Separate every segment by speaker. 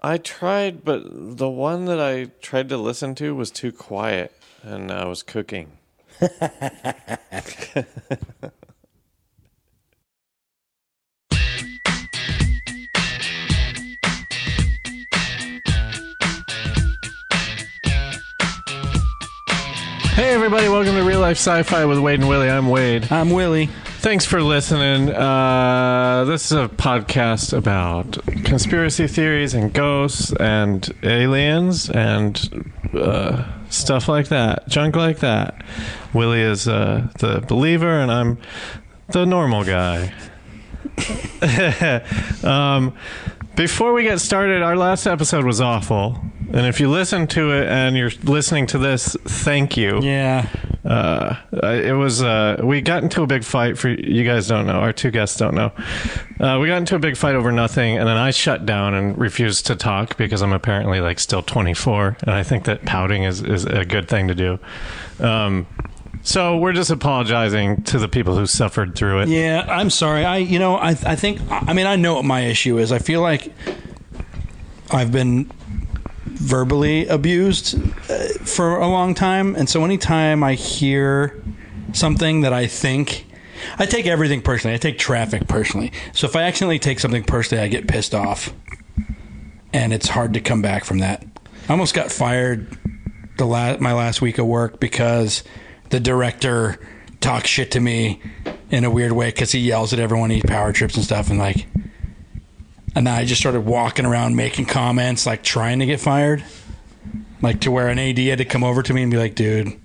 Speaker 1: I tried, but the one that I tried to listen to was too quiet and I was cooking. Hey, everybody, welcome to Real Life Sci Fi with Wade and Willie. I'm Wade.
Speaker 2: I'm Willie.
Speaker 1: Thanks for listening. Uh, this is a podcast about conspiracy theories and ghosts and aliens and uh, stuff like that, junk like that. Willie is uh, the believer, and I'm the normal guy. um, before we get started, our last episode was awful. And if you listen to it and you're listening to this, thank you.
Speaker 2: Yeah.
Speaker 1: Uh, it was uh, we got into a big fight for you guys don't know our two guests don't know uh, we got into a big fight over nothing and then i shut down and refused to talk because i'm apparently like still 24 and i think that pouting is, is a good thing to do um, so we're just apologizing to the people who suffered through it
Speaker 2: Yeah, I'm sorry. I, you know, I, I think, I mean, I know what my issue is. I feel like I've been verbally abused uh, for a long time, and so anytime I hear something that I think, I take everything personally. I take traffic personally. So if I accidentally take something personally, I get pissed off, and it's hard to come back from that. I almost got fired the la- my last week of work because the director talks shit to me in a weird way because he yells at everyone he power trips and stuff and like and then I just started walking around making comments like trying to get fired. Like to where an AD had to come over to me and be like dude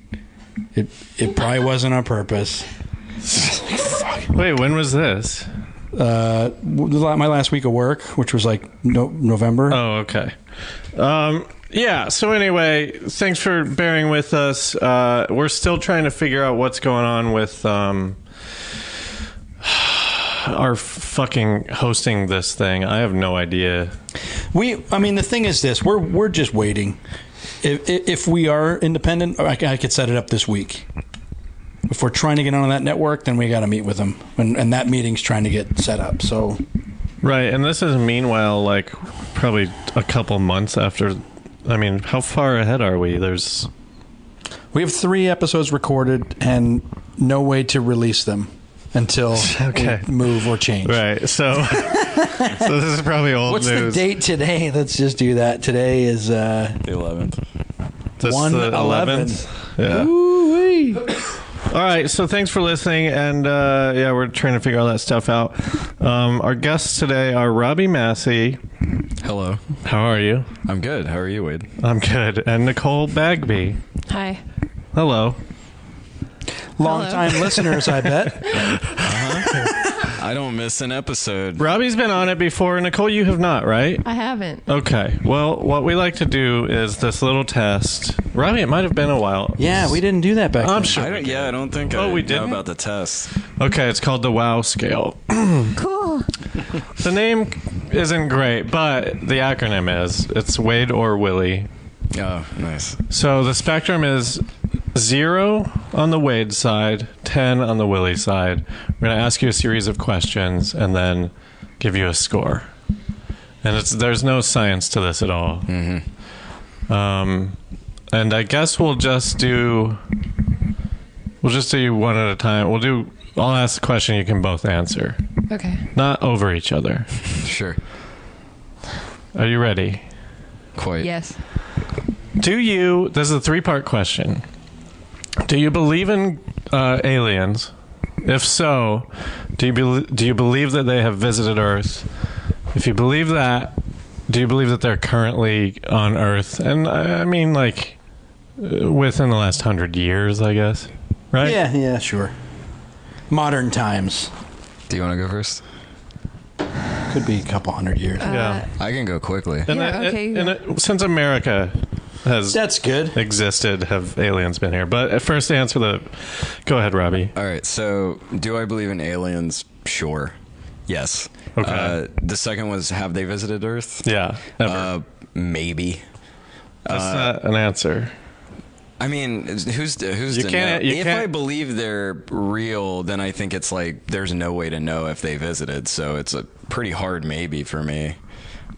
Speaker 2: it it probably wasn't on purpose.
Speaker 1: Wait when was this?
Speaker 2: Uh my last week of work which was like no, November.
Speaker 1: Oh, okay. Um, yeah. So anyway, thanks for bearing with us. Uh, we're still trying to figure out what's going on with um, our fucking hosting this thing. I have no idea.
Speaker 2: We, I mean, the thing is this: we're we're just waiting. If if we are independent, I could set it up this week. If we're trying to get on that network, then we got to meet with them, and, and that meeting's trying to get set up. So
Speaker 1: Right, and this is meanwhile like probably a couple months after. I mean, how far ahead are we? There's
Speaker 2: we have three episodes recorded and no way to release them until
Speaker 1: Okay.
Speaker 2: we move or change.
Speaker 1: right. So, so this is probably old
Speaker 2: What's
Speaker 1: news.
Speaker 2: the date today? Let's just do that. Today is uh,
Speaker 3: The 11th.
Speaker 1: This
Speaker 2: one
Speaker 1: the
Speaker 2: eleven.
Speaker 1: 11th? Yeah.
Speaker 2: Ooh-wee.
Speaker 1: All right, so thanks for listening, and uh, yeah, we're trying to figure all that stuff out. Um, our guests today are Robby Massey.
Speaker 3: Hello.
Speaker 1: How are you?
Speaker 3: I'm good. How are you, Wade?
Speaker 1: I'm good, and Nichole Bagby.
Speaker 4: Hi.
Speaker 1: Hello.
Speaker 2: Long time listeners, I bet. Uh-huh.
Speaker 3: I don't miss an episode.
Speaker 1: Robby's been on it before. Nichole, you have not, right?
Speaker 4: I haven't.
Speaker 1: Okay. Well, what we like to do is this little test. Robby, it might have been a while.
Speaker 2: Yeah, we didn't do that back
Speaker 1: I'm
Speaker 2: then.
Speaker 1: sure.
Speaker 3: I don't, yeah, I don't think
Speaker 1: Oh,
Speaker 3: I
Speaker 1: we
Speaker 3: know
Speaker 1: didn't?
Speaker 3: about the test.
Speaker 1: Okay, it's called the WOW scale.
Speaker 4: Cool.
Speaker 1: The name isn't great, but the acronym is. It's Wade or Willie.
Speaker 3: Oh, nice.
Speaker 1: So the spectrum is zero on the Wade side, 10 on the Willie side. We're going to ask you a series of questions and then give you a score. And it's there's no science to this at all.
Speaker 3: Mm-hmm.
Speaker 1: Um, and I guess we'll just do we'll just do one at a time. We'll do I'll ask the question you can both answer.
Speaker 4: Okay.
Speaker 1: Not over each other.
Speaker 3: Sure.
Speaker 1: Are you ready?
Speaker 3: Quite.
Speaker 4: Yes.
Speaker 1: Do you? This is a three-part question. Do you believe in uh, aliens? If so, do you bel do you believe that they have visited Earth? If you believe that, do you believe that they're currently on Earth? And I I mean, like uh, within the last hundred years, I guess. Right?
Speaker 2: Yeah, yeah, sure. Modern times.
Speaker 3: Do you want to go first?
Speaker 2: Could be a couple hundred years.
Speaker 1: yeah.
Speaker 3: I can go quickly.
Speaker 1: And
Speaker 4: Yeah,
Speaker 1: it-
Speaker 4: okay.
Speaker 1: and it- since America has
Speaker 2: That's good.
Speaker 1: existed, have aliens been here? But at first, answer the. Go ahead, Robby.
Speaker 3: All right. So, do I believe in aliens? Sure. Yes.
Speaker 1: Okay.
Speaker 3: Uh, the second was, have they visited Earth?
Speaker 1: Yeah. Never.
Speaker 3: Uh, maybe.
Speaker 1: That's not an answer.
Speaker 3: I mean, who's to, who's
Speaker 1: You
Speaker 3: to
Speaker 1: can't-
Speaker 3: know?
Speaker 1: you
Speaker 3: if
Speaker 1: can't-
Speaker 3: I believe they're real, then I think it's like there's no way to know if they visited. So it's a pretty hard maybe for me.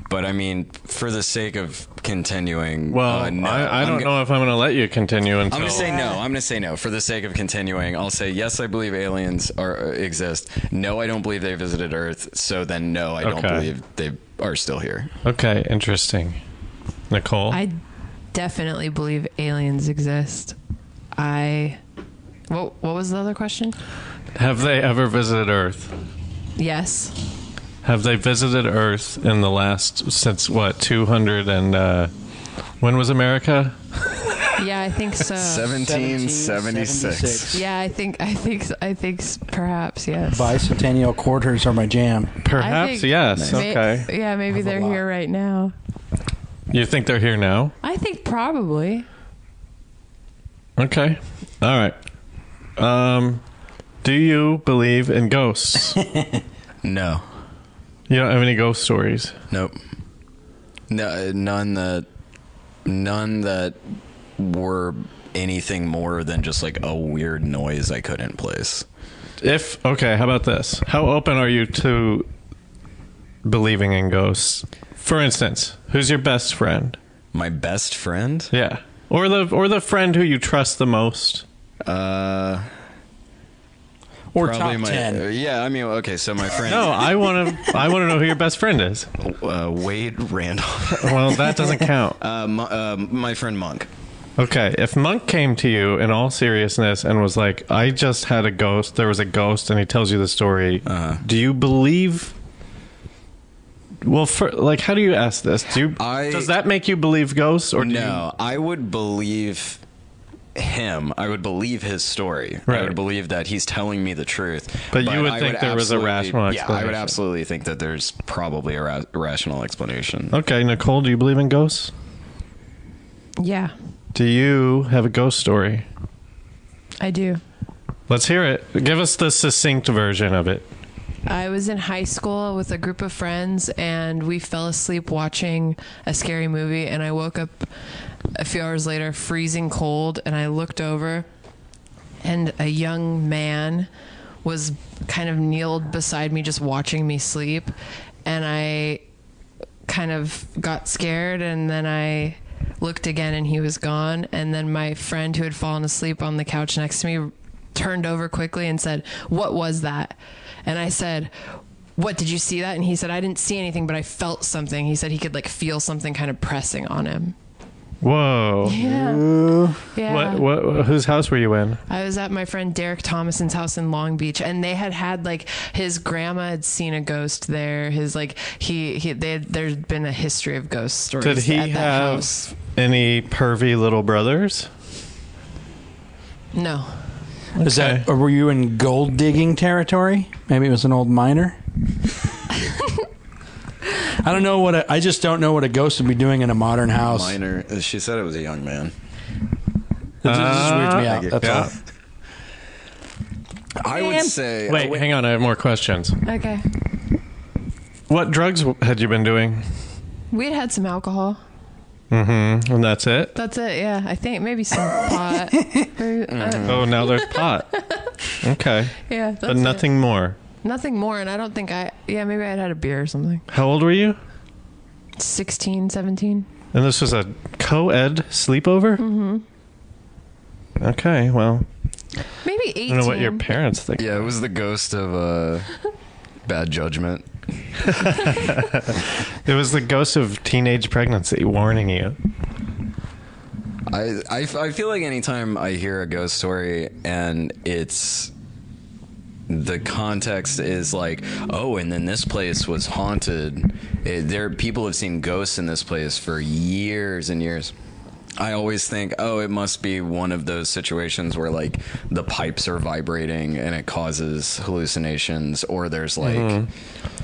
Speaker 3: But I mean, for the sake of continuing,
Speaker 1: Well,
Speaker 3: uh, no.
Speaker 1: I, I don't
Speaker 3: go-
Speaker 1: know if I'm going to let you continue until.
Speaker 3: I'm gonna say no. I'm gonna say no. For the sake of continuing, I'll say yes. I believe aliens are uh, exist. No, I don't believe they visited Earth. So then, no, I don't
Speaker 1: Okay.
Speaker 3: believe they are still here.
Speaker 1: Okay, interesting. Nichole?
Speaker 4: I definitely believe aliens exist. I. What What was the other question?
Speaker 1: have they ever visited Earth?
Speaker 4: Yes.
Speaker 1: Have they visited Earth in the last, since what, 200 and. Uh, when was America?
Speaker 4: Yeah, I think so.
Speaker 3: 1776.
Speaker 4: Yeah, I think I think I think perhaps yes.
Speaker 2: Bicentennial quarters are my jam.
Speaker 1: Perhaps,
Speaker 4: think-
Speaker 1: yes.
Speaker 4: May-
Speaker 1: Okay.
Speaker 4: Yeah, maybe they're here right now.
Speaker 1: You think they're here now?
Speaker 4: I think probably.
Speaker 1: Okay. All right. Um, do you believe in ghosts?
Speaker 3: No.
Speaker 1: you don't have any ghost stories?
Speaker 3: Nope. No, none that, none that were anything more than just like a weird noise I couldn't place.
Speaker 1: If okay, how about this? How open are you to believing in ghosts? For instance, who's your best friend?
Speaker 3: My best friend.
Speaker 1: Yeah, or the or the friend who you trust the most.
Speaker 3: Uh,
Speaker 2: Or
Speaker 3: probably
Speaker 2: top
Speaker 3: my.
Speaker 2: ten.
Speaker 3: uh, yeah, I mean, okay, so my friend.
Speaker 1: No, I want to. I want to know who your best friend is.
Speaker 3: uh, Wade Randolph.
Speaker 1: Well, that doesn't count.
Speaker 3: uh, my, uh, my friend Monk.
Speaker 1: Okay, if Monk came to you in all seriousness and was like, "I just had a ghost. There was a ghost," and he tells you the story,
Speaker 3: Uh-huh.
Speaker 1: do you believe? Well, for, like, how do you ask this? Do you,
Speaker 3: I-
Speaker 1: does that make you believe ghosts, or do
Speaker 3: No, I would believe him. I would believe his story. I would believe that he's telling me the truth.
Speaker 1: But you would
Speaker 3: I
Speaker 1: think there was a
Speaker 3: absolutely-
Speaker 1: rational
Speaker 3: Yeah, I would absolutely think that there's probably a ra- rational explanation.
Speaker 1: Okay, Nichole, do you believe in ghosts?
Speaker 4: Yeah,
Speaker 1: Do you have a ghost story?
Speaker 4: I do.
Speaker 1: Let's hear it. Give us the succinct version of it.
Speaker 4: I was in high school with a group of friends and we fell asleep watching a scary movie and I woke up a few hours later freezing cold and I looked over and a young man was kind of kneeled beside me just watching me sleep and I kind of got scared and then I looked again and he was gone and then my friend who had fallen asleep on the couch next to me turned over quickly and said what was that and I said what did you see that and he said I didn't see anything but I felt something he said he could like feel something kind of pressing on him
Speaker 1: Whoa.
Speaker 4: yeah yeah
Speaker 1: What, what? Whose house were you in?
Speaker 4: I was at my friend Derek Thomason's house in Long Beach, and they had had like his grandma had seen a ghost there. His like he he they had, there's been a history of ghost stories.
Speaker 1: Did he
Speaker 4: at that
Speaker 1: have
Speaker 4: house.
Speaker 1: any pervy little brothers?
Speaker 4: No,
Speaker 2: Is that? Or were you in gold digging territory? Maybe it was an old miner. I don't know what. A, I just don't know what a ghost would be doing in a modern house.
Speaker 3: Minor. uh, She said it was a young man.
Speaker 2: It just, it just weirds me out.
Speaker 3: Uh,
Speaker 2: That's
Speaker 1: yeah.
Speaker 2: all.
Speaker 3: I would say.
Speaker 1: Wait,
Speaker 3: uh,
Speaker 1: hang on. I have more questions.
Speaker 4: okay.
Speaker 1: What drugs had you been doing?
Speaker 4: We had had some alcohol.
Speaker 1: Mm-hmm. And that's it.
Speaker 4: That's it. Yeah, I think maybe some pot. Or, I don't know.
Speaker 1: Oh, now there's pot. Okay,
Speaker 4: Yeah, that's
Speaker 1: but
Speaker 4: it.
Speaker 1: nothing more.
Speaker 4: nothing more. And I don't think I. Yeah, maybe I'd had a beer or something.
Speaker 1: How old were you?
Speaker 4: 16, 17.
Speaker 1: And this was a co-ed sleepover. Mm-hmm. Okay, well,
Speaker 4: Maybe
Speaker 1: I don't know what your parents think.
Speaker 3: Yeah, it was the ghost of uh, bad judgment.
Speaker 1: It was the ghost of teenage pregnancy warning you.
Speaker 3: I, I, I feel like anytime I hear a ghost story and it's the context is like, oh, and then this place was haunted. It, there, people have seen ghosts in this place for years and years. I always think, oh, it must be one of those situations where like the pipes are vibrating and it causes hallucinations, or there's like, mm-hmm.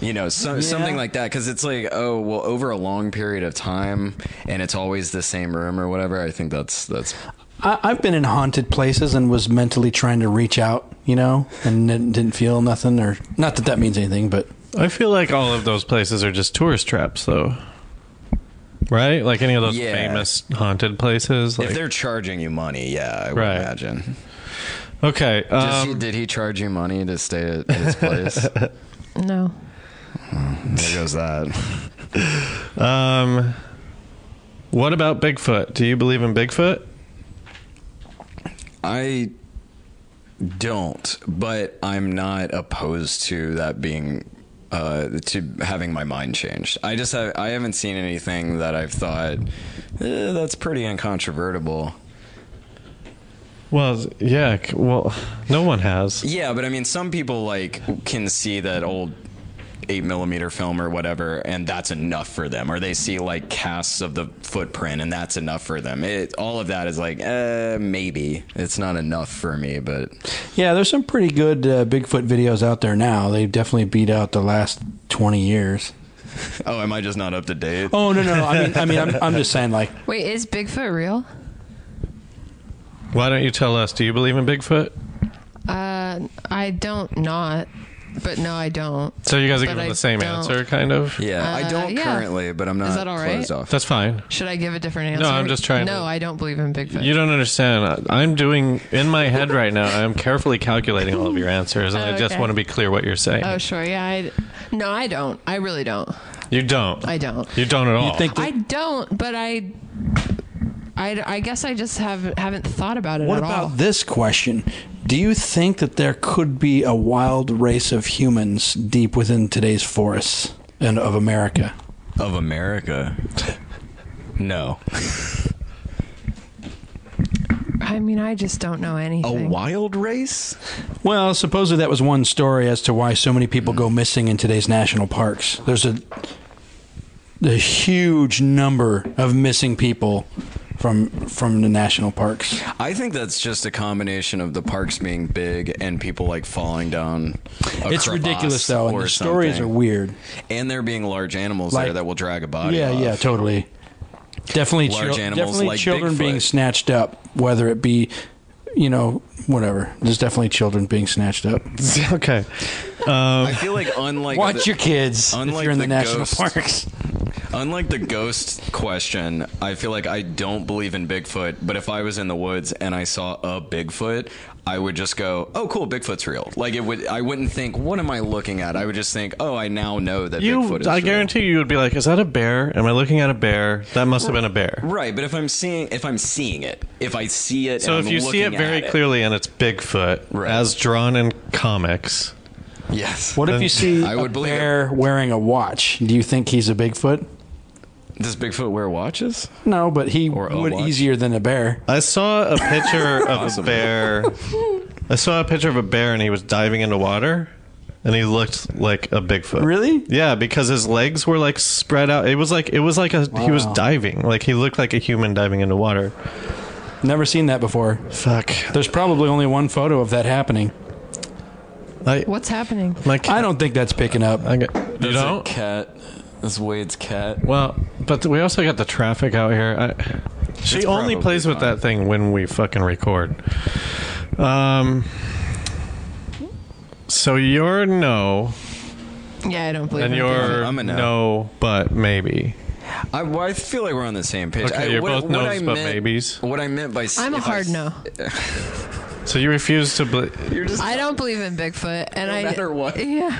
Speaker 3: You know, so, something like that. Because it's like, oh, well, over a long period of time, and it's always the same room or whatever. I think that's that's.
Speaker 2: I, I've been in haunted places and was mentally trying to reach out, you know, and didn't, didn't feel nothing, or not that that means anything, but
Speaker 1: I feel like all of those places are just tourist traps, though. Right? Like any of those
Speaker 3: Yeah.
Speaker 1: famous haunted places. Like,
Speaker 3: if they're charging you money, yeah, I would
Speaker 1: Right.
Speaker 3: imagine.
Speaker 1: okay.
Speaker 3: Does he,
Speaker 1: Um,
Speaker 3: did he charge you money to stay at his place?
Speaker 4: No.
Speaker 3: There goes that.
Speaker 1: um, what about Bigfoot? Do you believe in Bigfoot?
Speaker 3: I don't, but I'm not opposed to that being uh, to having my mind changed. I just have, I haven't seen anything that I've thought eh, that's pretty incontrovertible.
Speaker 1: Well, yeah. Well, no one has.
Speaker 3: Yeah, but I mean, some people like can see that old eight millimeter film or whatever, and that's enough for them. Or they see like casts of the footprint, and that's enough for them. It, all of that is like, uh, maybe it's not enough for me, but
Speaker 2: yeah, there's some pretty good uh, Bigfoot videos out there now. They've definitely beat out the last 20 years.
Speaker 3: oh, am I just not up to date?
Speaker 2: Oh no, no, no. I mean, I mean, I'm, I'm just saying, like,
Speaker 4: Wait, is Bigfoot real?
Speaker 1: Why don't you tell us? Do you believe in Bigfoot?
Speaker 4: Uh, I don't not, but no, I don't.
Speaker 1: So you guys are
Speaker 4: But
Speaker 1: giving
Speaker 4: I
Speaker 1: the same
Speaker 4: don't.
Speaker 1: answer, kind of.
Speaker 3: Yeah, I
Speaker 4: Uh,
Speaker 3: don't
Speaker 4: yeah.
Speaker 3: currently, but I'm not
Speaker 4: Is that all right?
Speaker 3: closed off.
Speaker 1: That's fine.
Speaker 4: Should I give a different answer?
Speaker 1: No, I'm just trying
Speaker 4: No,
Speaker 1: to-
Speaker 4: I don't believe in Bigfoot.
Speaker 1: You don't understand. I- I'm doing in my head right now. I'm carefully calculating all of your answers, and I just
Speaker 4: Okay.
Speaker 1: want to be clear what you're saying.
Speaker 4: Oh, sure. Yeah. I, no, I don't. I really don't.
Speaker 1: you don't.
Speaker 4: I don't.
Speaker 1: You don't at all.
Speaker 2: you think that,
Speaker 4: I don't. But I. I, I guess I just have haven't thought about it
Speaker 2: what
Speaker 4: at
Speaker 2: about
Speaker 4: all.
Speaker 2: this question? Do you think that there could be a wild race of humans deep within today's forests and of America?
Speaker 3: Of America. No.
Speaker 4: I mean, I just don't know anything.
Speaker 3: A wild race?
Speaker 2: Well, supposedly that was one story as to why so many people go missing in today's national parks. There's a a huge number of missing people from from the national parks.
Speaker 3: I think that's just a combination of the parks being big and people like falling down. a
Speaker 2: It's ridiculous though, and
Speaker 3: or
Speaker 2: the stories
Speaker 3: something.
Speaker 2: are weird.
Speaker 3: And there being large animals
Speaker 2: Like-
Speaker 3: there that will drag a body.
Speaker 2: yeah,
Speaker 3: off.
Speaker 2: yeah, totally. Definitely,
Speaker 3: Large
Speaker 2: chil-
Speaker 3: animals
Speaker 2: definitely
Speaker 3: like
Speaker 2: children
Speaker 3: Bigfoot.
Speaker 2: being snatched up, whether it be, you know, whatever. There's definitely children being snatched up.
Speaker 1: okay.
Speaker 3: I feel like unlike
Speaker 2: Watch
Speaker 3: the,
Speaker 2: your kids if you're in the,
Speaker 3: the
Speaker 2: national
Speaker 3: ghost-
Speaker 2: parks.
Speaker 3: Unlike the ghost question, I feel like I don't believe in Bigfoot. But if I was in the woods and I saw a Bigfoot, I would just go, "Oh, cool, Bigfoot's real." Like it would. I wouldn't think, "What am I looking at?" I would just think, "Oh, I now know that
Speaker 1: You,
Speaker 3: Bigfoot is real.
Speaker 1: I
Speaker 3: real."
Speaker 1: guarantee you would be like, "Is that a bear? Am I looking at a bear? That must have been a bear."
Speaker 3: Right, but if I'm seeing if I'm seeing it, if I see it,
Speaker 1: So
Speaker 3: and
Speaker 1: if
Speaker 3: I'm
Speaker 1: you see it very
Speaker 3: at
Speaker 1: clearly and it's Bigfoot
Speaker 3: Right.
Speaker 1: as drawn in comics,
Speaker 3: yes.
Speaker 2: What if you see
Speaker 3: I
Speaker 2: a
Speaker 3: would believe
Speaker 2: bear wearing a watch? Do you think he's a Bigfoot?
Speaker 3: Does Bigfoot wear watches?
Speaker 2: No, but he
Speaker 3: Or a
Speaker 2: would
Speaker 3: watch.
Speaker 2: easier than a bear.
Speaker 1: I saw a picture of a bear. I saw a picture of a bear and he was diving into water, and he looked like a Bigfoot.
Speaker 2: Really?
Speaker 1: Yeah, because his legs were like spread out. It was like it was like a he was
Speaker 2: Wow.
Speaker 1: diving. Like he looked like a human diving into water.
Speaker 2: Never seen that before.
Speaker 1: Fuck.
Speaker 2: There's probably only one photo of that happening.
Speaker 1: I
Speaker 4: What's happening?
Speaker 1: my cat,
Speaker 2: I don't think that's picking up.
Speaker 1: I get, you
Speaker 3: That's a
Speaker 1: don't.
Speaker 3: cat. That's Wade's cat.
Speaker 1: Well, but we also got the traffic out here. I, she
Speaker 3: It's
Speaker 1: only
Speaker 3: probably
Speaker 1: plays with
Speaker 3: fine.
Speaker 1: that thing when we fucking record. Um. So you're no,
Speaker 4: Yeah, I don't believe
Speaker 1: and you're
Speaker 3: I'm a no.
Speaker 1: no, but maybe.
Speaker 3: I, well, I feel like we're on the same page.
Speaker 1: Okay,
Speaker 3: I,
Speaker 1: you're
Speaker 3: what,
Speaker 1: both
Speaker 3: what
Speaker 1: no's, but
Speaker 3: meant,
Speaker 1: maybes.
Speaker 3: What I meant by s-
Speaker 4: I'm a
Speaker 3: if I
Speaker 4: hard no.
Speaker 1: So you refuse to. Bel
Speaker 4: I don't believe in Bigfoot, and
Speaker 3: No
Speaker 4: I
Speaker 3: matter what.
Speaker 4: Yeah,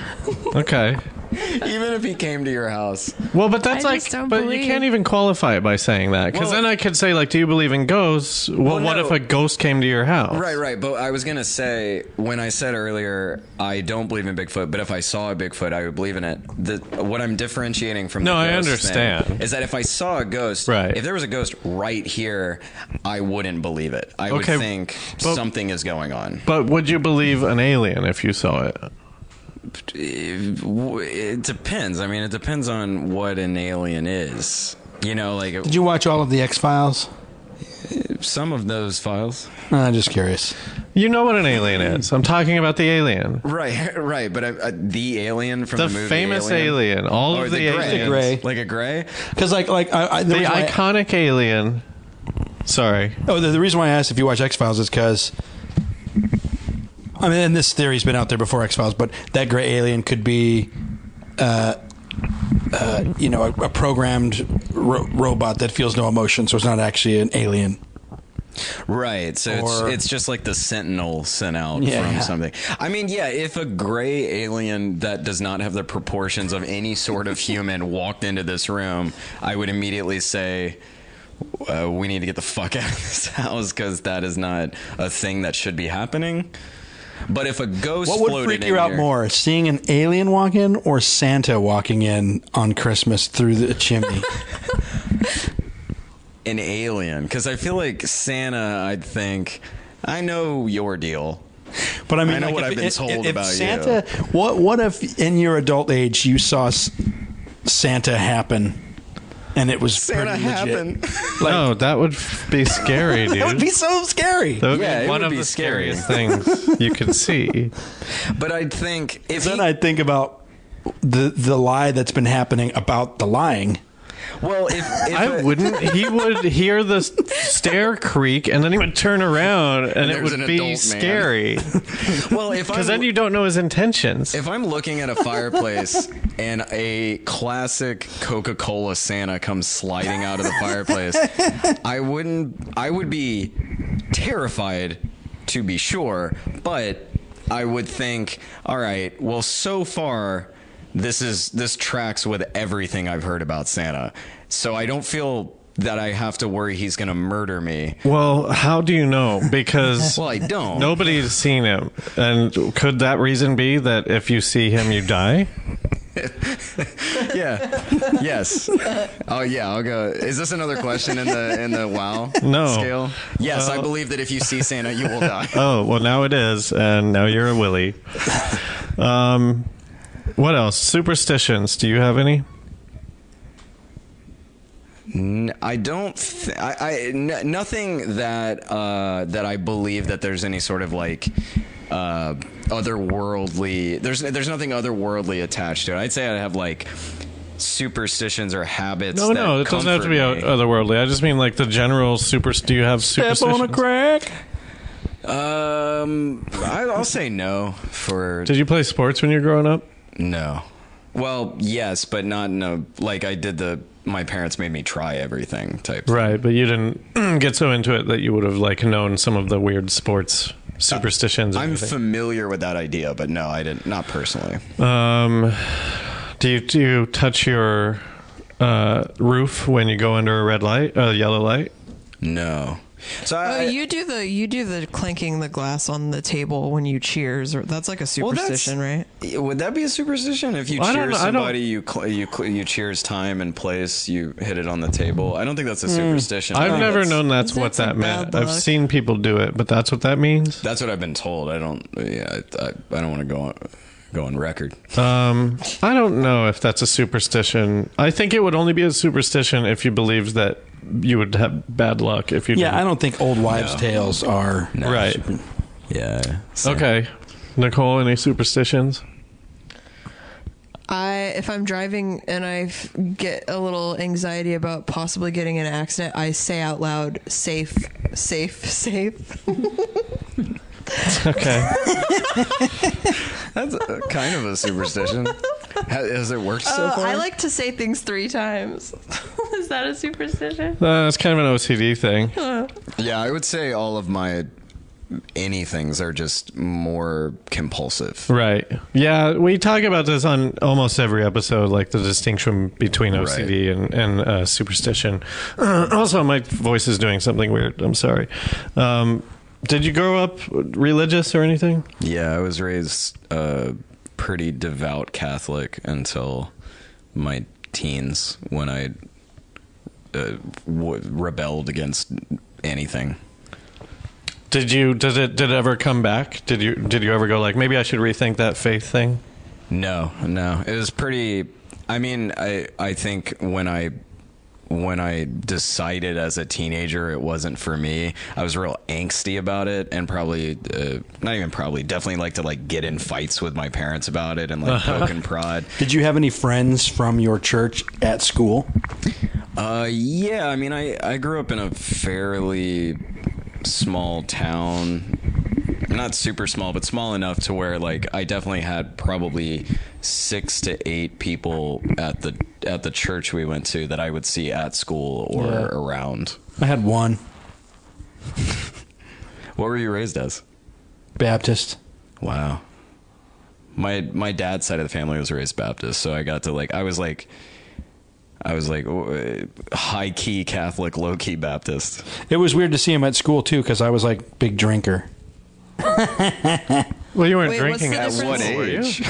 Speaker 1: okay.
Speaker 3: even if he came to your house.
Speaker 1: Well, but that's
Speaker 4: I
Speaker 1: like,
Speaker 4: just don't
Speaker 1: but you can't even qualify it by saying that because
Speaker 3: Well-
Speaker 1: then I could say like, do you believe in ghosts? Well,
Speaker 3: Well,
Speaker 1: what
Speaker 3: no.
Speaker 1: if a ghost came to your house?
Speaker 3: Right, right. But I was gonna say when I said earlier I don't believe in Bigfoot, but if I saw a Bigfoot, I would believe in it. The what I'm differentiating from
Speaker 1: No,
Speaker 3: the
Speaker 1: I understand.
Speaker 3: thing is that if I saw a ghost,
Speaker 1: Right.
Speaker 3: if there was a ghost right here, I wouldn't believe it. I would think
Speaker 1: but-
Speaker 3: something is going on.
Speaker 1: But would you believe an alien if you saw it?
Speaker 3: It, it depends. I mean, it depends on what an alien is. You know, like
Speaker 2: Did you watch all of the X Files?
Speaker 3: some of those files.
Speaker 2: I'm just curious.
Speaker 1: You know what an alien is. I'm talking about the alien.
Speaker 3: Right, right. But uh, uh, the alien from
Speaker 1: The
Speaker 3: the, movie
Speaker 1: famous alien. All
Speaker 3: or
Speaker 1: of
Speaker 3: the,
Speaker 1: the
Speaker 3: gray.
Speaker 1: aliens.
Speaker 2: gray.
Speaker 3: like a gray.
Speaker 2: Because like like I, I, the,
Speaker 1: The
Speaker 2: reason why-
Speaker 1: iconic alien. Sorry.
Speaker 2: Oh, the, the reason why I asked if you watch X Files is because. I mean, and this theory's been out there before X Files, but that gray alien could be, uh, uh, you know, a, a programmed ro- robot that feels no emotion, so it's not actually an alien.
Speaker 3: Right. So
Speaker 2: Or-
Speaker 3: it's it's just like the sentinel sent out
Speaker 2: Yeah.
Speaker 3: from something. I mean, yeah, if a gray alien that does not have the proportions of any sort of human walked into this room, I would immediately say uh, we need to get the fuck out of this house because that is not a thing that should be happening. But if a ghost
Speaker 2: What would freak you out
Speaker 3: here-
Speaker 2: more, seeing an alien walk in or Santa walking in on Christmas through the chimney?
Speaker 3: An alien, because I feel like Santa. I'd think I know your deal.
Speaker 2: But I mean,
Speaker 3: I know
Speaker 2: like,
Speaker 3: what
Speaker 2: if,
Speaker 3: I've been
Speaker 2: if-
Speaker 3: told
Speaker 2: if
Speaker 3: about you.
Speaker 2: Santa, What what if in your adult age you saw S- Santa happen, and it was
Speaker 3: Santa
Speaker 2: pretty legit?
Speaker 3: happened.
Speaker 2: Like,
Speaker 1: no, that would be scary, dude.
Speaker 2: that would be so scary.
Speaker 1: That would
Speaker 3: Yeah,
Speaker 1: be
Speaker 3: it
Speaker 1: one
Speaker 3: would
Speaker 1: of
Speaker 3: be
Speaker 1: the
Speaker 3: scary.
Speaker 1: scariest things you could see.
Speaker 3: But I'd think if
Speaker 2: then
Speaker 3: he,
Speaker 2: I think about the the lie that's been happening about the lying.
Speaker 3: Well, if, if
Speaker 1: I
Speaker 3: a-
Speaker 1: wouldn't. He would hear the stair creak, and then he would turn around, and, it
Speaker 3: there's an
Speaker 1: would be scary.
Speaker 3: well, if
Speaker 1: Because then you don't know his intentions.
Speaker 3: if I'm looking at a fireplace and a classic Coca-Cola Santa comes sliding out of the fireplace, I wouldn't. I would be terrified, to be sure, but I would think, all right, well, so far. This is this tracks with everything I've heard about Santa. So I don't feel that I have to worry he's going to murder me.
Speaker 1: well, how do you know? Because
Speaker 3: Well, I don't.
Speaker 1: nobody's seen him, and could that reason be that if you see him, you die?
Speaker 3: Yeah. yes. Oh yeah, I'll go. Is this another question in the in the wow
Speaker 1: No.
Speaker 3: scale? Yes, I believe that if you see Santa, you will die.
Speaker 1: Oh, well, now it is, and now you're a Willie. Um, what else? Superstitions. Do you have any?
Speaker 3: I don't. Th- I, I n- nothing that uh, that I believe that there's any sort of like uh, otherworldly. There's there's nothing otherworldly attached to it. I'd say I have like superstitions or habits.
Speaker 1: No,
Speaker 3: that
Speaker 1: no, it doesn't have to be
Speaker 3: me.
Speaker 1: otherworldly. I just mean like the general super. Do you have superstitions?
Speaker 2: Step on a crack.
Speaker 3: Um, I, I'll say no for
Speaker 1: Did you play sports when you were growing up?
Speaker 3: No. Well, yes, but not in a like I did the my parents made me try everything type.
Speaker 1: Right, but you didn't get so into it that you would have like known some of the weird sports superstitions. and
Speaker 3: I'm
Speaker 1: everything.
Speaker 3: familiar with that idea, but no, I didn't. Not personally.
Speaker 1: um, do you do you touch your uh, roof when you go under a red light, a yellow light?
Speaker 3: No. So
Speaker 4: Oh,
Speaker 3: I,
Speaker 4: you do the you do the clinking the glass on the table when you cheers, or that's like a
Speaker 3: Well,
Speaker 4: superstition, right?
Speaker 3: Would that be a superstition if you
Speaker 1: I don't
Speaker 3: cheer
Speaker 1: know, I don't-
Speaker 3: somebody, you cl- you cl- you cheers time and place, you hit it on the table? I don't think that's a hmm. superstition. I
Speaker 1: I've never
Speaker 3: that's-
Speaker 1: known that's what
Speaker 4: That's a
Speaker 1: that meant.
Speaker 4: bad
Speaker 1: I've seen people do it, but that's what that means.
Speaker 3: That's what I've been told. I don't. Yeah, I, I, I don't want to go on go on record.
Speaker 1: Um, I don't know if that's a superstition. I think it would only be a superstition if you believed that you would have bad luck if you.
Speaker 2: Yeah, I
Speaker 1: didn't.
Speaker 2: don't think old wives'
Speaker 3: No.
Speaker 2: tales are
Speaker 1: Right.
Speaker 3: Yeah.
Speaker 1: Okay, Nichole, any superstitions?
Speaker 4: I if I'm driving and I get a little anxiety about possibly getting in an accident, I say out loud, "Safe, safe, safe."
Speaker 1: Okay.
Speaker 3: That's a, kind of a superstition. Ha- Has it worked so
Speaker 4: Uh,
Speaker 3: far?
Speaker 4: I like to say things three times. Is that a superstition?
Speaker 1: Uh, it's kind of an OCD thing.
Speaker 3: Yeah, I would say all of my anythings are just more compulsive.
Speaker 1: Right. Yeah, we talk about this on almost every episode, like the distinction between OCD and, and uh, superstition. also, my voice is doing something weird. I'm sorry. Um, did you grow up religious or anything?
Speaker 3: Yeah, I was raised uh, pretty devout Catholic until my teens when I uh, w- rebelled against anything.
Speaker 1: Did you? Did it? Did it ever come back? Did you? Did you ever go like maybe I should rethink that faith thing?
Speaker 3: No, no. It was pretty. I mean, I I think when I when I decided as a teenager it wasn't for me, I was real angsty about it, and probably uh, not even probably definitely like to like get in fights with my parents about it and like poke and prod.
Speaker 2: Did you have any friends from your church at school?
Speaker 3: Uh, yeah, I mean, I I grew up in a fairly small town. Not super small, but small enough to where like I definitely had probably six to eight people at the at the church we went to that I would see at school or
Speaker 2: Yeah.
Speaker 3: around.
Speaker 2: I had one
Speaker 3: What were you raised as?
Speaker 2: Baptist.
Speaker 3: Wow. My my dad's side of the family was raised Baptist, so I got to like I was like I was like high key Catholic, low key Baptist.
Speaker 2: It was weird to see him at school too because I was like big drinker.
Speaker 1: Well, you weren't
Speaker 4: Wait,
Speaker 1: drinking at?
Speaker 3: What
Speaker 1: school, were you?
Speaker 3: age?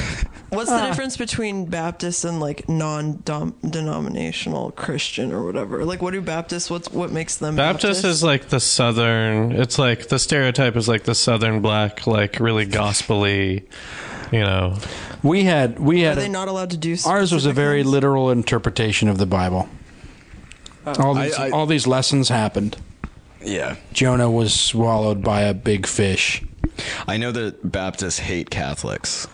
Speaker 4: What's the difference between Baptist and like non-denominational Christian or whatever? Like, what do Baptists? What's what makes them
Speaker 1: Baptist Baptist? is like the southern. It's like the stereotype is like the southern black, like really gospely. You know,
Speaker 2: We had we
Speaker 4: Are
Speaker 2: had
Speaker 4: they not allowed to do?
Speaker 2: ours was a
Speaker 4: specific
Speaker 2: very
Speaker 4: things?
Speaker 2: literal interpretation of the Bible. Oh. All these
Speaker 3: I- I-
Speaker 2: all these lessons happened.
Speaker 3: yeah.
Speaker 2: Jonah was swallowed by a big fish.
Speaker 3: I know that Baptists hate Catholics.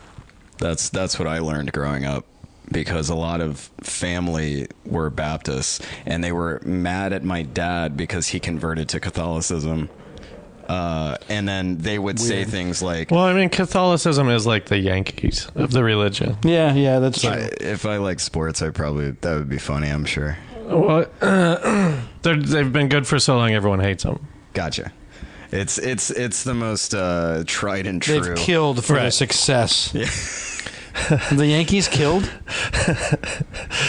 Speaker 3: That's that's what I learned growing up because a lot of family were Baptists and they were mad at my dad because he converted to Catholicism. Uh, and then they would say things like,
Speaker 1: well, I mean, Catholicism is like the Yankees of the religion.
Speaker 2: Yeah, yeah, that's true.
Speaker 3: I, "If I like sports, I probably that would be funny. I'm sure."
Speaker 1: Well, they're, they've been good for so long, everyone hates them.
Speaker 3: Gotcha. It's it's it's the most uh, tried and true.
Speaker 2: They've killed for the
Speaker 1: Right.
Speaker 2: success. the Yankees killed.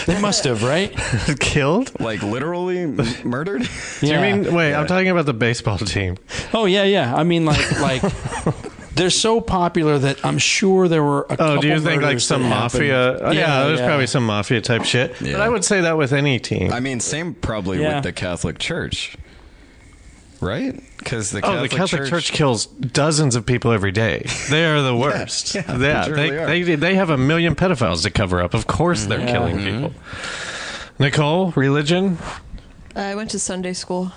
Speaker 2: they must have, right?
Speaker 1: Killed?
Speaker 3: like literally m- murdered.
Speaker 1: Do
Speaker 2: Yeah.
Speaker 1: you mean? Wait, I'm talking about the baseball team.
Speaker 2: Oh yeah, yeah. I mean, like, like they're so popular that I'm sure there were. A couple
Speaker 1: Oh,
Speaker 2: couple
Speaker 1: do you think like some mafia? Oh, yeah, there's
Speaker 2: yeah.
Speaker 1: probably some mafia type shit. But I would say that with any team.
Speaker 3: I mean, same probably
Speaker 2: Yeah.
Speaker 3: with the Catholic Church, right? Because the
Speaker 1: Oh,
Speaker 3: Catholic,
Speaker 1: the Catholic Church, kills dozens of people every day. They are the worst.
Speaker 3: yeah,
Speaker 1: yeah,
Speaker 3: they
Speaker 1: they,
Speaker 3: truly
Speaker 1: they, they have a million pedophiles to cover up. Of course, they're killing mm-hmm. people. Nichole, religion
Speaker 4: I went to Sunday school.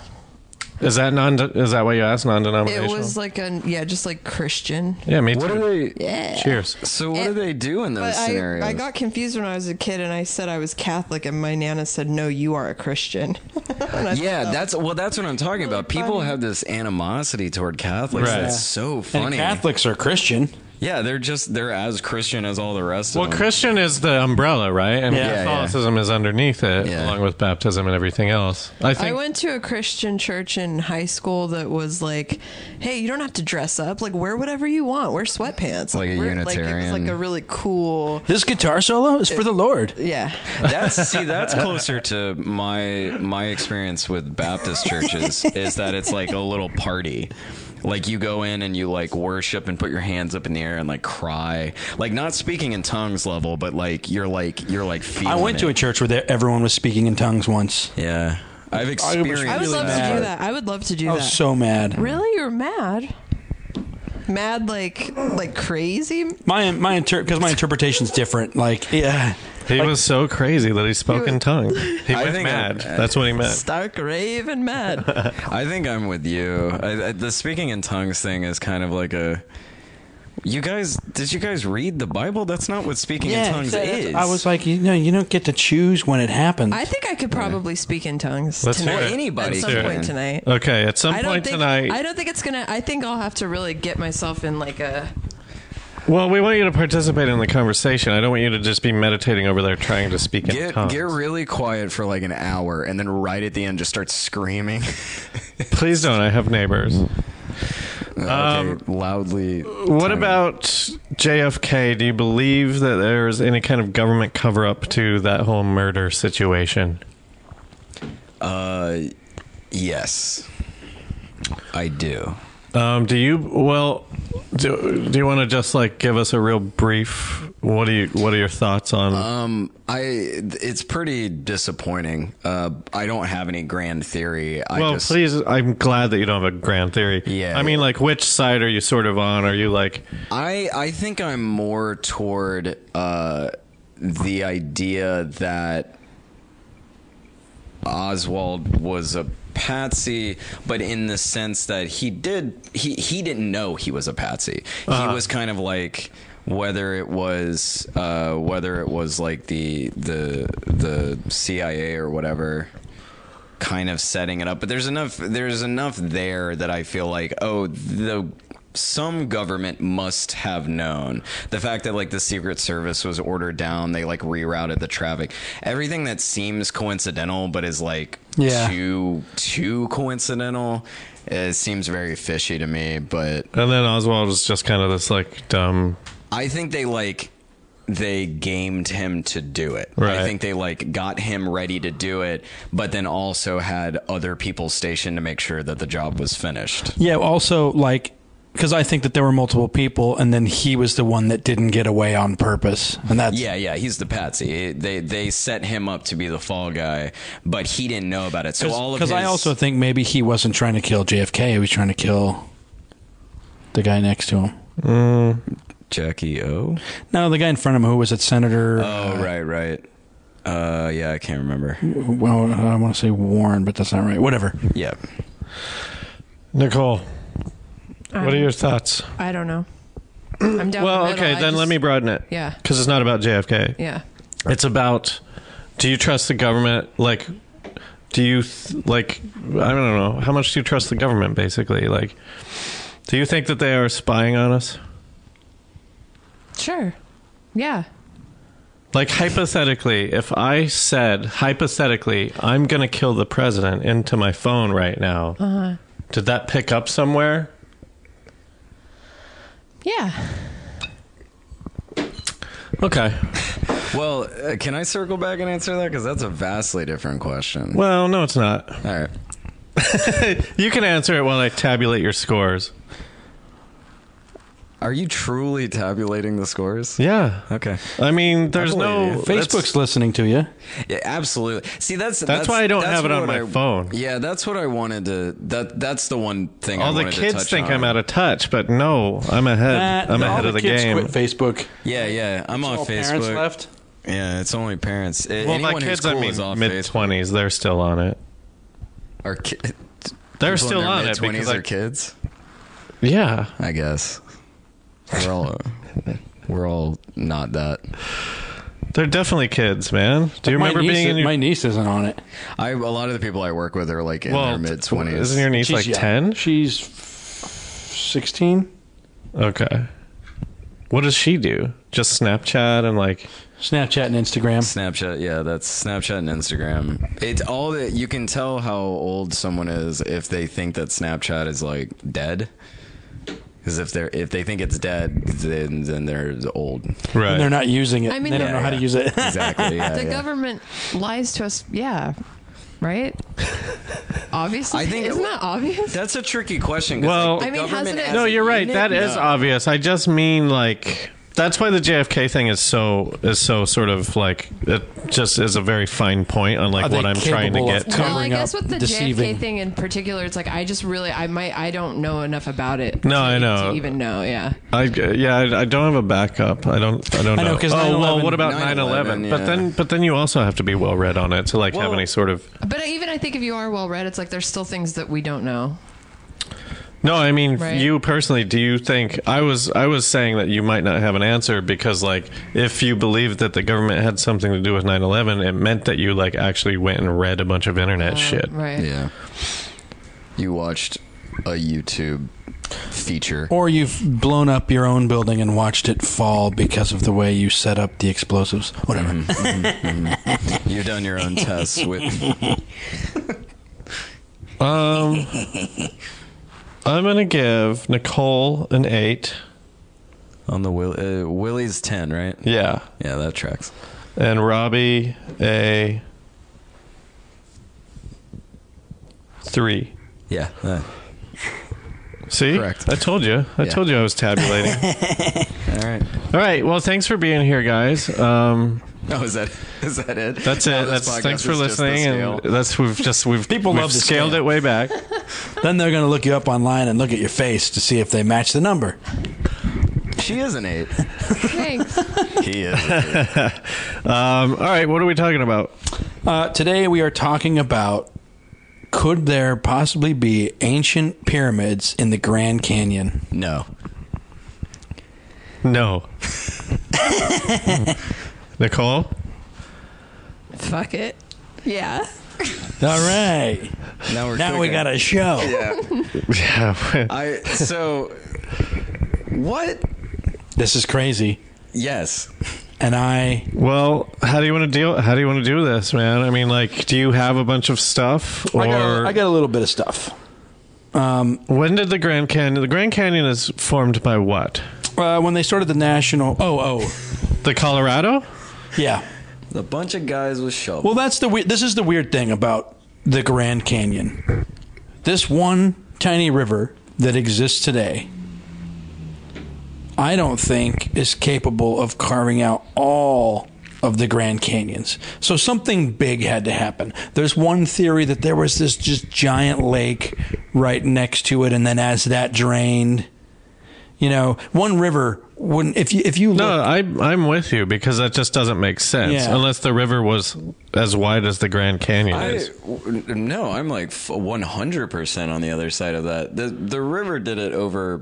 Speaker 1: Is that non? Is that what you asked? Non-denominational.
Speaker 4: It was like a yeah, just like Christian.
Speaker 1: yeah, me
Speaker 3: What
Speaker 1: too.
Speaker 3: they?
Speaker 4: Yeah.
Speaker 1: Cheers.
Speaker 3: So what
Speaker 4: It-
Speaker 3: do they do in those
Speaker 4: But I,
Speaker 3: scenarios?
Speaker 4: I got confused when I was a kid, and I said I was Catholic, and my nana said, "No, you are a Christian."
Speaker 3: Yeah,
Speaker 4: thought,
Speaker 3: that's well. That's what I'm talking about. People
Speaker 4: funny.
Speaker 3: have this animosity toward Catholics.
Speaker 1: Right.
Speaker 3: That's so funny.
Speaker 2: And
Speaker 3: funny.
Speaker 2: Catholics are Christian.
Speaker 3: Yeah, they're just they're as Christian as all the rest
Speaker 1: Well,
Speaker 3: of them.
Speaker 1: Well, Christian is the umbrella, right? And
Speaker 2: Yeah. Yeah,
Speaker 1: Catholicism is underneath it,
Speaker 3: Yeah.
Speaker 1: along with baptism and everything else. I think.
Speaker 4: I went to a Christian church in high school that was like, "Hey, you don't have to dress up. Like, wear whatever you want. Wear sweatpants.
Speaker 3: Like a
Speaker 4: wear- Like, it was
Speaker 3: Unitarian.
Speaker 4: like a really cool.
Speaker 2: This guitar solo is for the Lord.
Speaker 4: Yeah,
Speaker 3: That's see, that's closer to my my experience with Baptist churches is that it's like a little party. Like you go in and you like worship and put your hands up in the air and like cry, like not speaking in tongues level, but like you're like you're like feeling.
Speaker 2: I went to a church where there, everyone was speaking in tongues once.
Speaker 3: yeah. I've experienced.
Speaker 4: I would
Speaker 2: Really
Speaker 4: love to do that. I would love to do
Speaker 2: I
Speaker 4: that.
Speaker 2: was so mad.
Speaker 4: really, you're mad? Mad like like crazy?
Speaker 2: My my inter because my interpretation's different. Like yeah,
Speaker 1: he was so crazy that he spoke in tongues. He
Speaker 3: I
Speaker 1: went
Speaker 3: think I'm-
Speaker 1: mad. That's what he meant.
Speaker 4: Stark raving mad.
Speaker 3: I think I'm with you. I, I, the speaking in tongues thing is kind of like a. You guys, did you guys read the Bible? That's not what speaking in tongues is.
Speaker 2: I was like, you know, you don't get to choose when it happens.
Speaker 4: I think I could probably speak in tongues
Speaker 1: Let's
Speaker 4: tonight.
Speaker 1: hear it.
Speaker 3: Anybody
Speaker 4: at some
Speaker 3: can.
Speaker 4: point tonight.
Speaker 1: Okay, at some point
Speaker 4: think
Speaker 1: tonight.
Speaker 4: I don't think it's gonna. I think I'll have to really get myself in like a.
Speaker 1: well, we want you to participate in the conversation. I don't want you to just be meditating over there trying to speak in
Speaker 3: Get
Speaker 1: tongues.
Speaker 3: get really quiet for like an hour, and then right at the end, just start screaming.
Speaker 1: Please don't. I have neighbors.
Speaker 3: okay, loudly.
Speaker 1: What
Speaker 3: tongue-
Speaker 1: about JFK? Do you believe that there's any kind of government cover up to that whole murder situation?
Speaker 3: Uh, yes, I do.
Speaker 1: Um, do you? Well, do, do you want to just like give us a real brief? What do you? What are your thoughts on?
Speaker 3: Um, I it's pretty disappointing. Uh, I don't have any grand theory. I
Speaker 1: well,
Speaker 3: just,
Speaker 1: please. I'm glad that you don't have a grand theory.
Speaker 3: Yeah.
Speaker 1: I mean, like, which side are you sort of on? Are you like?
Speaker 3: I I think I'm more toward uh, the idea that Oswald was a patsy, but in the sense that he did he he didn't know he was a patsy. He was kind of like whether it was uh, whether it was like the the the CIA or whatever kind of setting it up but there's enough there's enough there that I feel like oh the some government must have known the fact that like the secret service was ordered down they like rerouted the traffic everything that seems coincidental but is like
Speaker 2: Yeah.
Speaker 3: too too coincidental it seems very fishy to me but
Speaker 1: And then Oswald was just kind of this like dumb.
Speaker 3: I think they like they gamed him to do it.
Speaker 1: Right.
Speaker 3: I think they like got him ready to do it, but then also had other people stationed to make sure that the job was finished.
Speaker 2: Yeah. Also, like, because I think that there were multiple people, and then he was the one that didn't get away on purpose, and that's
Speaker 3: Yeah, yeah, he's the patsy. They they set him up to be the fall guy, but he didn't know about it. So all of
Speaker 2: Because I also think maybe he wasn't trying to kill JFK; he was trying to kill the guy next to him.
Speaker 3: Jackie O.
Speaker 2: No, the guy in front of him who was it, Senator.
Speaker 3: Oh right, right. Uh, yeah, I can't remember.
Speaker 2: well, I want to say Warren, but that's not right. Whatever.
Speaker 3: Yeah,
Speaker 1: Nichole, what are
Speaker 4: Um,
Speaker 1: your thoughts?
Speaker 4: I don't know. I'm down.
Speaker 1: Well,
Speaker 4: the middle.
Speaker 1: okay,
Speaker 4: I
Speaker 1: then let
Speaker 4: just-
Speaker 1: me broaden it.
Speaker 4: Yeah.
Speaker 1: Because it's not about JFK.
Speaker 4: Yeah.
Speaker 1: It's about do you trust the government? Like, do you, th- like, I don't know. How much do you trust the government, basically? Like, do you think that they are spying on us?
Speaker 4: Sure. Yeah.
Speaker 1: Like, hypothetically, if I said, hypothetically, I'm going to kill the president into my phone right now,
Speaker 4: Uh-huh.
Speaker 1: did that pick up somewhere?
Speaker 4: Yeah.
Speaker 1: Okay.
Speaker 3: Well, uh, can I circle back and answer that? Because that's a vastly different question.
Speaker 1: Well, no, it's not.
Speaker 3: All right.
Speaker 1: You can answer it while I tabulate your scores.
Speaker 3: Are you truly tabulating the scores?
Speaker 1: Yeah.
Speaker 3: Okay.
Speaker 1: I mean, there's
Speaker 3: believe
Speaker 1: no.
Speaker 2: Facebook's listening to you.
Speaker 3: Yeah, absolutely. See, that's
Speaker 1: That's why I don't have it on my
Speaker 3: I-
Speaker 1: phone.
Speaker 3: Yeah, that's what I wanted to. That that's the one thing. I
Speaker 1: All the
Speaker 3: wanted to
Speaker 1: kids
Speaker 3: touch
Speaker 1: think
Speaker 3: on.
Speaker 1: I'm out of touch, but no, I'm ahead. I'm
Speaker 2: all
Speaker 1: ahead of the
Speaker 2: kids
Speaker 1: game.
Speaker 2: Quit Facebook.
Speaker 3: Yeah, yeah. I'm on
Speaker 2: All
Speaker 3: Facebook.
Speaker 2: parents left.
Speaker 3: Yeah, it's only parents.
Speaker 1: Well,
Speaker 3: Anyone
Speaker 1: my kids,
Speaker 3: cool
Speaker 1: I mean,
Speaker 3: off
Speaker 1: mid twenties. they're still on it.
Speaker 3: Are ki-
Speaker 1: They're
Speaker 3: people in
Speaker 1: still
Speaker 3: their
Speaker 1: on it
Speaker 3: mid-twenties
Speaker 1: because,
Speaker 3: are kids.
Speaker 1: yeah,
Speaker 3: I guess we're all we're all not that.
Speaker 1: they're definitely kids, man. Do you
Speaker 2: my
Speaker 1: remember
Speaker 2: niece,
Speaker 1: being in your?
Speaker 2: my niece isn't on it.
Speaker 3: I a lot of the people I work with are like in
Speaker 1: well,
Speaker 3: their mid twenties.
Speaker 1: Isn't your niece like
Speaker 2: yeah,
Speaker 1: ten?
Speaker 2: She's sixteen.
Speaker 1: Okay. What does she do? Just Snapchat and like.
Speaker 2: Snapchat and Instagram.
Speaker 3: Snapchat, yeah, that's Snapchat and Instagram. It's all that you can tell how old someone is if they think that Snapchat is like dead. Because if they're if they think it's dead, then then they're old.
Speaker 1: Right.
Speaker 2: And they're not using it.
Speaker 4: I mean,
Speaker 2: they don't
Speaker 4: yeah,
Speaker 2: know how to use it.
Speaker 3: Exactly. Yeah,
Speaker 4: the
Speaker 3: yeah.
Speaker 4: government lies to us. Yeah. Right? Obviously.
Speaker 3: I think it-
Speaker 4: Isn't that obvious?
Speaker 3: That's a tricky question.
Speaker 1: Well-
Speaker 3: like,
Speaker 4: I mean, hasn't it-
Speaker 1: no, you're right. That is
Speaker 3: No.
Speaker 1: obvious. I just mean like that's why the JFK thing is so is so sort of like it just is a very fine point on like
Speaker 2: Are
Speaker 1: what I'm trying to get to.
Speaker 4: well, I guess with the
Speaker 2: deceiving.
Speaker 4: JFK thing in particular, it's like I just really, I might, I don't know enough about it.
Speaker 1: No,
Speaker 4: to,
Speaker 1: I know.
Speaker 4: to even know. Yeah.
Speaker 1: I yeah, I, I don't have a backup. I don't. I don't know.
Speaker 2: I know, 'cause
Speaker 1: oh well, what about
Speaker 3: 9/11,
Speaker 1: 9/11? But then, but then you also have to be well read on it to like have any sort of.
Speaker 4: But even I think if you are well read, it's like there's still things that we don't know.
Speaker 1: No, I mean
Speaker 4: Right.
Speaker 1: you personally. Do you think I was? I was saying that you might not have an answer because like if you believed that the government had something to do with 9/11, it meant that you like actually went and read a bunch of internet shit.
Speaker 4: Right.
Speaker 3: Yeah. You watched a YouTube feature.
Speaker 2: or you've blown up your own building and watched it fall because of the way you set up the explosives. Whatever. Mm-hmm. Mm-hmm. Mm-hmm.
Speaker 3: You've done your own tests with.
Speaker 1: Um, I'm gonna give Nichole an eight.
Speaker 3: On the Will, uh, Willie's ten, right?
Speaker 1: Yeah,
Speaker 3: Yeah, that tracks.
Speaker 1: and Robby a three.
Speaker 3: Yeah. uh,
Speaker 1: See,
Speaker 3: Correct.
Speaker 1: I told you. I
Speaker 3: Yeah.
Speaker 1: told you I was tabulating.
Speaker 3: all right.
Speaker 1: All right. Well, thanks for being here, guys. Um,
Speaker 3: Oh, is that is that it?
Speaker 1: that's it.
Speaker 3: this
Speaker 1: That's thanks for
Speaker 3: is just the
Speaker 1: listening, and that's we've just we've
Speaker 2: People
Speaker 1: we've
Speaker 2: love the
Speaker 1: scaled
Speaker 2: scale.
Speaker 1: it way back.
Speaker 2: then they're going to look you up online and look at your face to see if they match the number.
Speaker 3: She is an eight.
Speaker 4: Thanks.
Speaker 3: He is. an eight.
Speaker 1: Um, all right. What are we talking about?
Speaker 2: Uh, today we are talking about could there possibly be ancient pyramids in the Grand Canyon?
Speaker 3: No.
Speaker 1: No. Nichole?
Speaker 4: Fuck it. Yeah.
Speaker 2: All right.
Speaker 3: Now we're
Speaker 2: Now we got a show.
Speaker 3: Yeah.
Speaker 1: Yeah.
Speaker 3: I so what?
Speaker 2: This is crazy.
Speaker 3: Yes.
Speaker 2: And I
Speaker 1: well, how do you want to deal? How do you want to do this, man? I mean, like, do you have a bunch of stuff, or
Speaker 2: I got, I got a little bit of stuff.
Speaker 1: Um, when did the Grand Canyon? The Grand Canyon is formed by what?
Speaker 2: Uh, when they started the national, oh, oh,
Speaker 1: The Colorado?
Speaker 2: Yeah.
Speaker 3: A bunch of guys with shovels.
Speaker 2: Well, that's the weird. This is the weird thing about the Grand Canyon. This one tiny river that exists today, I don't think is capable of carving out all of the Grand Canyons. So something big had to happen. There's one theory that there was this just giant lake right next to it, and then as that drained, you know, one river wouldn't. If you if you look,
Speaker 1: No, I, I'm with you because that just doesn't make sense
Speaker 2: Yeah.
Speaker 1: unless the river was as wide as the Grand Canyon
Speaker 3: I,
Speaker 1: is.
Speaker 3: w- no, I'm like one hundred percent on the other side of that. The the river did it over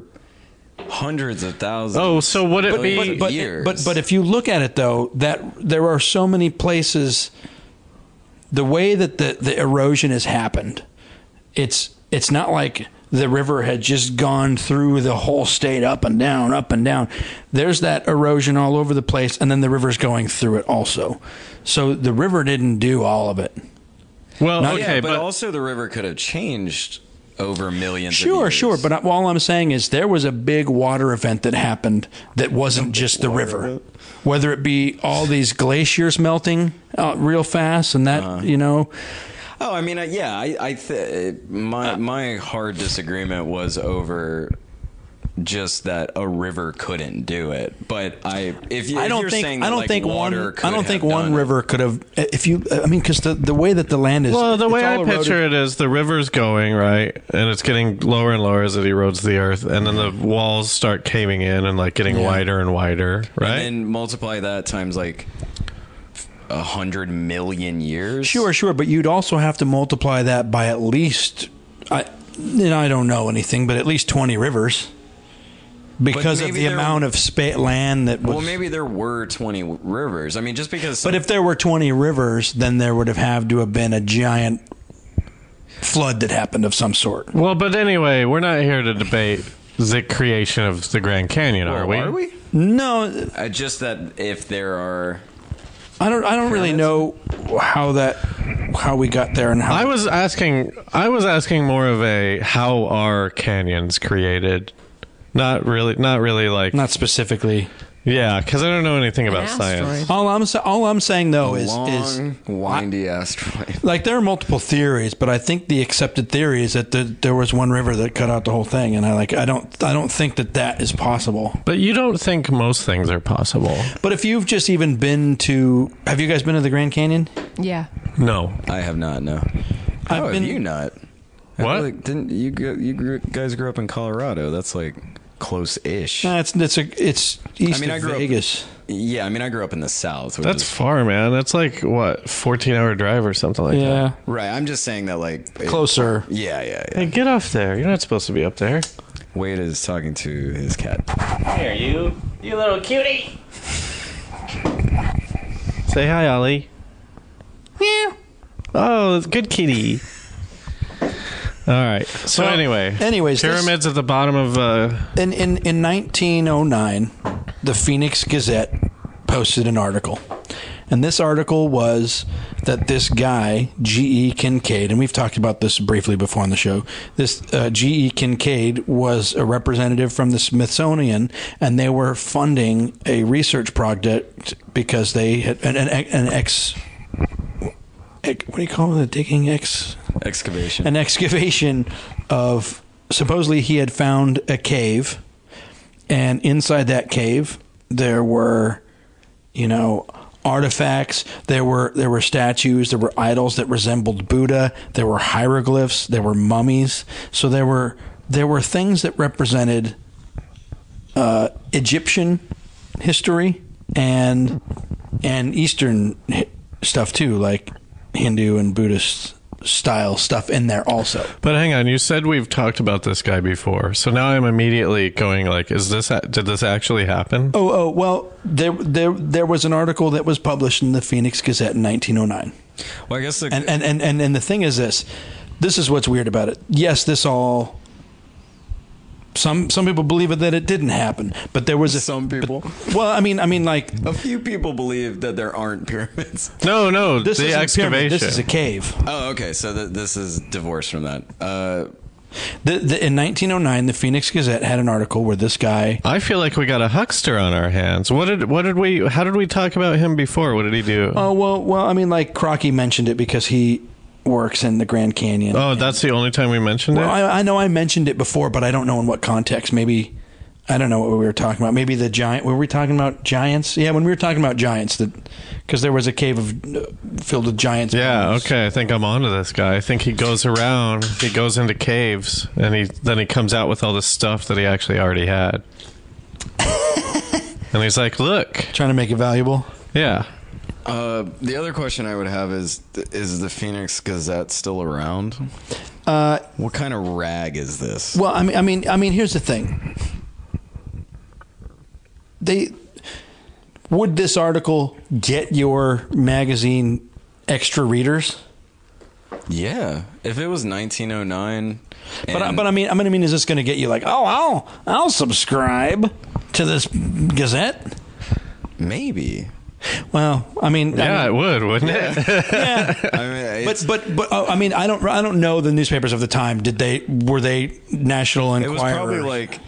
Speaker 3: hundreds of thousands.
Speaker 1: Oh, so would it be?
Speaker 3: But-
Speaker 2: but,
Speaker 3: years.
Speaker 2: but but if you look at it though, that there are so many places. The way that the, the erosion has happened, it's it's not like the river had just gone through the whole state up and down, up and down. There's that erosion all over the place, and then the river's going through it also. So the river didn't do all of it.
Speaker 1: well,
Speaker 2: Not-
Speaker 1: okay,
Speaker 3: yeah, but,
Speaker 1: but,
Speaker 3: also the river could have changed over millions. of
Speaker 2: Sure,
Speaker 3: years.
Speaker 2: sure, but all I'm saying is there was a big water event that happened that wasn't just the river. Whether it be all these glaciers melting uh, real fast and that, you know,
Speaker 3: Oh, I mean, uh, yeah, I, I th-
Speaker 2: Uh,
Speaker 3: my my hard disagreement was over just that a river couldn't do it. But I, if, you,
Speaker 2: I
Speaker 3: if
Speaker 2: don't
Speaker 3: you're
Speaker 2: think
Speaker 3: saying
Speaker 2: I don't
Speaker 3: like,
Speaker 2: think one
Speaker 3: water
Speaker 2: I don't think one
Speaker 3: done it.
Speaker 2: river could have if you I mean cuz the the way that the land is
Speaker 1: well, the way I
Speaker 2: eroded-
Speaker 1: picture it is the river's going right, and it's getting lower and lower as it erodes the earth, and then the walls start caving in and like getting
Speaker 2: Yeah.
Speaker 1: wider and wider, right?
Speaker 3: and then multiply that times like a hundred million years.
Speaker 2: Sure, sure, but you'd also have to multiply that by at least I you know, I don't know anything, but at least 20 rivers. Because of the
Speaker 3: there-
Speaker 2: amount of spa- land that was
Speaker 3: Well, maybe there were twenty rivers. I mean, just because.
Speaker 2: But if there were 20 rivers, then there would have had to have been a giant flood that happened of some sort.
Speaker 1: well, but anyway, we're not here to debate the creation of the Grand Canyon, are we?
Speaker 3: Are we?
Speaker 2: No,
Speaker 3: Uh, just that if there are.
Speaker 2: I don't. I don't really know how that, how we got there, and how.
Speaker 1: I was asking. I was asking more of a how are canyons created? Not really. Not really like.
Speaker 2: not specifically.
Speaker 1: Yeah, because I don't know anything
Speaker 4: An
Speaker 1: about science.
Speaker 2: All I'm sa- all I'm saying though is
Speaker 3: long,
Speaker 2: is
Speaker 3: windy asteroid.
Speaker 2: like there are multiple theories, but I think the accepted theory is that the, there was one river that cut out the whole thing, and I like I don't I don't think that that is possible.
Speaker 1: But you don't think most things are possible?
Speaker 2: But if you've just even been to, have you guys been to the Grand Canyon?
Speaker 4: Yeah.
Speaker 1: No.
Speaker 3: I have not. No.
Speaker 2: I've
Speaker 3: How
Speaker 2: been-
Speaker 3: have you not? I
Speaker 1: What?
Speaker 3: feel Like, didn't you? gr- You grew, guys grew up in Colorado? That's like close-ish.
Speaker 2: Nah, it's it's a it's east
Speaker 3: I mean,
Speaker 2: of
Speaker 3: I grew up- yeah, I mean, I grew up in the South. Which
Speaker 1: That's
Speaker 3: is,
Speaker 1: far, man. That's like what, fourteen hour drive or something like
Speaker 2: yeah,
Speaker 1: that.
Speaker 3: right. I'm just saying that, like, it-
Speaker 2: closer.
Speaker 3: Yeah, yeah, yeah.
Speaker 1: Hey, get off there. You're not supposed to be up there.
Speaker 3: Wade is talking to his cat.
Speaker 1: Here, you, you little cutie. Say hi, Ollie. Meow. Oh, it's good kitty. All right. So
Speaker 2: Well,
Speaker 1: anyway,
Speaker 2: anyways, this-
Speaker 1: pyramids at the bottom of. Uh,
Speaker 2: In, in, in 1909, the Phoenix Gazette posted an article. And this article was that this guy, G.E. Kincaid, and we've talked about this briefly before on the show. This uh, G.E. Kincaid was a representative from the Smithsonian, and they were funding a research project because they had an, an, an ex. ex- What do you call it? A digging ex
Speaker 3: Excavation.
Speaker 2: an excavation of supposedly he had found a cave and inside that cave there were you know artifacts there were there were statues there were idols that resembled buddha there were hieroglyphs there were mummies so there were there were things that represented uh, egyptian history and and eastern stuff too like Hindu and Buddhist style stuff in there also.
Speaker 1: But hang on, you said we've talked about this guy before, so now I'm immediately going like, is this did this actually happen?
Speaker 2: Oh, oh, well, there, there, there was an article that was published in the Phoenix Gazette in 1909.
Speaker 3: Well, I guess the,
Speaker 2: And, and, and, and, and the thing is this this is what's weird about it. Yes, this all. Some some people believe that it didn't happen, but there was a
Speaker 3: Some people.
Speaker 2: but- well, I mean, I mean, like
Speaker 3: a few people believe that there aren't pyramids.
Speaker 1: No, no,
Speaker 2: this
Speaker 1: the
Speaker 2: is a pyramid.
Speaker 1: excavation.
Speaker 2: This is a cave.
Speaker 3: Oh, okay. So th- this is divorced from that. Uh,
Speaker 2: The, the, in 1909, the Phoenix Gazette had an article where this guy.
Speaker 1: I feel like we got a huckster on our hands. What did what did we? How did we talk about him before? What did he do?
Speaker 2: Oh well, well, I mean, like Crocky mentioned it because he works in the Grand Canyon.
Speaker 1: Oh, that's the only time we mentioned
Speaker 2: Well,
Speaker 1: it.
Speaker 2: I, I know I mentioned it before, but I don't know in what context. Maybe I don't know what we were talking about. Maybe the giant. Were we talking about giants? Yeah, when we were talking about giants, that because there was a cave of uh, filled with giants.
Speaker 1: Yeah,
Speaker 2: bones.
Speaker 1: okay. I think I'm onto this guy. I think he goes around, he goes into caves, and he then he comes out with all this stuff that he actually already had. and he's like, "Look,
Speaker 2: Trying to make it valuable.
Speaker 1: yeah,
Speaker 3: uh, the other question I would have is: Is the Phoenix Gazette still around?
Speaker 2: Uh,
Speaker 3: What kind of rag is this?
Speaker 2: well, I mean, I mean, I mean, here's the thing. They would this article get your magazine extra readers?
Speaker 3: Yeah, if it was 1909,
Speaker 2: But I, but I mean, I mean, I mean, is this going to get you like, oh, I'll I'll subscribe to this Gazette?
Speaker 3: maybe.
Speaker 2: Well, I mean,
Speaker 1: yeah,
Speaker 2: I
Speaker 1: it would, wouldn't it?"
Speaker 2: yeah.
Speaker 3: I mean,
Speaker 2: But
Speaker 3: it's,
Speaker 2: but but uh, I mean, I don't I don't know the newspapers of the time. Did they were they National Enquirer?
Speaker 3: it was probably like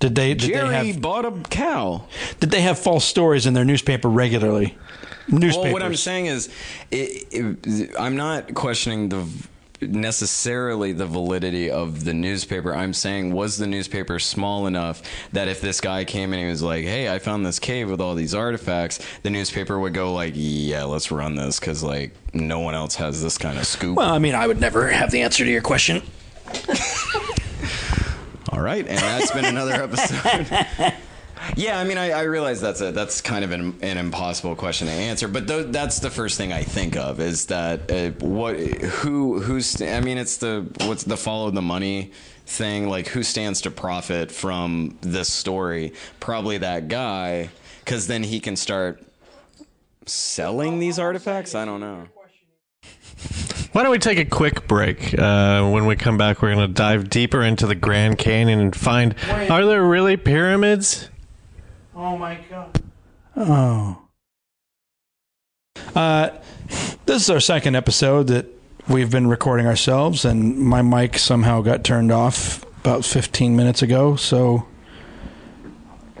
Speaker 2: did they did
Speaker 3: Jerry
Speaker 2: they have
Speaker 3: bought a cow.
Speaker 2: did they have false stories in their newspaper regularly? Newspapers.
Speaker 3: Well, what I'm saying is, it, it, I'm not questioning the necessarily the validity of the newspaper. I'm saying, was the newspaper small enough that if this guy came and he was like, "Hey, I found this cave with all these artifacts," the newspaper would go like, "Yeah, let's run this," because like no one else has this kind of scoop.
Speaker 2: Well, I mean, I would never have the answer to your question.
Speaker 3: All right, and that's been another episode. yeah, I mean, I, I realize that's a that's kind of an, an impossible question to answer, but th- that's the first thing I think of is that uh, what who who's I mean, it's the what's the follow the money thing like who stands to profit from this story? Probably that guy, because then he can start selling these artifacts. I don't know.
Speaker 1: Why don't we take a quick break? Uh, when we come back, we're going to dive deeper into the Grand Canyon and find are there really pyramids?
Speaker 2: Oh my god. Oh. Uh, this is our second episode that we've been recording ourselves, and my mic somehow got turned off about 15 minutes ago. So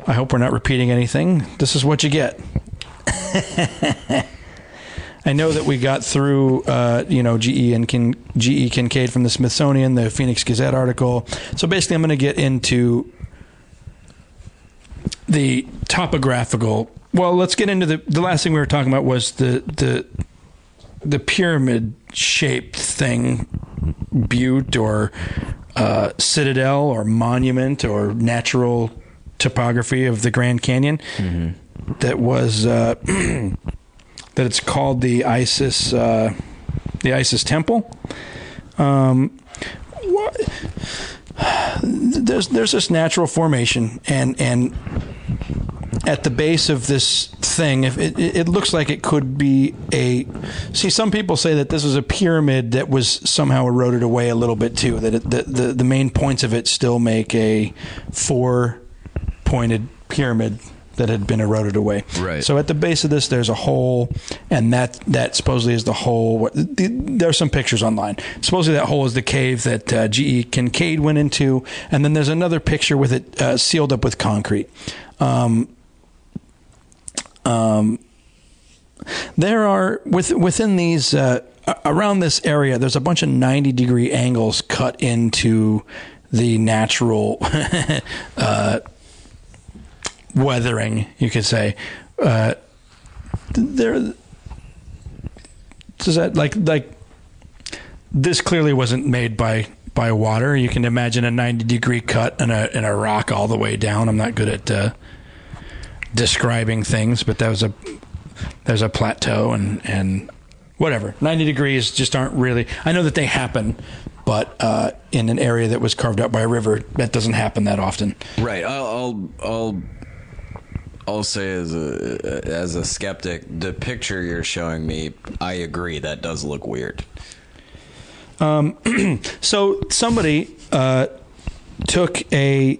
Speaker 2: I hope we're not repeating anything. This is what you get. I know that we got through, uh, you know, GE and Kin- GE Kincaid from the Smithsonian, the Phoenix Gazette article. So basically, I'm going to get into the topographical. Well, let's get into the the last thing we were talking about was the the the pyramid shaped thing, butte or uh, citadel or monument or natural topography of the Grand Canyon. That was uh, that it's called the Isis uh, the Isis Temple. Um, what? There's there's this natural formation and and at the base of this thing, if it, it looks like it could be a. See, some people say that this is a pyramid that was somehow eroded away a little bit too. That it, the, the the main points of it still make a four pointed pyramid that had been eroded away.
Speaker 3: Right.
Speaker 2: So at the base of this, there's a hole, and that that supposedly is the hole. There are some pictures online. Supposedly that hole is the cave that uh, GE Kincaid went into, and then there's another picture with it uh, sealed up with concrete. Um, um, there are with, within these uh, around this area. There's a bunch of 90 degree angles cut into the natural uh, weathering, you could say. Uh, there, does that like like this clearly wasn't made by by water. You can imagine a 90 degree cut in a in a rock all the way down. I'm not good at uh, describing things, but that was a there's a plateau and and whatever. 90 degrees just aren't really. I know that they happen, but uh, in an area that was carved out by a river, that doesn't happen that often.
Speaker 3: Right. I'll I'll I'll, I'll say as a as a skeptic, the picture you're showing me, I agree that does look weird.
Speaker 2: Um, So somebody uh, took a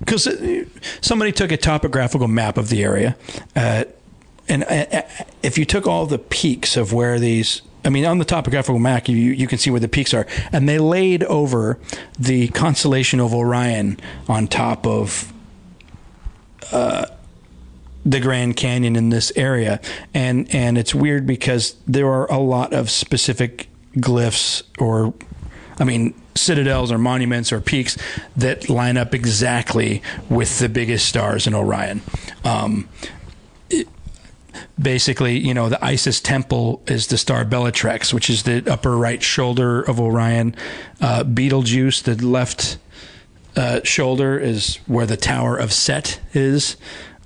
Speaker 2: because somebody took a topographical map of the area, uh, and uh, if you took all the peaks of where these. I mean, on the topographical map, you you can see where the peaks are, and they laid over the constellation of Orion on top of uh, the Grand Canyon in this area, and and it's weird because there are a lot of specific glyphs or, I mean, citadels or monuments or peaks that line up exactly with the biggest stars in Orion. Um, basically, you know, the Isis temple is the star Bellatrix, which is the upper right shoulder of Orion. Uh, Betelgeuse, the left uh, shoulder, is where the Tower of Set is.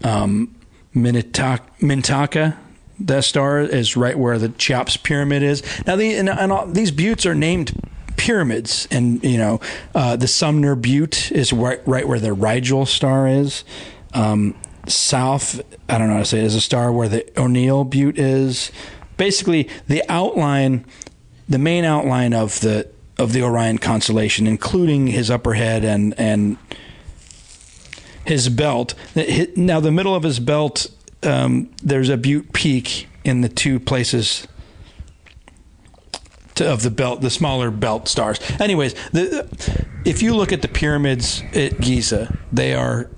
Speaker 2: Um, Minnetonka, Mintaka, that star is right where the Cheops pyramid is. Now, the, and, and all, these buttes are named pyramids, and you know, uh, the Sumner Butte is right, right where the Rigel star is. Um, south, I don't know how to say it, is a star where the O'Neill Butte is. Basically, the outline, the main outline of the of the Orion constellation, including his upper head and and his belt. Now, the middle of his belt, um, there's a butte peak in the two places to, of the belt, the smaller belt stars. Anyways, the, if you look at the pyramids at Giza, they are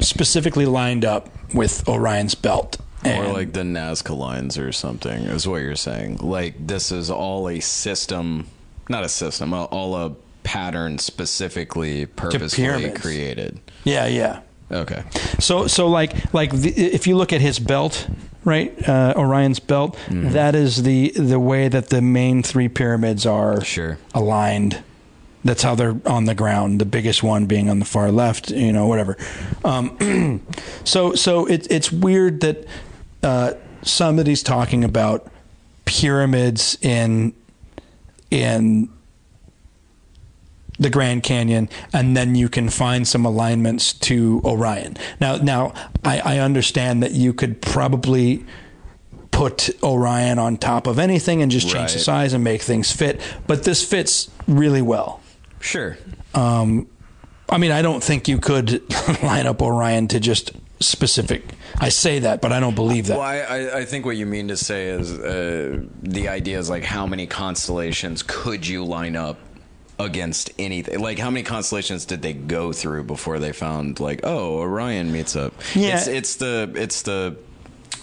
Speaker 2: specifically lined up with Orion's belt.
Speaker 3: Or
Speaker 2: And-
Speaker 3: like the Nazca lines or something is what you're saying. Like this is all a system, not a system, all- all a pattern specifically purposefully
Speaker 2: pyramids.
Speaker 3: created.
Speaker 2: yeah, yeah.
Speaker 3: Okay.
Speaker 2: So, so like, like the, if you look at his belt, right, uh, Orion's belt, that is the the way that the main three pyramids are
Speaker 3: Sure.
Speaker 2: aligned. That's how they're on the ground. The biggest one being on the far left, you know, whatever. Um, so, so it, it's weird that uh, somebody's talking about pyramids in in the Grand Canyon, and then you can find some alignments to Orion. Now, now I, I understand that you could probably put Orion on top of anything and just change the size and make things fit, but this fits really well.
Speaker 3: Sure.
Speaker 2: Um, I mean, I don't think you could line up Orion to just specific. I say that, but I don't believe that.
Speaker 3: Well, I, I, think what you mean to say is uh, the idea is like how many constellations could you line up against anything? Like how many constellations did they go through before they found like oh Orion meets up?
Speaker 2: Yeah.
Speaker 3: it's, it's the it's the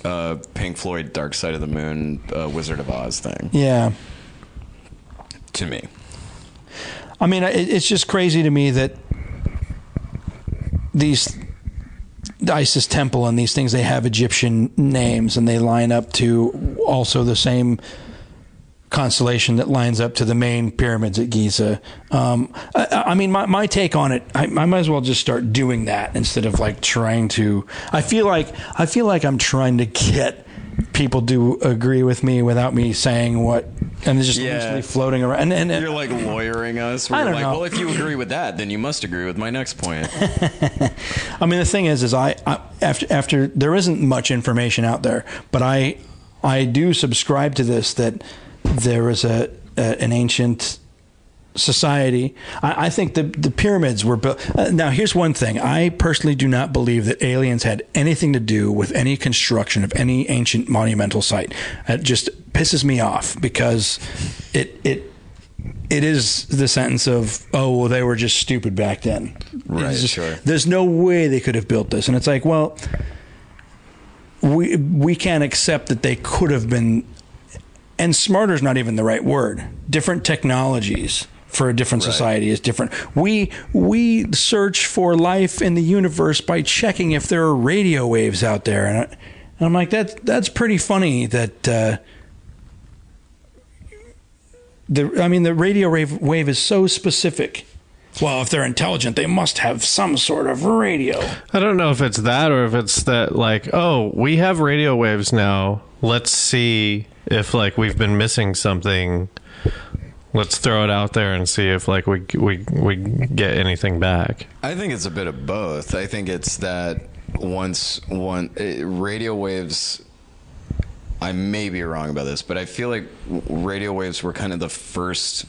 Speaker 3: uh, Pink Floyd Dark Side of the Moon uh, Wizard of Oz thing
Speaker 2: Yeah.
Speaker 3: to me.
Speaker 2: I mean, it, it's just crazy to me that these Isis temple and these things they have Egyptian names and they line up to also the same constellation that lines up to the main pyramids at Giza. Um, I, I mean, my, my take on it, I, I might as well just start doing that instead of like trying to. I feel like I feel like I'm trying to get people do agree with me without me saying what, and it's just
Speaker 3: Yeah.
Speaker 2: loosely floating around. And, and, and
Speaker 3: You're like lawyering us.
Speaker 2: I
Speaker 3: We're
Speaker 2: don't
Speaker 3: like,
Speaker 2: know.
Speaker 3: well, if you agree with that, then you must agree with my next point.
Speaker 2: I mean, the thing is, is I, I after after there isn't much information out there, but I I do subscribe to this that there is a, a an ancient society. I, I think the the pyramids were built. Uh, now, here's one thing: I personally do not believe that aliens had anything to do with any construction of any ancient monumental site. It just pisses me off because it it it is the sentence of oh well they were just stupid back then
Speaker 3: Right,
Speaker 2: just-
Speaker 3: sure.
Speaker 2: there's no way they could have built this and it's like well we we can't accept that they could have been and smarter is not even the right word different technologies for a different
Speaker 3: Right.
Speaker 2: society is different we we search for life in the universe by checking if there are radio waves out there and, I, and i'm like that that's pretty funny that uh the I mean the radio wave, wave is so specific. Well, if they're intelligent, they must have some sort of radio.
Speaker 1: I don't know if it's that or if it's that like, oh, we have radio waves now. Let's see if like we've been missing something, let's throw it out there and see if like we we we get anything back.
Speaker 3: I think it's a bit of both. I think it's that once one eh, radio waves. I may be wrong about this, but I feel like radio waves were kind of the first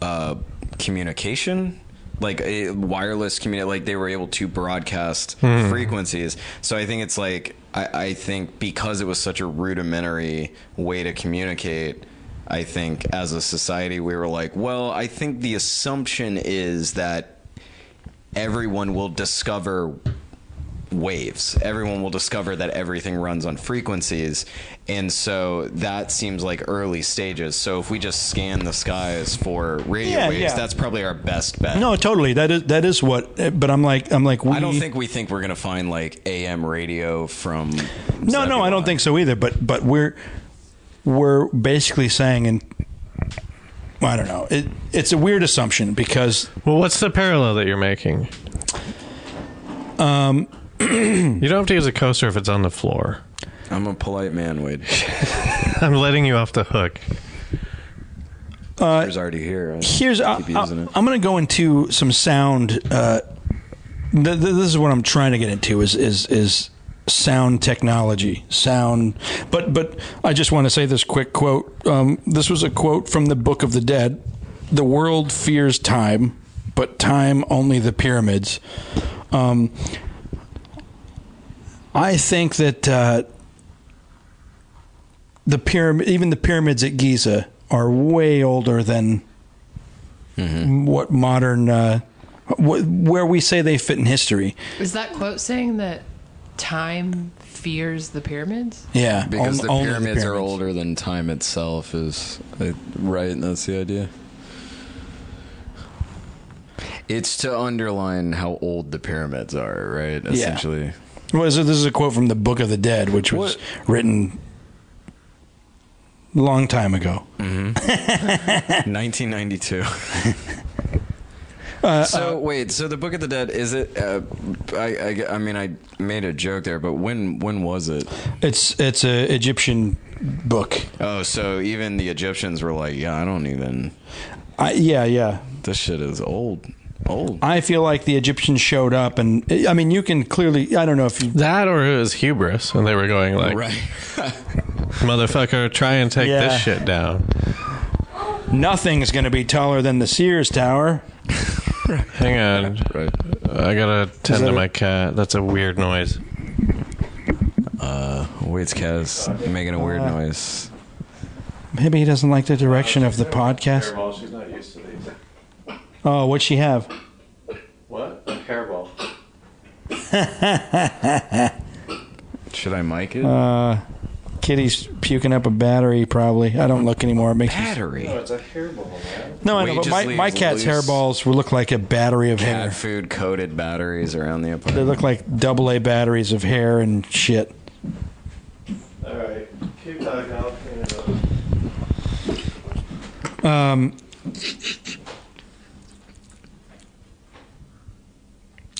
Speaker 3: uh, communication like a wireless community like they were able to broadcast frequencies so i think it's like I, I think because it was such a rudimentary way to communicate i think as a society we were like well i think the assumption is that everyone will discover waves. Everyone will discover that everything runs on frequencies. And so that seems like early stages. So if we just scan the skies for radio
Speaker 2: Yeah,
Speaker 3: waves,
Speaker 2: yeah.
Speaker 3: that's probably our best bet.
Speaker 2: No, totally. That is that is what. But I'm like I'm like we.
Speaker 3: I don't think we think we're going to find like AM radio from
Speaker 2: No, no, I don't think so either. But but we're we're basically saying, and I don't know. It, it's a weird assumption because
Speaker 1: Well, what's the parallel that you're making? Um, you don't have to use a coaster if it's on the floor.
Speaker 3: I'm a polite man, Wade.
Speaker 1: I'm letting you off the hook.
Speaker 3: There's already here. I
Speaker 2: here's I,
Speaker 3: keep using it.
Speaker 2: am going to go into some sound. Uh, th- th- this is what I'm trying to get into is is is sound technology, sound. But but I just want to say this quick quote. Um, this was a quote from the Book of the Dead. The world fears time, but time only the pyramids. Um, I think that uh, the pyramid, even the pyramids at Giza, are way older than what modern, uh, wh- where we say they fit in history.
Speaker 4: Is that quote saying that time fears the pyramids?
Speaker 2: Yeah,
Speaker 3: because
Speaker 2: on-
Speaker 3: the
Speaker 2: only
Speaker 3: pyramids, are older than time itself is right? That's the idea? It's to underline how old the pyramids are right? Essentially.
Speaker 2: Well, so this is a quote from the Book of the Dead, which was written a long time ago. Mm-hmm.
Speaker 3: 1992 so wait so the book of the dead is it uh, I, I i mean i made a joke there but when when was it
Speaker 2: It's it's a Egyptian book.
Speaker 3: oh so even the egyptians were like yeah i don't even
Speaker 2: I, yeah, yeah.
Speaker 3: this shit is old old
Speaker 2: I feel like the Egyptians showed up, and I mean, you can clearly. I don't know if you.
Speaker 1: That or it was hubris, and they were going like,
Speaker 3: right
Speaker 1: "Motherfucker, try and take
Speaker 2: Yeah.
Speaker 1: this shit down."
Speaker 2: Nothing's going to be taller than the Sears Tower.
Speaker 1: Hang on,
Speaker 3: right
Speaker 1: I gotta tend
Speaker 2: that
Speaker 1: to
Speaker 2: a-
Speaker 1: my cat. That's a weird noise.
Speaker 3: Uh, Wade's cat is making a weird noise
Speaker 2: Maybe he doesn't like the direction of the podcast.
Speaker 1: She's not used to these.
Speaker 2: Oh, what'd she have?
Speaker 1: What? A hairball.
Speaker 3: should i mic it
Speaker 2: Uh, Kitty's puking up a battery. Probably. I don't look anymore. It makes me-
Speaker 3: battery
Speaker 1: it's a hairball, man.
Speaker 2: no, I know, but
Speaker 3: just
Speaker 2: my, my
Speaker 3: leaves
Speaker 2: cat's
Speaker 3: loose-
Speaker 2: hairballs will look like a battery of hair.
Speaker 3: cat food coated batteries around the apartment.
Speaker 2: They
Speaker 3: apartment.
Speaker 2: look like double A batteries of hair and shit.
Speaker 1: All right, keep talking. I'll clean it up.
Speaker 2: Um,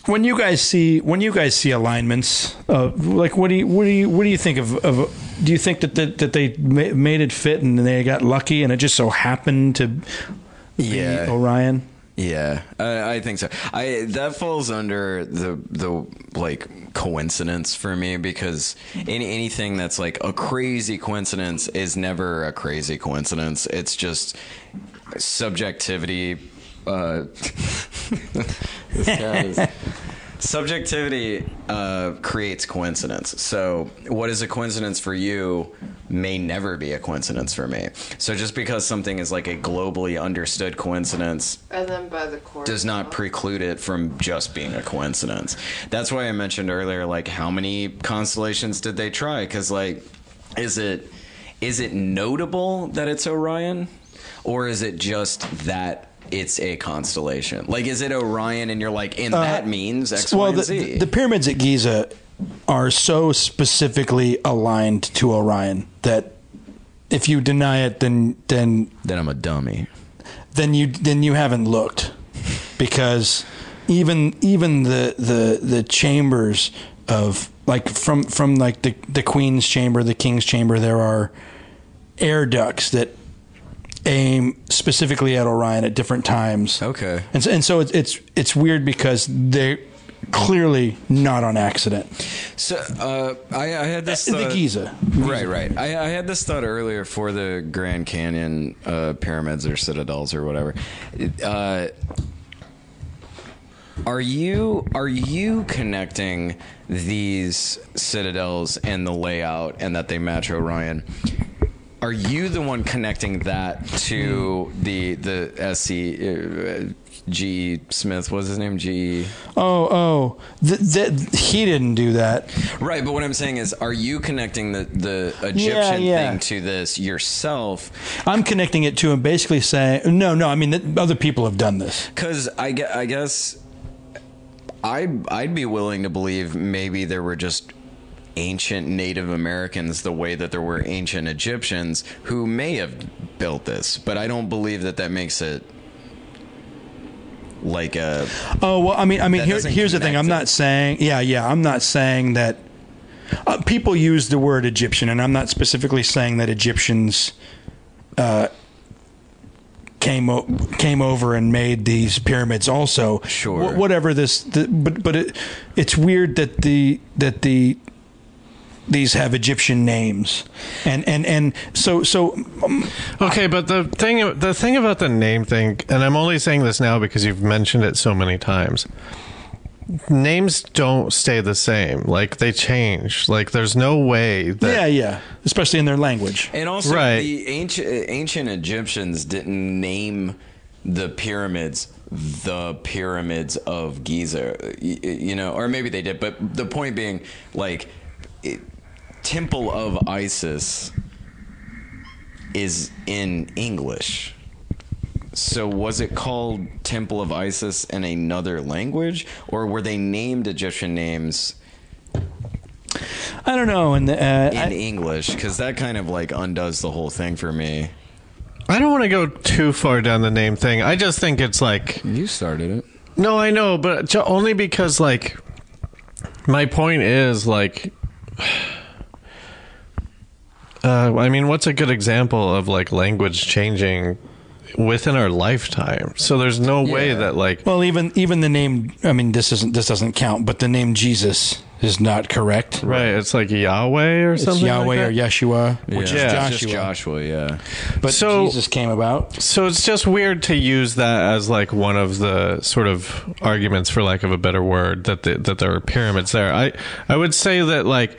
Speaker 2: when you guys see when you guys see alignments, uh, like what do you what do you what do you think of? of do you think that that, that they ma- made it fit and they got lucky and it just so happened to be
Speaker 3: Yeah.
Speaker 2: Orion?
Speaker 3: Yeah, I, I think so. I that falls under the the like coincidence for me because any anything that's like a crazy coincidence is never a crazy coincidence. It's just subjectivity. Uh, this cat is. Subjectivity uh, creates coincidence. So, what is a coincidence for you may never be a coincidence for me. So, just because something is like a globally understood coincidence
Speaker 4: And then by the core.
Speaker 3: does not preclude it from just being a coincidence. That's why I mentioned earlier, like how many constellations did they try? Because like, is it is it notable that it's Orion, or is it just that it's a constellation? Like, is it Orion, and you're like, and uh, that means X, Y,
Speaker 2: well,
Speaker 3: and
Speaker 2: the,
Speaker 3: Z?
Speaker 2: the pyramids at Giza are so specifically aligned to Orion that if you deny it, then then
Speaker 3: then I'm a dummy.
Speaker 2: then you then you haven't looked because even even the the the chambers of like from from like the the queen's chamber, the king's chamber, there are air ducts that aim specifically at Orion at different times.
Speaker 3: Okay.
Speaker 2: And so, and so it's it's it's weird because they're clearly not on accident.
Speaker 3: So uh, I, I had this
Speaker 2: the
Speaker 3: thought-
Speaker 2: Giza.
Speaker 3: Right, right. I, I had this thought earlier for the Grand Canyon uh, pyramids or citadels or whatever. Uh, are you are you connecting these citadels and the layout and that they match Orion? Are you the one connecting that to the the SC uh, G Smith? What's his name? G.
Speaker 2: Oh, oh, th- th- he didn't do that.
Speaker 3: Right, but what I'm saying is, are you connecting the the Egyptian
Speaker 2: yeah.
Speaker 3: thing to this yourself?
Speaker 2: I'm connecting it to him, basically saying, no, no. I mean, th- other people have done this.
Speaker 3: Because I, gue- I guess I I'd be willing to believe maybe there were just ancient Native Americans the way that there were ancient Egyptians who may have built this, but I don't believe that that makes it like a
Speaker 2: Oh well, I mean, I mean, here, here's the thing. I'm
Speaker 3: it.
Speaker 2: not saying, yeah, yeah. I'm not saying that. Uh, people use the word Egyptian, and I'm not specifically saying that Egyptians uh, came o- came over and made these pyramids. Also,
Speaker 3: Sure.
Speaker 2: Wh- whatever this, the, but but it, it's weird that the that the these have Egyptian names, and and and so so um,
Speaker 1: Okay, but the thing the thing about the name thing, and I'm only saying this now because you've mentioned it so many times. Names don't stay the same. Like they change. Like there's no way that
Speaker 2: yeah, yeah, especially in their language.
Speaker 3: And also,
Speaker 1: Right.
Speaker 3: the ancient ancient Egyptians didn't name the pyramids the pyramids of Giza, y- y- you know, or maybe they did. But the point being, like, it, Temple of Isis is in English. So was it called Temple of Isis in another language, or were they named Egyptian names
Speaker 2: I don't know, and uh,
Speaker 3: in
Speaker 2: I-
Speaker 3: English? Because that kind of like undoes the whole thing for me.
Speaker 1: I don't want to go too far down the name thing. I just think it's like
Speaker 3: You started it.
Speaker 1: No, I know, but only because like my point is like uh, I mean, what's a good example of like language changing within our lifetime? So there's no way that like
Speaker 2: Well, even even the name. I mean, this isn't this doesn't count, but the name Jesus is not correct.
Speaker 1: right, it's like Yahweh or
Speaker 2: It's
Speaker 1: something.
Speaker 2: Yahweh
Speaker 1: like
Speaker 2: or
Speaker 1: that.
Speaker 2: Yeshua, which
Speaker 1: Yeah.
Speaker 2: is
Speaker 1: It's
Speaker 2: Joshua.
Speaker 3: Just Joshua, yeah.
Speaker 2: But
Speaker 1: So-
Speaker 2: Jesus came about.
Speaker 1: So it's just weird to use that as like one of the sort of arguments, for lack of a better word, that the, that there are pyramids there. I I would say that like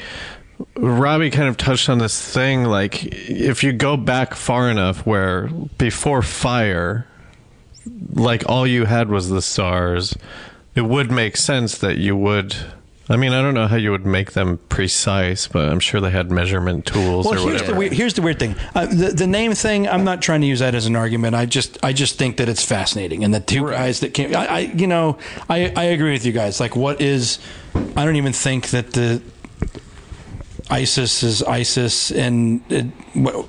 Speaker 1: Robby kind of touched on this thing. Like if you go back far enough, where before fire, like all you had was the stars, it would make sense that you would. I mean, I don't know how you would make them precise, but I'm sure they had measurement tools
Speaker 2: Well,
Speaker 1: or
Speaker 2: here's
Speaker 1: whatever.
Speaker 2: the, weird, here's the weird thing. Uh, the the name thing. I'm not trying to use that as an argument. I just I just think that it's fascinating. And the two guys that came, I, I you know I I agree with you guys. Like, what is? I don't even think that the ISIS is ISIS, and it, what,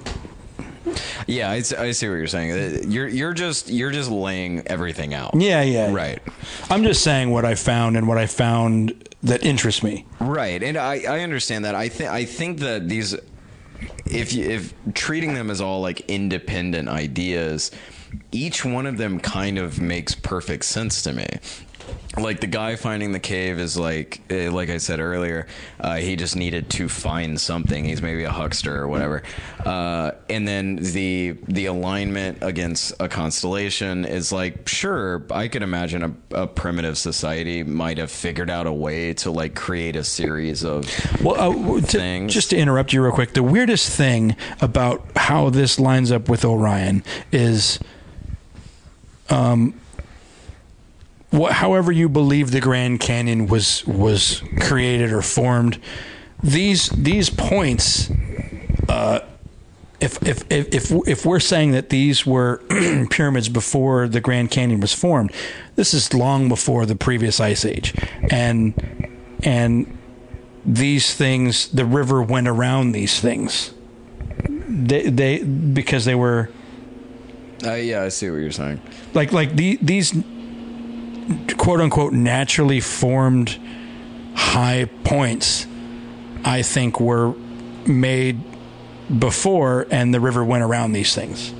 Speaker 3: Yeah, I, see what you're saying. Uh, You're you're just you're just laying everything out.
Speaker 2: yeah, yeah,
Speaker 3: Right.
Speaker 2: I'm just saying what I found and what I found that interests me.
Speaker 3: Right, and I, I understand that. I think I think that these, if you, if treating them as all like independent ideas, each one of them kind of makes perfect sense to me. Like the guy finding the cave is like, eh, like I said earlier, uh, he just needed to find something. He's maybe a huckster or whatever. Uh, and then the the alignment against a constellation is like, sure, I could imagine a, a primitive society might have figured out a way to like create a series of
Speaker 2: Well, uh, to,
Speaker 3: Things.
Speaker 2: just to interrupt you real quick, the weirdest thing about how this lines up with Orion is, um, what, however you believe the Grand Canyon was was created or formed, these these points. Uh, if, if, if, if, if we're saying that these were pyramids before the Grand Canyon was formed, this is long before the previous ice age, and and these things the river went around these things they they because they were
Speaker 3: Uh, yeah, I see what you're saying.
Speaker 2: like like the, these quote unquote naturally formed high points I think were made before, and the river went around these things.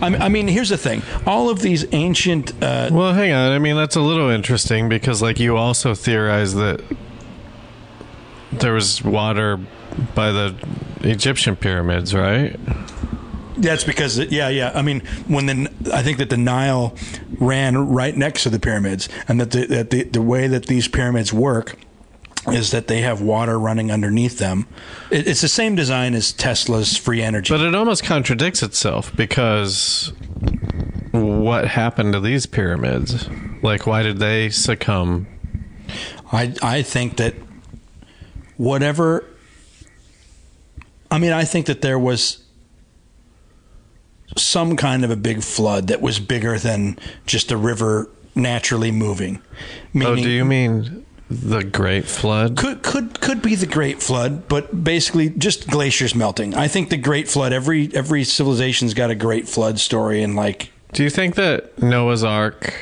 Speaker 2: I mean, here's the thing: all of these ancient. Uh,
Speaker 1: Well, hang on. I mean, that's a little interesting because, like, you also theorize that there was water by the Egyptian pyramids, right?
Speaker 2: That's because, yeah, yeah. I mean, when the I think that the Nile ran right next to the pyramids, and that the that the, the way that these pyramids work is that they have water running underneath them. It, it's the same design as Tesla's free energy.
Speaker 1: But it almost contradicts itself because what happened to these pyramids? Like, why did they succumb?
Speaker 2: I I think that whatever. I mean, I think that there was some kind of a big flood that was bigger than just a river naturally moving.
Speaker 1: Oh, do you mean the Great Flood?
Speaker 2: could could could be the Great Flood, but basically just glaciers melting. I think the Great Flood. Every every civilization's got a Great Flood story, and like
Speaker 1: Do you think that Noah's Ark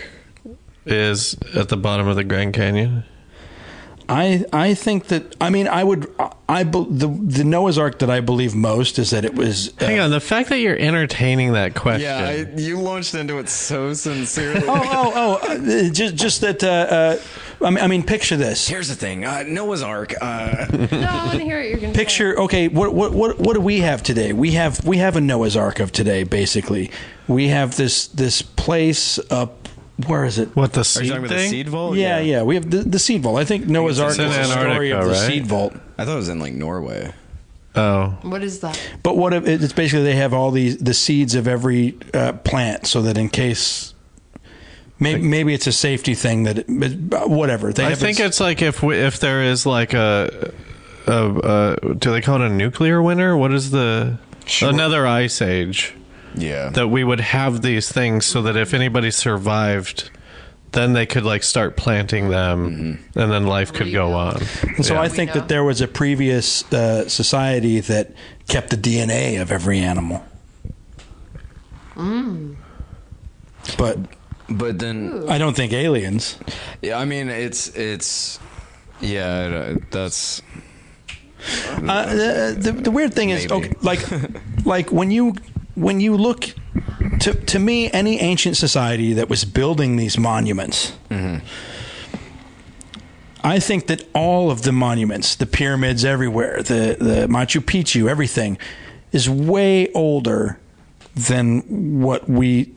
Speaker 1: is at the bottom of the Grand Canyon?
Speaker 2: I I think that I mean I would I be- the the Noah's Ark that I believe most is that it was uh,
Speaker 1: Hang on, the fact that you're entertaining that question.
Speaker 3: Yeah, I, you launched into it so sincerely.
Speaker 2: oh oh oh uh, just just that uh, uh, I mean I mean picture this
Speaker 3: Here's the thing, uh, Noah's Ark. Uh,
Speaker 4: No, I want to hear what you're going to
Speaker 2: picture okay what what what what do we have today we have we have a Noah's Ark of today basically we have this this place up where is it
Speaker 1: What the
Speaker 3: are
Speaker 1: seed
Speaker 3: you talking about the
Speaker 1: thing?
Speaker 3: seed vault?
Speaker 2: yeah yeah we have the, the seed vault I think Noah's Ark is
Speaker 3: in
Speaker 2: the story of
Speaker 1: Antarctica,
Speaker 2: the
Speaker 1: right?
Speaker 2: seed vault
Speaker 3: I thought it was in like Norway.
Speaker 1: Oh,
Speaker 4: What is that?
Speaker 2: But what if it's basically they have all these the seeds of every uh, plant, so that in case maybe, maybe it's a safety thing that it, but whatever they
Speaker 1: I
Speaker 2: have
Speaker 1: think
Speaker 2: this-
Speaker 1: it's like if we, if there is like a, a, a do they call it a nuclear winter? What is the another ice age
Speaker 3: Yeah.
Speaker 1: that we would have these things so that if anybody survived, then they could like start planting them, and then life could go on.
Speaker 2: and so
Speaker 1: Yeah.
Speaker 2: I think that there was a previous uh, society that kept the DNA of every animal. But
Speaker 3: but then,
Speaker 2: I don't think aliens.
Speaker 3: yeah, I mean, it's it's yeah, I- that's
Speaker 2: Uh, the, the, the weird thing is, okay, like, like when you when you look to to me, any ancient society that was building these monuments, I think that all of the monuments, the pyramids everywhere, the the Machu Picchu, everything, is way older than what we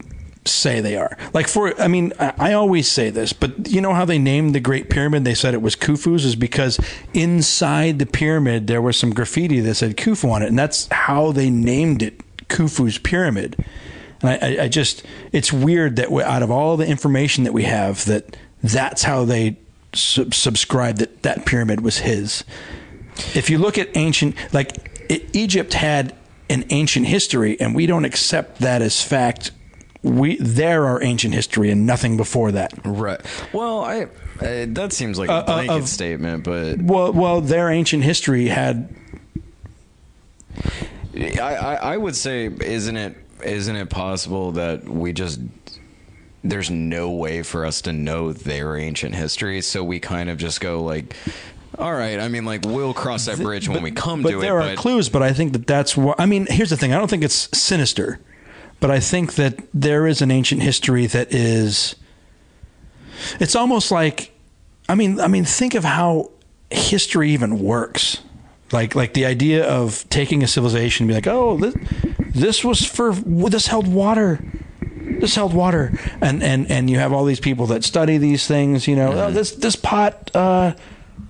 Speaker 2: say they are. Like for, I mean, I, I always say this, but you know how they named the Great Pyramid? They said it was Khufu's, is because inside the pyramid there was some graffiti that said Khufu on it, and that's how they named it Khufu's Pyramid. And I, I, I just, it's weird that out of all the information that we have, that that's how they sub- subscribed that that pyramid was his. If you look at ancient, like e- Egypt had an ancient history, and we don't accept that as fact. We there are ancient history and nothing before that.
Speaker 3: right. Well, I uh, that seems like a
Speaker 2: Uh, uh,
Speaker 3: blanket
Speaker 2: of-
Speaker 3: statement, but
Speaker 2: Well, well, their ancient history had
Speaker 3: I, I I would say, isn't it isn't it possible that we just there's no way for us to know their ancient history, so we kind of just go like. All right. I mean, like we'll cross that bridge when we come to it.
Speaker 2: but there are
Speaker 3: but
Speaker 2: clues. But I think that that's what I mean. Here's the thing: I don't think it's sinister, but I think that there is an ancient history that is. It's almost like, I mean, I mean, think of how history even works. Like, like the idea of taking a civilization and be like, oh, this, this was for this held water. This held water, and and and you have all these people that study these things. You know, oh, this this pot uh,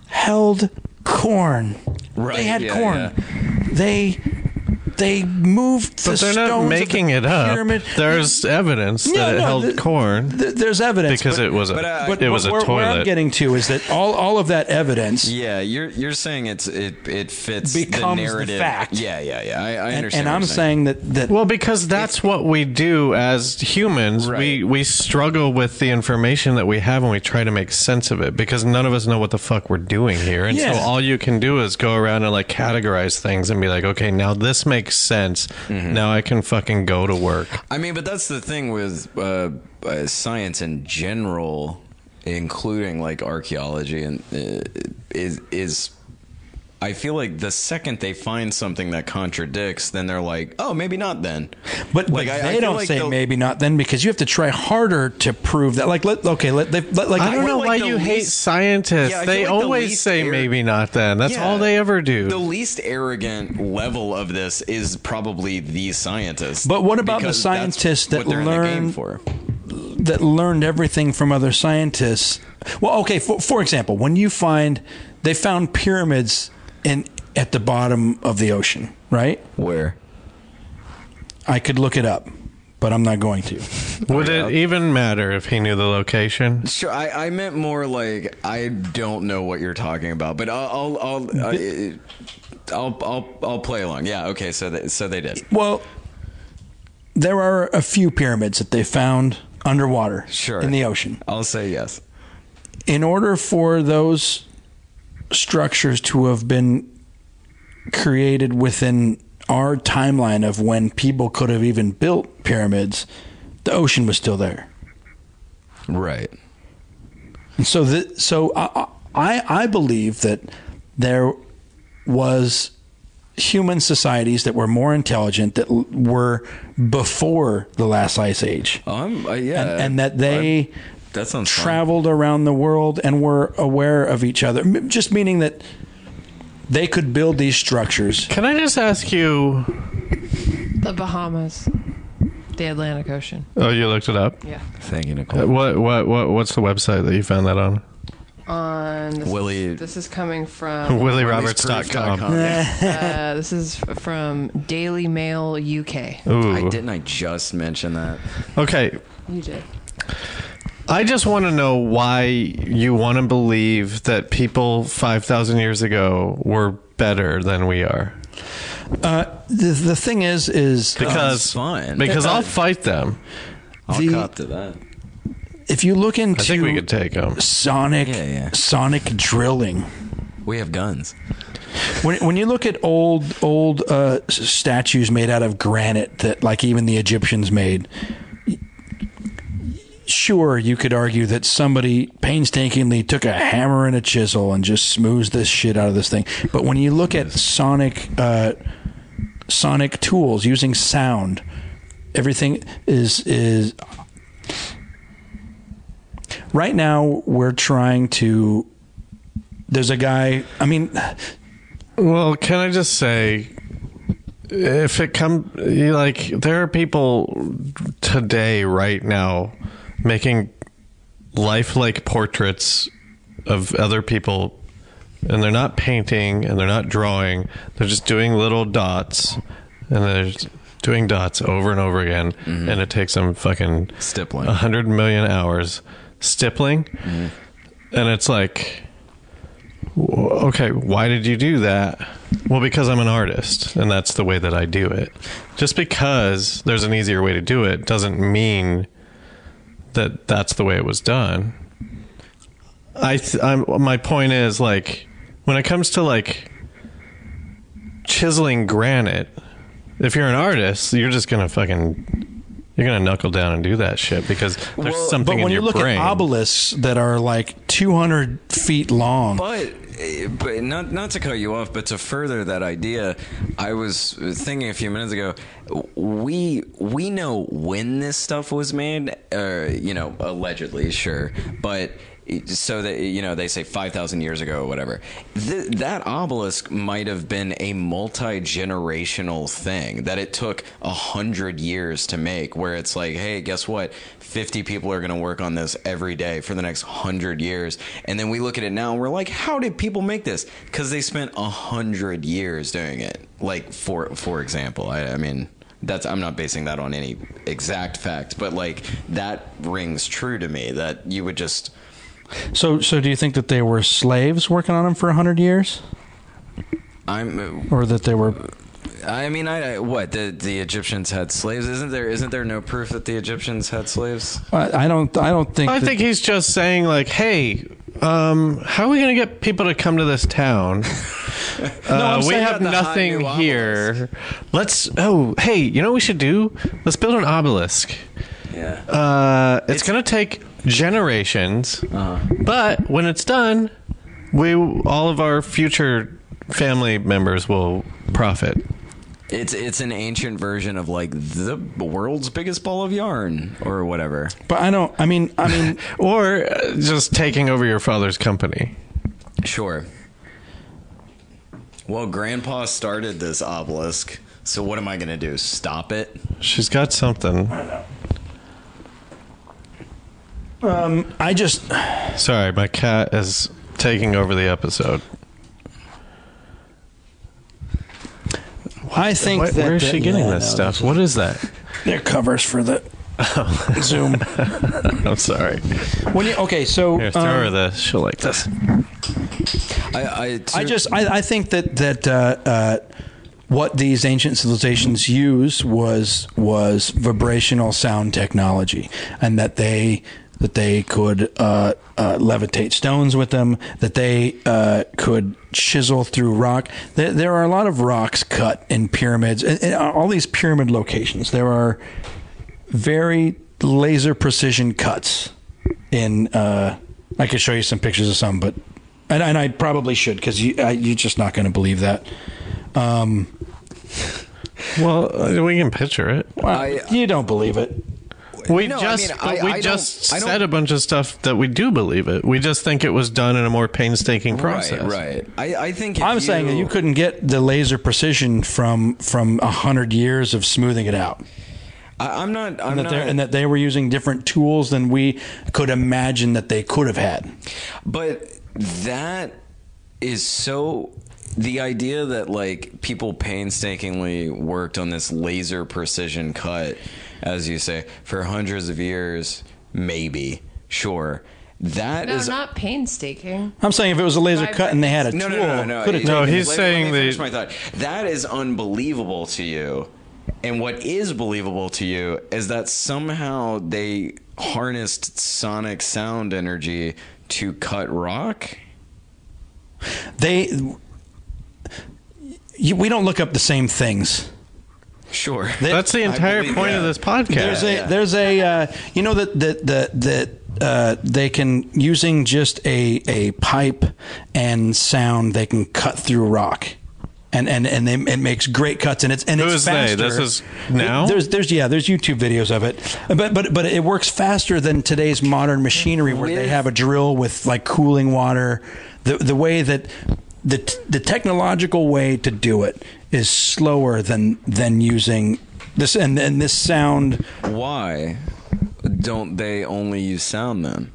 Speaker 2: held corn.
Speaker 3: Right,
Speaker 2: They had
Speaker 3: yeah,
Speaker 2: corn.
Speaker 3: yeah.
Speaker 2: They they moved.
Speaker 1: But
Speaker 2: the
Speaker 1: they're not
Speaker 2: stones of
Speaker 1: making
Speaker 2: the
Speaker 1: it up.
Speaker 2: pyramid.
Speaker 1: There's evidence
Speaker 2: No,
Speaker 1: that it
Speaker 2: no,
Speaker 1: held
Speaker 2: the-
Speaker 1: corn
Speaker 2: Th- There's evidence
Speaker 1: because
Speaker 2: but-
Speaker 1: it was a
Speaker 3: but, uh,
Speaker 2: But
Speaker 1: it was
Speaker 2: where,
Speaker 1: a
Speaker 2: where I'm getting to is that all all of that evidence.
Speaker 3: yeah, you're you're saying it's it it fits
Speaker 2: Becomes
Speaker 3: the
Speaker 2: the
Speaker 3: narrative.
Speaker 2: fact.
Speaker 3: Yeah, yeah, yeah. I, I understand.
Speaker 2: and
Speaker 3: what
Speaker 2: I'm
Speaker 3: you're
Speaker 2: saying that that
Speaker 1: Well, because that's what we do as humans. We
Speaker 3: Right.
Speaker 1: we struggle with the information that we have and we try to make sense of it because none of us know what the fuck we're doing here. And
Speaker 2: Yeah.
Speaker 1: so all you can do is go around and like categorize things and be like, okay, now this makes sense.
Speaker 2: Mm-hmm.
Speaker 1: Now I can fucking go to work.
Speaker 3: I mean, but that's the thing with uh, uh, science in general, including like archaeology, and uh, is is I feel like the second they find something that contradicts, then they're like, "Oh, maybe not then."
Speaker 2: But,
Speaker 3: Like,
Speaker 2: but
Speaker 3: I- I
Speaker 2: they
Speaker 3: feel
Speaker 2: don't
Speaker 3: like
Speaker 2: say
Speaker 3: they'll-
Speaker 2: maybe not then because you have to try harder to prove that. Like, let, okay, let, they, let, like
Speaker 1: I don't know
Speaker 3: like
Speaker 1: why
Speaker 3: the
Speaker 1: you hate scientists.
Speaker 3: Yeah,
Speaker 1: they
Speaker 3: feel like the
Speaker 1: always
Speaker 3: least
Speaker 1: say
Speaker 3: ar-
Speaker 1: maybe not then. That's
Speaker 3: Yeah.
Speaker 1: all they ever do.
Speaker 3: The least arrogant level of this is probably the scientists.
Speaker 2: But what about the scientists that
Speaker 3: what they're in the game
Speaker 2: learn-
Speaker 3: for?
Speaker 2: that learned everything from other scientists. Well, okay, for, for example, when you find they found pyramids in at the bottom of the ocean, right?
Speaker 3: Where?
Speaker 2: I could look it up, but I'm not going to.
Speaker 1: Would it even matter if he knew the location?
Speaker 3: Sure, I, I meant more like I don't know what you're talking about, but I'll I'll I'll, uh, I, I'll, I'll, I'll play along. Yeah, okay. So they, so they did.
Speaker 2: Well, there are a few pyramids that they found underwater
Speaker 3: Sure.
Speaker 2: in the ocean.
Speaker 3: I'll say yes.
Speaker 2: In order for those structures to have been created within our timeline of when people could have even built pyramids, the ocean was still there.
Speaker 3: Right.
Speaker 2: And so, the, so I, I, I believe that there was human societies that were more intelligent that were before the last ice age,
Speaker 3: Um. Uh, yeah.
Speaker 2: and, and that they
Speaker 3: that sounds fun.
Speaker 2: traveled around the world and were aware of each other. Just meaning that they could build these structures.
Speaker 1: Can I just ask you?
Speaker 4: The Bahamas, the Atlantic Ocean.
Speaker 1: Oh, you looked it up.
Speaker 4: Yeah.
Speaker 3: Thank you,
Speaker 1: Uh,
Speaker 3: Nichole.
Speaker 1: What what what what's the website that you found that on?
Speaker 4: On this
Speaker 3: Willie-
Speaker 4: Is, this is coming from.
Speaker 1: WillieRoberts.com.
Speaker 4: uh, this is from Daily Mail UK.
Speaker 1: Ooh.
Speaker 3: I didn't. I just mention that.
Speaker 1: Okay.
Speaker 4: You did.
Speaker 1: I just want to know why you want to believe that people 5,000 years ago were better than we are.
Speaker 2: Uh, the, the thing is, is
Speaker 1: Because
Speaker 3: it's fun.
Speaker 1: Because I'll fight them.
Speaker 3: I'll
Speaker 2: the-
Speaker 3: cop to that.
Speaker 2: if you look into
Speaker 1: I think we could take them.
Speaker 2: sonic
Speaker 3: Yeah, yeah.
Speaker 2: sonic drilling.
Speaker 3: We have guns.
Speaker 2: When, when you look at old old uh, statues made out of granite that like even the Egyptians made, y- sure you could argue that somebody painstakingly took a hammer and a chisel and just smoothed this shit out of this thing. But when you look at sonic uh, sonic tools using sound, everything is is right now we're trying to. There's a guy. I mean,
Speaker 1: Well, can I just say, if it come like, there are people today, right now, making lifelike portraits of other people, and they're not painting and they're not drawing. They're just doing little dots, and they're doing dots over and over again, mm-hmm. and it takes them fucking
Speaker 3: Stippling.
Speaker 1: a hundred million hours stippling, mm-hmm. and it's like okay, why did you do that? Well, because I'm an artist and that's the way that I do it. Just because there's an easier way to do it doesn't mean that that's the way it was done. I th- I'm, my point is like when it comes to like chiseling granite, if you're an artist, you're just going to fucking you're going to knuckle down and do that shit because there's
Speaker 3: Well,
Speaker 1: something
Speaker 2: but when
Speaker 1: in
Speaker 2: you
Speaker 1: your
Speaker 2: look
Speaker 1: brain.
Speaker 2: at obelisks that are like 200 feet long,
Speaker 3: But but not not to cut you off, but to further that idea, I was thinking a few minutes ago. We we know when this stuff was made, uh, you know, allegedly, sure, but. So that you know, they say five thousand years ago or whatever. Th- that obelisk might have been a multi generational thing that it took a hundred years to make. Where it's like, hey, guess what? Fifty people are going to work on this every day for the next hundred years, and then we look at it now and we're like, how did people make this? Because they spent a hundred years doing it. Like for for example, I, I mean that's I'm not basing that on any exact fact, but like that rings true to me that you would just
Speaker 2: so so do you think that they were slaves working on them for 100 years
Speaker 3: I'm
Speaker 2: or that they were
Speaker 3: I mean I, I what the the Egyptians had slaves isn't there isn't there no proof that the Egyptians had slaves
Speaker 2: I, I don't I don't think
Speaker 1: I
Speaker 2: that-
Speaker 1: think he's just saying like, "Hey, um, how are we going to get people to come to this town? Uh,
Speaker 2: I'm
Speaker 1: we have
Speaker 3: about the hot
Speaker 1: nothing
Speaker 3: new
Speaker 1: here. Let's. Oh, hey, you know what we should do? Let's build an obelisk.
Speaker 3: yeah
Speaker 1: Uh, it's, going to take generations,
Speaker 3: Uh-huh.
Speaker 1: but when it's done, we all of our future family members will profit.
Speaker 3: It's it's an ancient version of like the world's biggest ball of yarn or whatever.
Speaker 2: But I don't. I mean, I mean,
Speaker 1: Or uh, just taking over your father's company.
Speaker 3: Sure. Well, Grandpa started this obelisk, so what am I gonna do? Stop it?
Speaker 1: She's got something.
Speaker 2: I just.
Speaker 1: Sorry, my cat is taking over the episode.
Speaker 2: I think
Speaker 1: Where,
Speaker 2: that
Speaker 1: where is
Speaker 2: that-
Speaker 1: she getting
Speaker 2: yeah,
Speaker 1: this
Speaker 2: no,
Speaker 1: stuff? What is that?
Speaker 2: They're covers for the Zoom.
Speaker 1: I'm sorry.
Speaker 2: When you okay, so
Speaker 1: Here, throw
Speaker 2: um,
Speaker 1: her this. She'll like this.
Speaker 3: I I,
Speaker 2: I just I, I think that that uh, uh, what these ancient civilizations used was was vibrational sound technology, and that they that they could uh, uh, levitate stones with them, that they uh, could chisel through rock. There, there are a lot of rocks cut in pyramids, and, and all these pyramid locations. There are very laser precision cuts in. Uh, I could show you some pictures of some, but and, and I probably should because you I, you're just not going to believe that. Um,
Speaker 1: Well, uh, we can picture it.
Speaker 2: well,
Speaker 3: I-
Speaker 2: you don't believe it.
Speaker 1: We
Speaker 3: No, I
Speaker 1: just
Speaker 3: mean, I-
Speaker 1: we
Speaker 3: I
Speaker 1: just
Speaker 3: don't- I don't-
Speaker 1: said a bunch of stuff that we do believe it. We just think it was done in a more painstaking process.
Speaker 3: Right, right. I, I think if
Speaker 2: I'm saying that you couldn't get the laser precision from from a hundred years of smoothing it out,
Speaker 3: I, I'm not. I'm
Speaker 2: and that,
Speaker 3: not.
Speaker 2: and that they were using different tools than we could imagine that they could have had.
Speaker 3: But that is so. The idea that like people painstakingly worked on this laser precision cut, as you say, for hundreds of years, maybe, sure. That
Speaker 4: No,
Speaker 3: is
Speaker 4: not painstaking.
Speaker 2: I'm saying if it was a laser
Speaker 4: Right,
Speaker 2: cut and they had a
Speaker 3: no,
Speaker 2: tool,
Speaker 3: no, no, no,
Speaker 2: could have
Speaker 3: no.
Speaker 1: No, he's
Speaker 3: let,
Speaker 1: saying
Speaker 3: let me
Speaker 1: the-
Speaker 3: my thought. That is unbelievable to you, and what is believable to you is that somehow they harnessed sonic sound energy to cut rock.
Speaker 2: they. You, we don't look up the same things.
Speaker 3: Sure,
Speaker 1: That's the entire
Speaker 3: believe
Speaker 1: point of this podcast.
Speaker 2: There's a
Speaker 3: yeah.
Speaker 2: there's a uh, you know that that that that uh, they can using just a a pipe and sound they can cut through rock. And, and and they, it makes great cuts and it's and
Speaker 1: Who
Speaker 2: it's
Speaker 1: is they?
Speaker 2: faster.
Speaker 1: This is now?
Speaker 2: There's there's yeah there's YouTube videos of it, but but but it works faster than today's modern machinery where they have a drill with like cooling water. The the way that the the technological way to do it is slower than than using this and and this sound
Speaker 3: Why don't they only use sound then?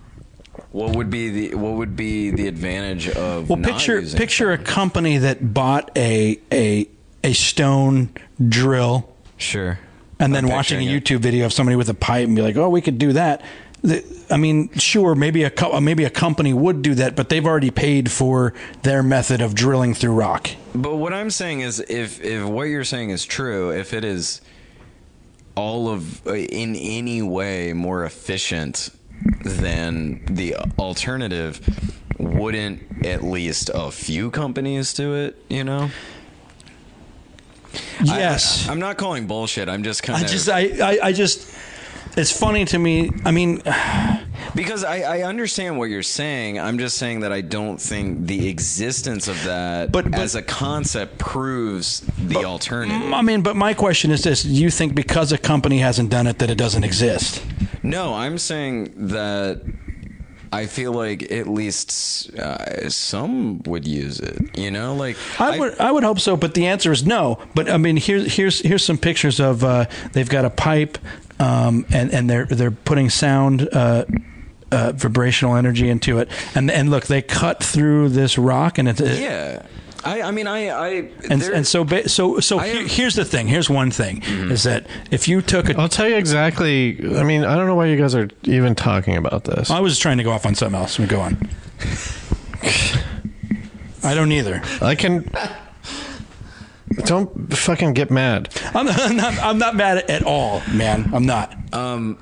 Speaker 3: What would be the what would be the advantage of
Speaker 2: Well,
Speaker 3: not
Speaker 2: picture picture a company that bought a a a stone drill
Speaker 3: sure
Speaker 2: and then watching a
Speaker 3: picturing it.
Speaker 2: YouTube video of somebody with a pipe and be like, "Oh, we could do that." The- I mean, sure, maybe a co- maybe a company would do that, but they've already paid for their method of drilling through rock.
Speaker 3: But what I'm saying is, if if what you're saying is true, if it is all of uh, in any way more efficient than the alternative, wouldn't at least a few companies do it? You know.
Speaker 2: Yes,
Speaker 3: I, am not calling bullshit. I'm just kind
Speaker 2: I
Speaker 3: of
Speaker 2: just I, I I just it's funny to me. I mean,
Speaker 3: because I, I understand what you're saying. I'm just saying that I don't think the existence of that
Speaker 2: But- but-
Speaker 3: as a concept proves the alternative.
Speaker 2: I mean, but my question is this: Do you think because a company hasn't done it that it doesn't exist?
Speaker 3: No, I'm saying that I feel like at least uh, some would use it. You know, like
Speaker 2: I would I would hope so, but the answer is no. But I mean, here's here's here's some pictures of uh, they've got a pipe, um, and and they're they're putting sound. Uh, uh, vibrational energy into it, and and look, they cut through this rock, and it's
Speaker 3: yeah. I, I mean, I, I
Speaker 2: and and so so so
Speaker 3: I
Speaker 2: here-
Speaker 3: am- Mm-hmm.
Speaker 2: here's the thing. Here's one thing: is that if you took a,
Speaker 1: I'll tell you exactly. I mean, I don't know why you guys are even talking about this.
Speaker 2: I was trying to go off on something else. We go on. I don't either.
Speaker 1: I can. Don't fucking get mad.
Speaker 2: I'm not, I'm not. I'm not mad at all, man. I'm not.
Speaker 3: um,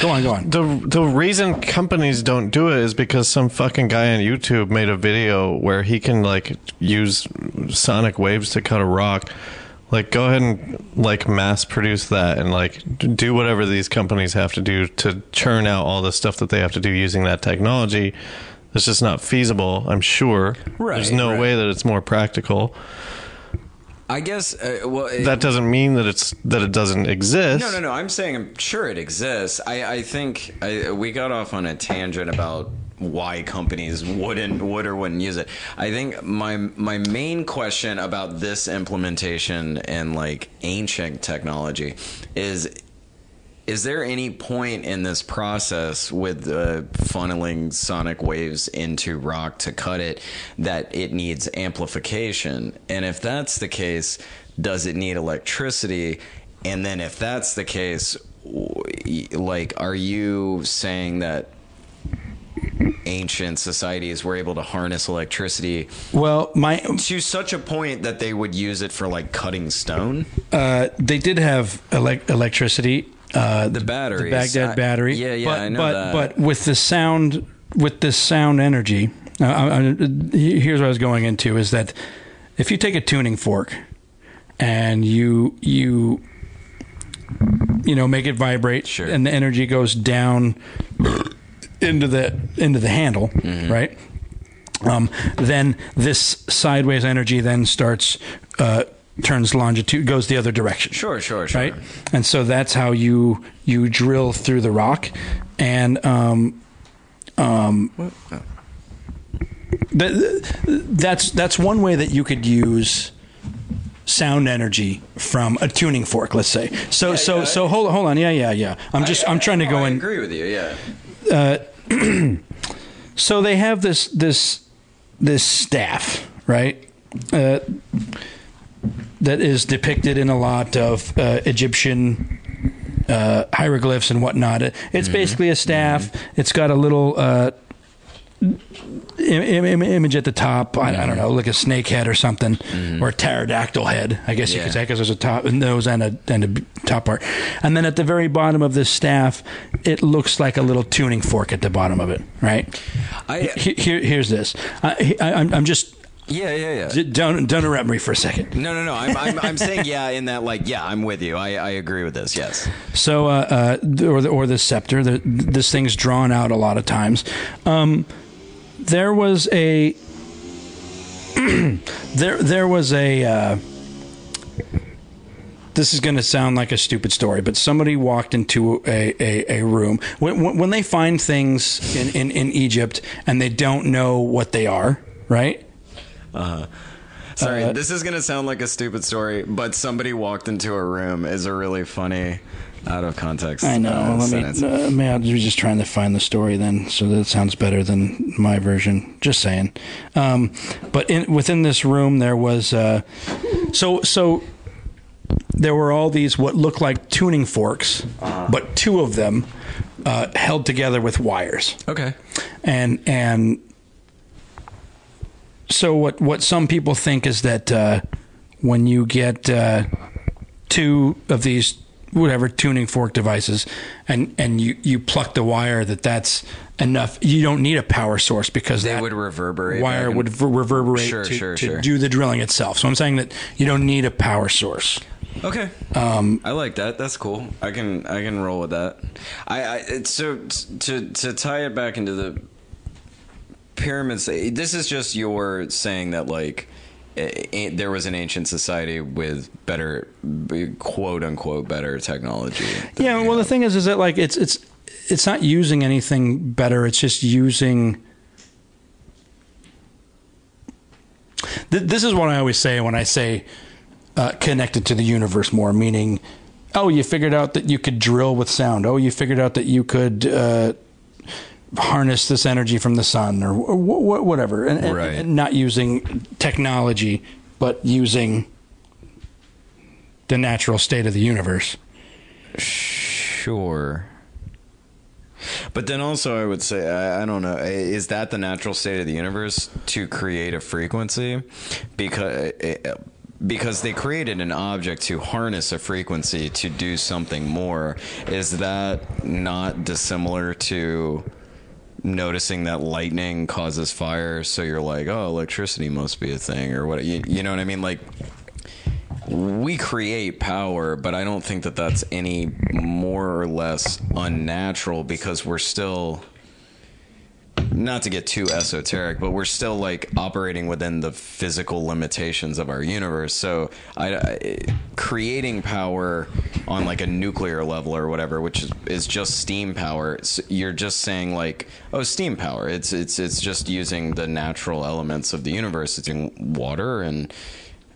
Speaker 2: Go on. Go on.
Speaker 1: The the reason companies don't do it is because some fucking guy on YouTube made a video where he can like use sonic waves to cut a rock. Like go ahead and like mass produce that and like do whatever these companies have to do to churn out all the stuff that they have to do using that technology. It's just not feasible. I'm sure.
Speaker 3: Right,
Speaker 1: There's no
Speaker 3: right.
Speaker 1: way that it's more practical.
Speaker 3: I guess. Uh, well, it-
Speaker 1: That doesn't mean that it's that it doesn't exist.
Speaker 3: No, no, no. I'm saying I'm sure it exists. I, I think I, we got off on a tangent about why companies wouldn't would or wouldn't use it. I think my my main question about this implementation and like ancient technology is is there any point in this process with uh, funneling sonic waves into rock to cut it that it needs amplification? And if that's the case, does it need electricity? And then if that's the case, like, are you saying that ancient societies were able to harness electricity
Speaker 2: Well, my
Speaker 3: to such a point that they would use it for like cutting stone?
Speaker 2: uh, they did have elec electricity. Uh,
Speaker 3: The batteries.
Speaker 2: the Baghdad
Speaker 3: I-
Speaker 2: battery.
Speaker 3: Yeah, yeah,
Speaker 2: but,
Speaker 3: I know
Speaker 2: but,
Speaker 3: that.
Speaker 2: But with the sound, with this sound energy, uh, I, I, here's what I was going into: is that if you take a tuning fork and you you you know make it vibrate,
Speaker 3: Sure.
Speaker 2: and the energy goes down into the into the handle,
Speaker 3: Mm-hmm.
Speaker 2: right? Um, then this sideways energy then starts uh, turns longitude goes the other direction
Speaker 3: Sure, sure, sure.
Speaker 2: right? And so that's how you you drill through the rock, and um, um, th- that's that's one way that you could use sound energy from a tuning fork. Let's say. So so
Speaker 3: yeah,
Speaker 2: so hold hold on. Yeah yeah yeah. I'm just I, am trying to go
Speaker 3: I
Speaker 2: in.
Speaker 3: agree with you. Yeah.
Speaker 2: Uh, So they have this this this staff, right? Uh, that is depicted in a lot of uh, Egyptian uh, hieroglyphs and whatnot. It- It's basically a staff. It's got a little uh, Im- im- image at the top. I, I don't know, like a snake head or something, or a pterodactyl head. I guess you could say because there's a top nose and a and a top part. And then at the very bottom of this staff, it looks like a little tuning fork at the bottom of it. Right.
Speaker 3: I
Speaker 2: He- Here, here's this. I, I, I'm, I'm just
Speaker 3: yeah yeah yeah.
Speaker 2: don't don't interrupt me for a second.
Speaker 3: No, no, no. I'm, I'm, I'm saying yeah in that like yeah, I'm with you. I, I agree with this. Yes.
Speaker 2: So, uh, uh, or the, or the scepter. The, this thing's drawn out a lot of times. Um, there was a there there was a. Uh, this is going to sound like a stupid story, but somebody walked into a, a, a room when, when when they find things in, in, in Egypt and they don't know what they are, right?
Speaker 3: Sorry,
Speaker 2: Uh,
Speaker 3: this is gonna sound like a stupid story, but somebody walked into a room is a really funny, out of context.
Speaker 2: I know.
Speaker 3: uh,
Speaker 2: Let
Speaker 3: sentence.
Speaker 2: me. Uh, maybe I was just trying to find the story then, so that it sounds better than my version. Just saying. Um, but in, within this room, there was. Uh, so so. There were all these what looked like tuning forks, but two of them uh, held together with wires
Speaker 3: Okay.
Speaker 2: and and so what what some people think is that uh, when you get uh, two of these whatever tuning fork devices and and you you pluck the wire that that's enough you don't need a power source because
Speaker 3: They
Speaker 2: that
Speaker 3: would reverberate
Speaker 2: wire would ver- reverberate
Speaker 3: Sure,
Speaker 2: to,
Speaker 3: sure,
Speaker 2: to
Speaker 3: sure.
Speaker 2: do the drilling itself so i'm saying that you don't need a power source
Speaker 3: Okay. Um, I like that. That's cool. I can I can roll with that. I, I it's so to to tie it back into the pyramids. This is just your saying that like. eh, eh, There was an ancient society with better, quote unquote, better technology.
Speaker 2: Yeah, well, the thing is, is that like it's it's it's not using anything better. It's just using. This is what I always say when I say uh, connected to the universe more, meaning, oh, you figured out that you could drill with sound. Oh, you figured out that you could uh, harness this energy from the sun, or wh- wh- whatever, and, and-
Speaker 3: Right.
Speaker 2: and not using technology, but using the natural state of the universe.
Speaker 3: Sure. But then also, I would say, I, I don't know, is that the natural state of the universe to create a frequency? Because because they created an object to harness a frequency to do something more. Is that not dissimilar to noticing that lightning causes fire? So you're like, oh, electricity must be a thing, or what? You, you know what I mean? Like we create power, but I don't think that that's any more or less unnatural because we're still not to get too esoteric, but we're still like operating within the physical limitations of our universe. So, I, I creating power on like a nuclear level or whatever, which is, is just steam power. You're just saying like, oh, steam power. It's it's it's just using the natural elements of the universe. It's in water and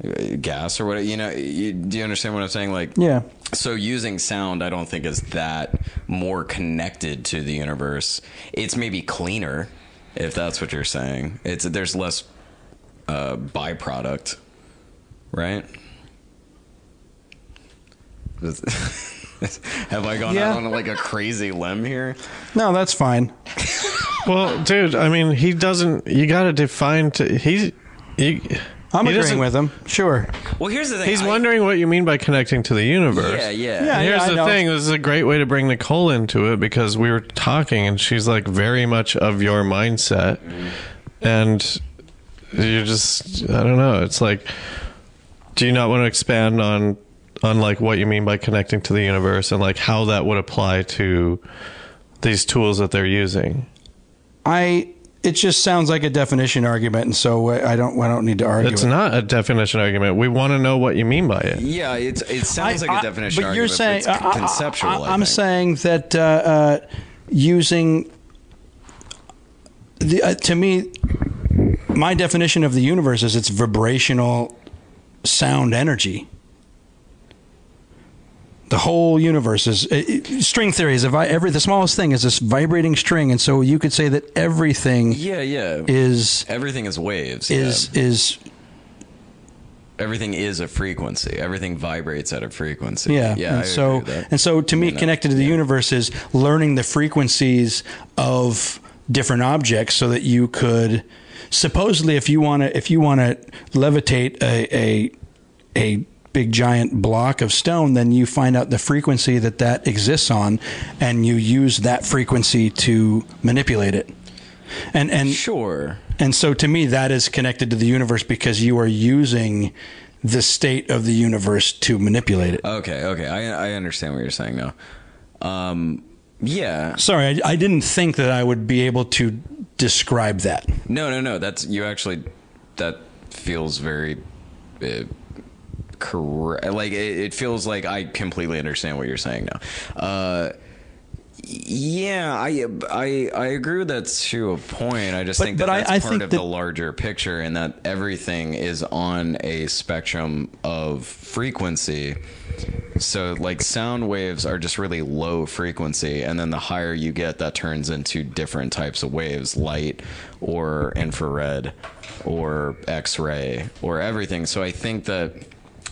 Speaker 3: uh, gas or whatever. You know, you, do you understand what I'm saying? Like,
Speaker 2: Yeah.
Speaker 3: So using sound, I don't think is that more connected to the universe. It's maybe cleaner, if that's what you're saying. It's there's less uh, byproduct, right? Have I gone
Speaker 2: Yeah.
Speaker 3: out on like a crazy limb here?
Speaker 2: No, that's fine.
Speaker 1: Well, dude, I mean, he doesn't. You got to define. To, he's. He,
Speaker 2: I'm
Speaker 1: he
Speaker 2: agreeing
Speaker 1: doesn't-
Speaker 2: with him. Sure.
Speaker 3: Well, here's the thing.
Speaker 1: He's
Speaker 3: I-
Speaker 1: wondering what you mean by connecting to the universe.
Speaker 3: Yeah, yeah.
Speaker 2: Yeah.
Speaker 1: Here's
Speaker 2: I
Speaker 1: the
Speaker 2: know.
Speaker 1: thing. This is a great way to bring Nichole into it because we were talking and she's like very much of your mindset. Mm-hmm. And you're just, I don't know. It's like, do you not want to expand on, on like what you mean by connecting to the universe and like how that would apply to these tools that they're using?
Speaker 2: I. It just sounds like a definition argument, and so I don't. I don't need to argue.
Speaker 1: It's
Speaker 2: it.
Speaker 1: not a definition argument. We want to know what you mean by it.
Speaker 3: Yeah, it's, it sounds
Speaker 2: I-
Speaker 3: like a
Speaker 2: I-
Speaker 3: definition
Speaker 2: but
Speaker 3: argument,
Speaker 2: you're saying
Speaker 3: but it's
Speaker 2: I- I-
Speaker 3: conceptual. I,
Speaker 2: I, am
Speaker 3: think.
Speaker 2: saying that uh, uh, using the uh, to me, my definition of the universe is it's vibrational sound energy. The whole universe is uh, string theory is vi- every the smallest thing is this vibrating string, and so you could say that everything
Speaker 3: Yeah, yeah.
Speaker 2: is
Speaker 3: Everything is waves.
Speaker 2: is
Speaker 3: yeah.
Speaker 2: is
Speaker 3: everything is a frequency. Everything vibrates at a frequency.
Speaker 2: Yeah,
Speaker 3: yeah.
Speaker 2: and so
Speaker 3: agree with that.
Speaker 2: and so to me, connected to the
Speaker 3: yeah.
Speaker 2: universe is learning the frequencies of different objects, so that you could supposedly, if you want to, if you want to levitate a a a big giant block of stone, then you find out the frequency that that exists on, and you use that frequency to manipulate it. And and
Speaker 3: Sure.
Speaker 2: and so to me, that is connected to the universe because you are using the state of the universe to manipulate it.
Speaker 3: Okay. Okay. I I understand what you're saying now. Um. Yeah.
Speaker 2: Sorry, I, I didn't think that I would be able to describe that.
Speaker 3: No. No. No. That's you actually. That feels very. Uh, correct. Like it, it feels like I completely understand what you're saying now. Uh. Yeah, I I I agree with that to a point. I just
Speaker 2: But-
Speaker 3: think that
Speaker 2: I-
Speaker 3: that's
Speaker 2: I
Speaker 3: part
Speaker 2: think
Speaker 3: of the larger picture, and that everything is on a spectrum of frequency. So, like, sound waves are just really low frequency, and then the higher you get, that turns into different types of waves, light or infrared or X-ray or everything. So, I think that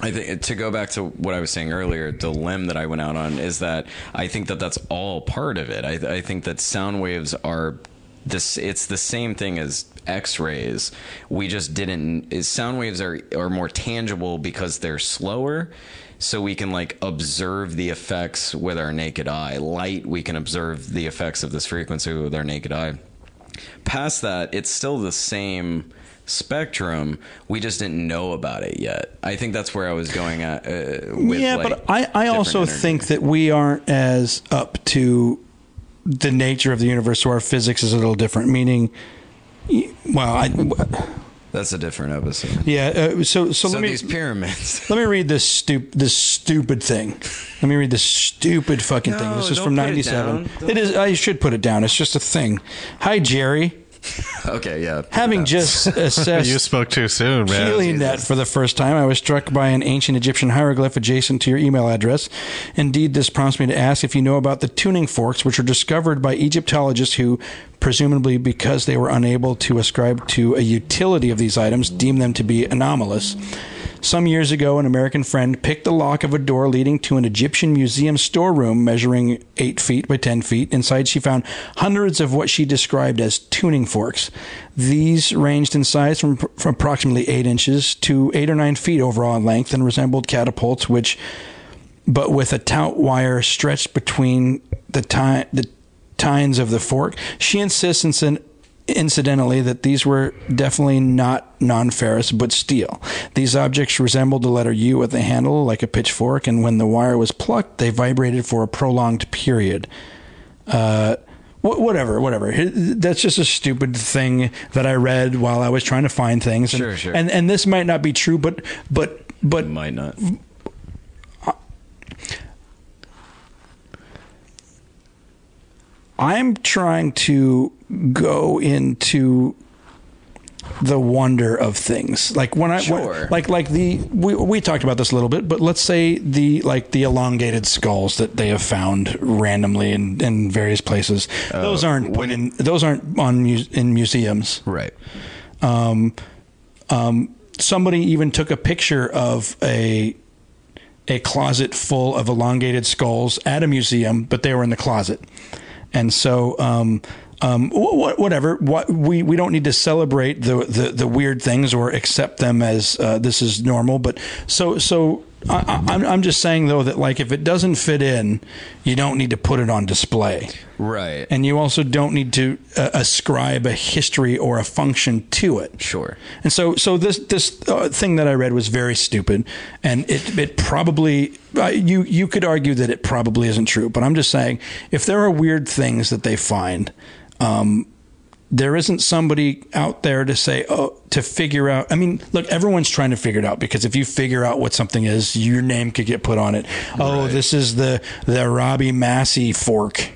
Speaker 3: I think to go back to what I was saying earlier, the limb that I went out on is that I think that that's all part of it. I, I think that sound waves are this. It's the same thing as X-rays. We just didn't. Is sound waves are are more tangible because they're slower. So we can like observe the effects with our naked eye. Light, we can observe the effects of this frequency with our naked eye past that, it's still the same spectrum. We just didn't know about it yet. I think that's where I was going at. Uh, with
Speaker 2: yeah,
Speaker 3: like,
Speaker 2: but I, I also
Speaker 3: energy.
Speaker 2: think that we aren't as up to the nature of the universe, so our physics is a little different. Meaning, well, I,
Speaker 3: that's a different episode.
Speaker 2: yeah. Uh, so, so,
Speaker 3: So
Speaker 2: let me
Speaker 3: these pyramids.
Speaker 2: let me read this stup- this stupid thing. Let me read this stupid fucking thing. This is from
Speaker 3: put it
Speaker 2: '97. It is. I should put it down. It's just a thing. Hi, Jerry.
Speaker 3: okay, yeah.
Speaker 2: Having just assessed
Speaker 1: You spoke too soon, man.
Speaker 2: HeliNet for the first time, I was struck by an ancient Egyptian hieroglyph adjacent to your email address. Indeed, this prompts me to ask if you know about the tuning forks, which were discovered by Egyptologists who, presumably because they were unable to ascribe to a utility of these items, deemed them to be anomalous. Some years ago, an American friend picked the lock of a door leading to an Egyptian museum storeroom measuring 8 feet by 10 feet. Inside, she found hundreds of what she described as tuning forks. These ranged in size from, from approximately 8 inches to 8 or 9 feet overall in length and resembled catapults, which, but with a tout wire stretched between the, ti- the tines of the fork. She insists, inci- incidentally, that these were definitely not non ferrous but steel. These objects resembled the letter U at the handle, like a pitchfork, and when the wire was plucked, they vibrated for a prolonged period. Uh, wh- whatever, whatever. That's just a stupid thing that I read while I was trying to find things. And,
Speaker 3: Sure, sure.
Speaker 2: And and this might not be true, but but but
Speaker 3: Might not.
Speaker 2: I'm trying to go into the wonder of things. Like when I when- like like the we we talked about this a little bit, but let's say the like the elongated skulls that they have found randomly in, in various places. those aren't put in, those aren't on mu- in museums.
Speaker 3: Right.
Speaker 2: Um, um, somebody even took a picture of a a closet full of elongated skulls at a museum, but they were in the closet, and so. Um, um, whatever. What we we don't need to celebrate the, the, the weird things or accept them as uh, this is normal. But so so I, I, I'm I'm just saying though that like if it doesn't fit in, you don't need to put it on display
Speaker 3: Right.
Speaker 2: and you also don't need to uh, ascribe a history or a function to it.
Speaker 3: Sure.
Speaker 2: And so, so this this uh, thing that I read was very stupid, and it it probably uh, you you could argue that it probably isn't true. But I'm just saying, if there are weird things that they find, um, there isn't somebody out there to say, oh, to figure out. I mean, look, everyone's trying to figure it out because if you figure out what something is, your name could get put on it. Oh, this is the the Robby Massey fork.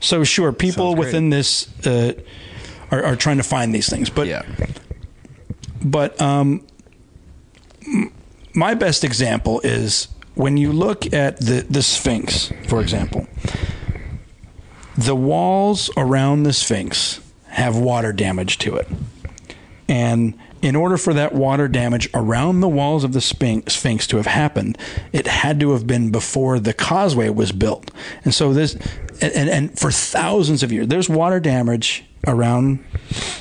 Speaker 2: So sure, people within this uh, are, are trying to find these things, but
Speaker 3: Yeah.
Speaker 2: but um, my best example is when you look at the the Sphinx, for example. The walls around the Sphinx have water damage to it, and in order for that water damage around the walls of the Sphinx, to have happened, it had to have been before the causeway was built. And so this, and, and, for thousands of years, there's water damage around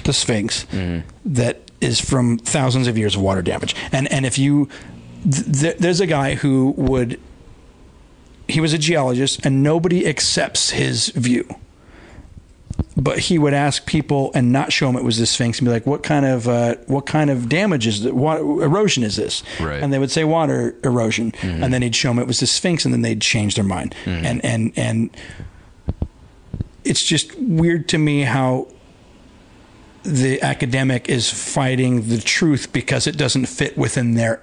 Speaker 2: the Sphinx mm-hmm. that is from thousands of years of water damage. And and if you, th- there's a guy who would, he was a geologist, and nobody accepts his view but he would ask people and not show them it was the Sphinx and be like, "What kind of uh, what kind of damage is? What erosion is this?"
Speaker 3: Right.
Speaker 2: And they would say water erosion, and then he'd show them it was the Sphinx, and then they'd change their mind. And and and it's just weird to me how the academic is fighting the truth because it doesn't fit within their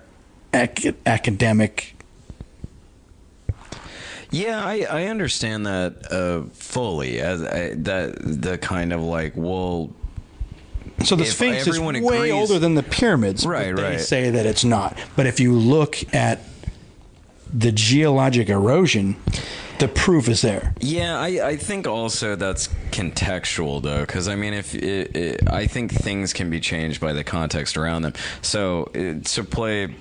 Speaker 2: ac- academic.
Speaker 3: Yeah, I, I understand that uh, fully. As I, that the kind of like, well,
Speaker 2: So the
Speaker 3: If
Speaker 2: Sphinx is way
Speaker 3: agrees-
Speaker 2: older than the pyramids.
Speaker 3: Right,
Speaker 2: but They
Speaker 3: right.
Speaker 2: say that it's not. But if you look at the geologic erosion, the proof is there.
Speaker 3: Yeah, I, I think also that's contextual though, because I mean, if it, it, I think things can be changed by the context around them. So uh, to play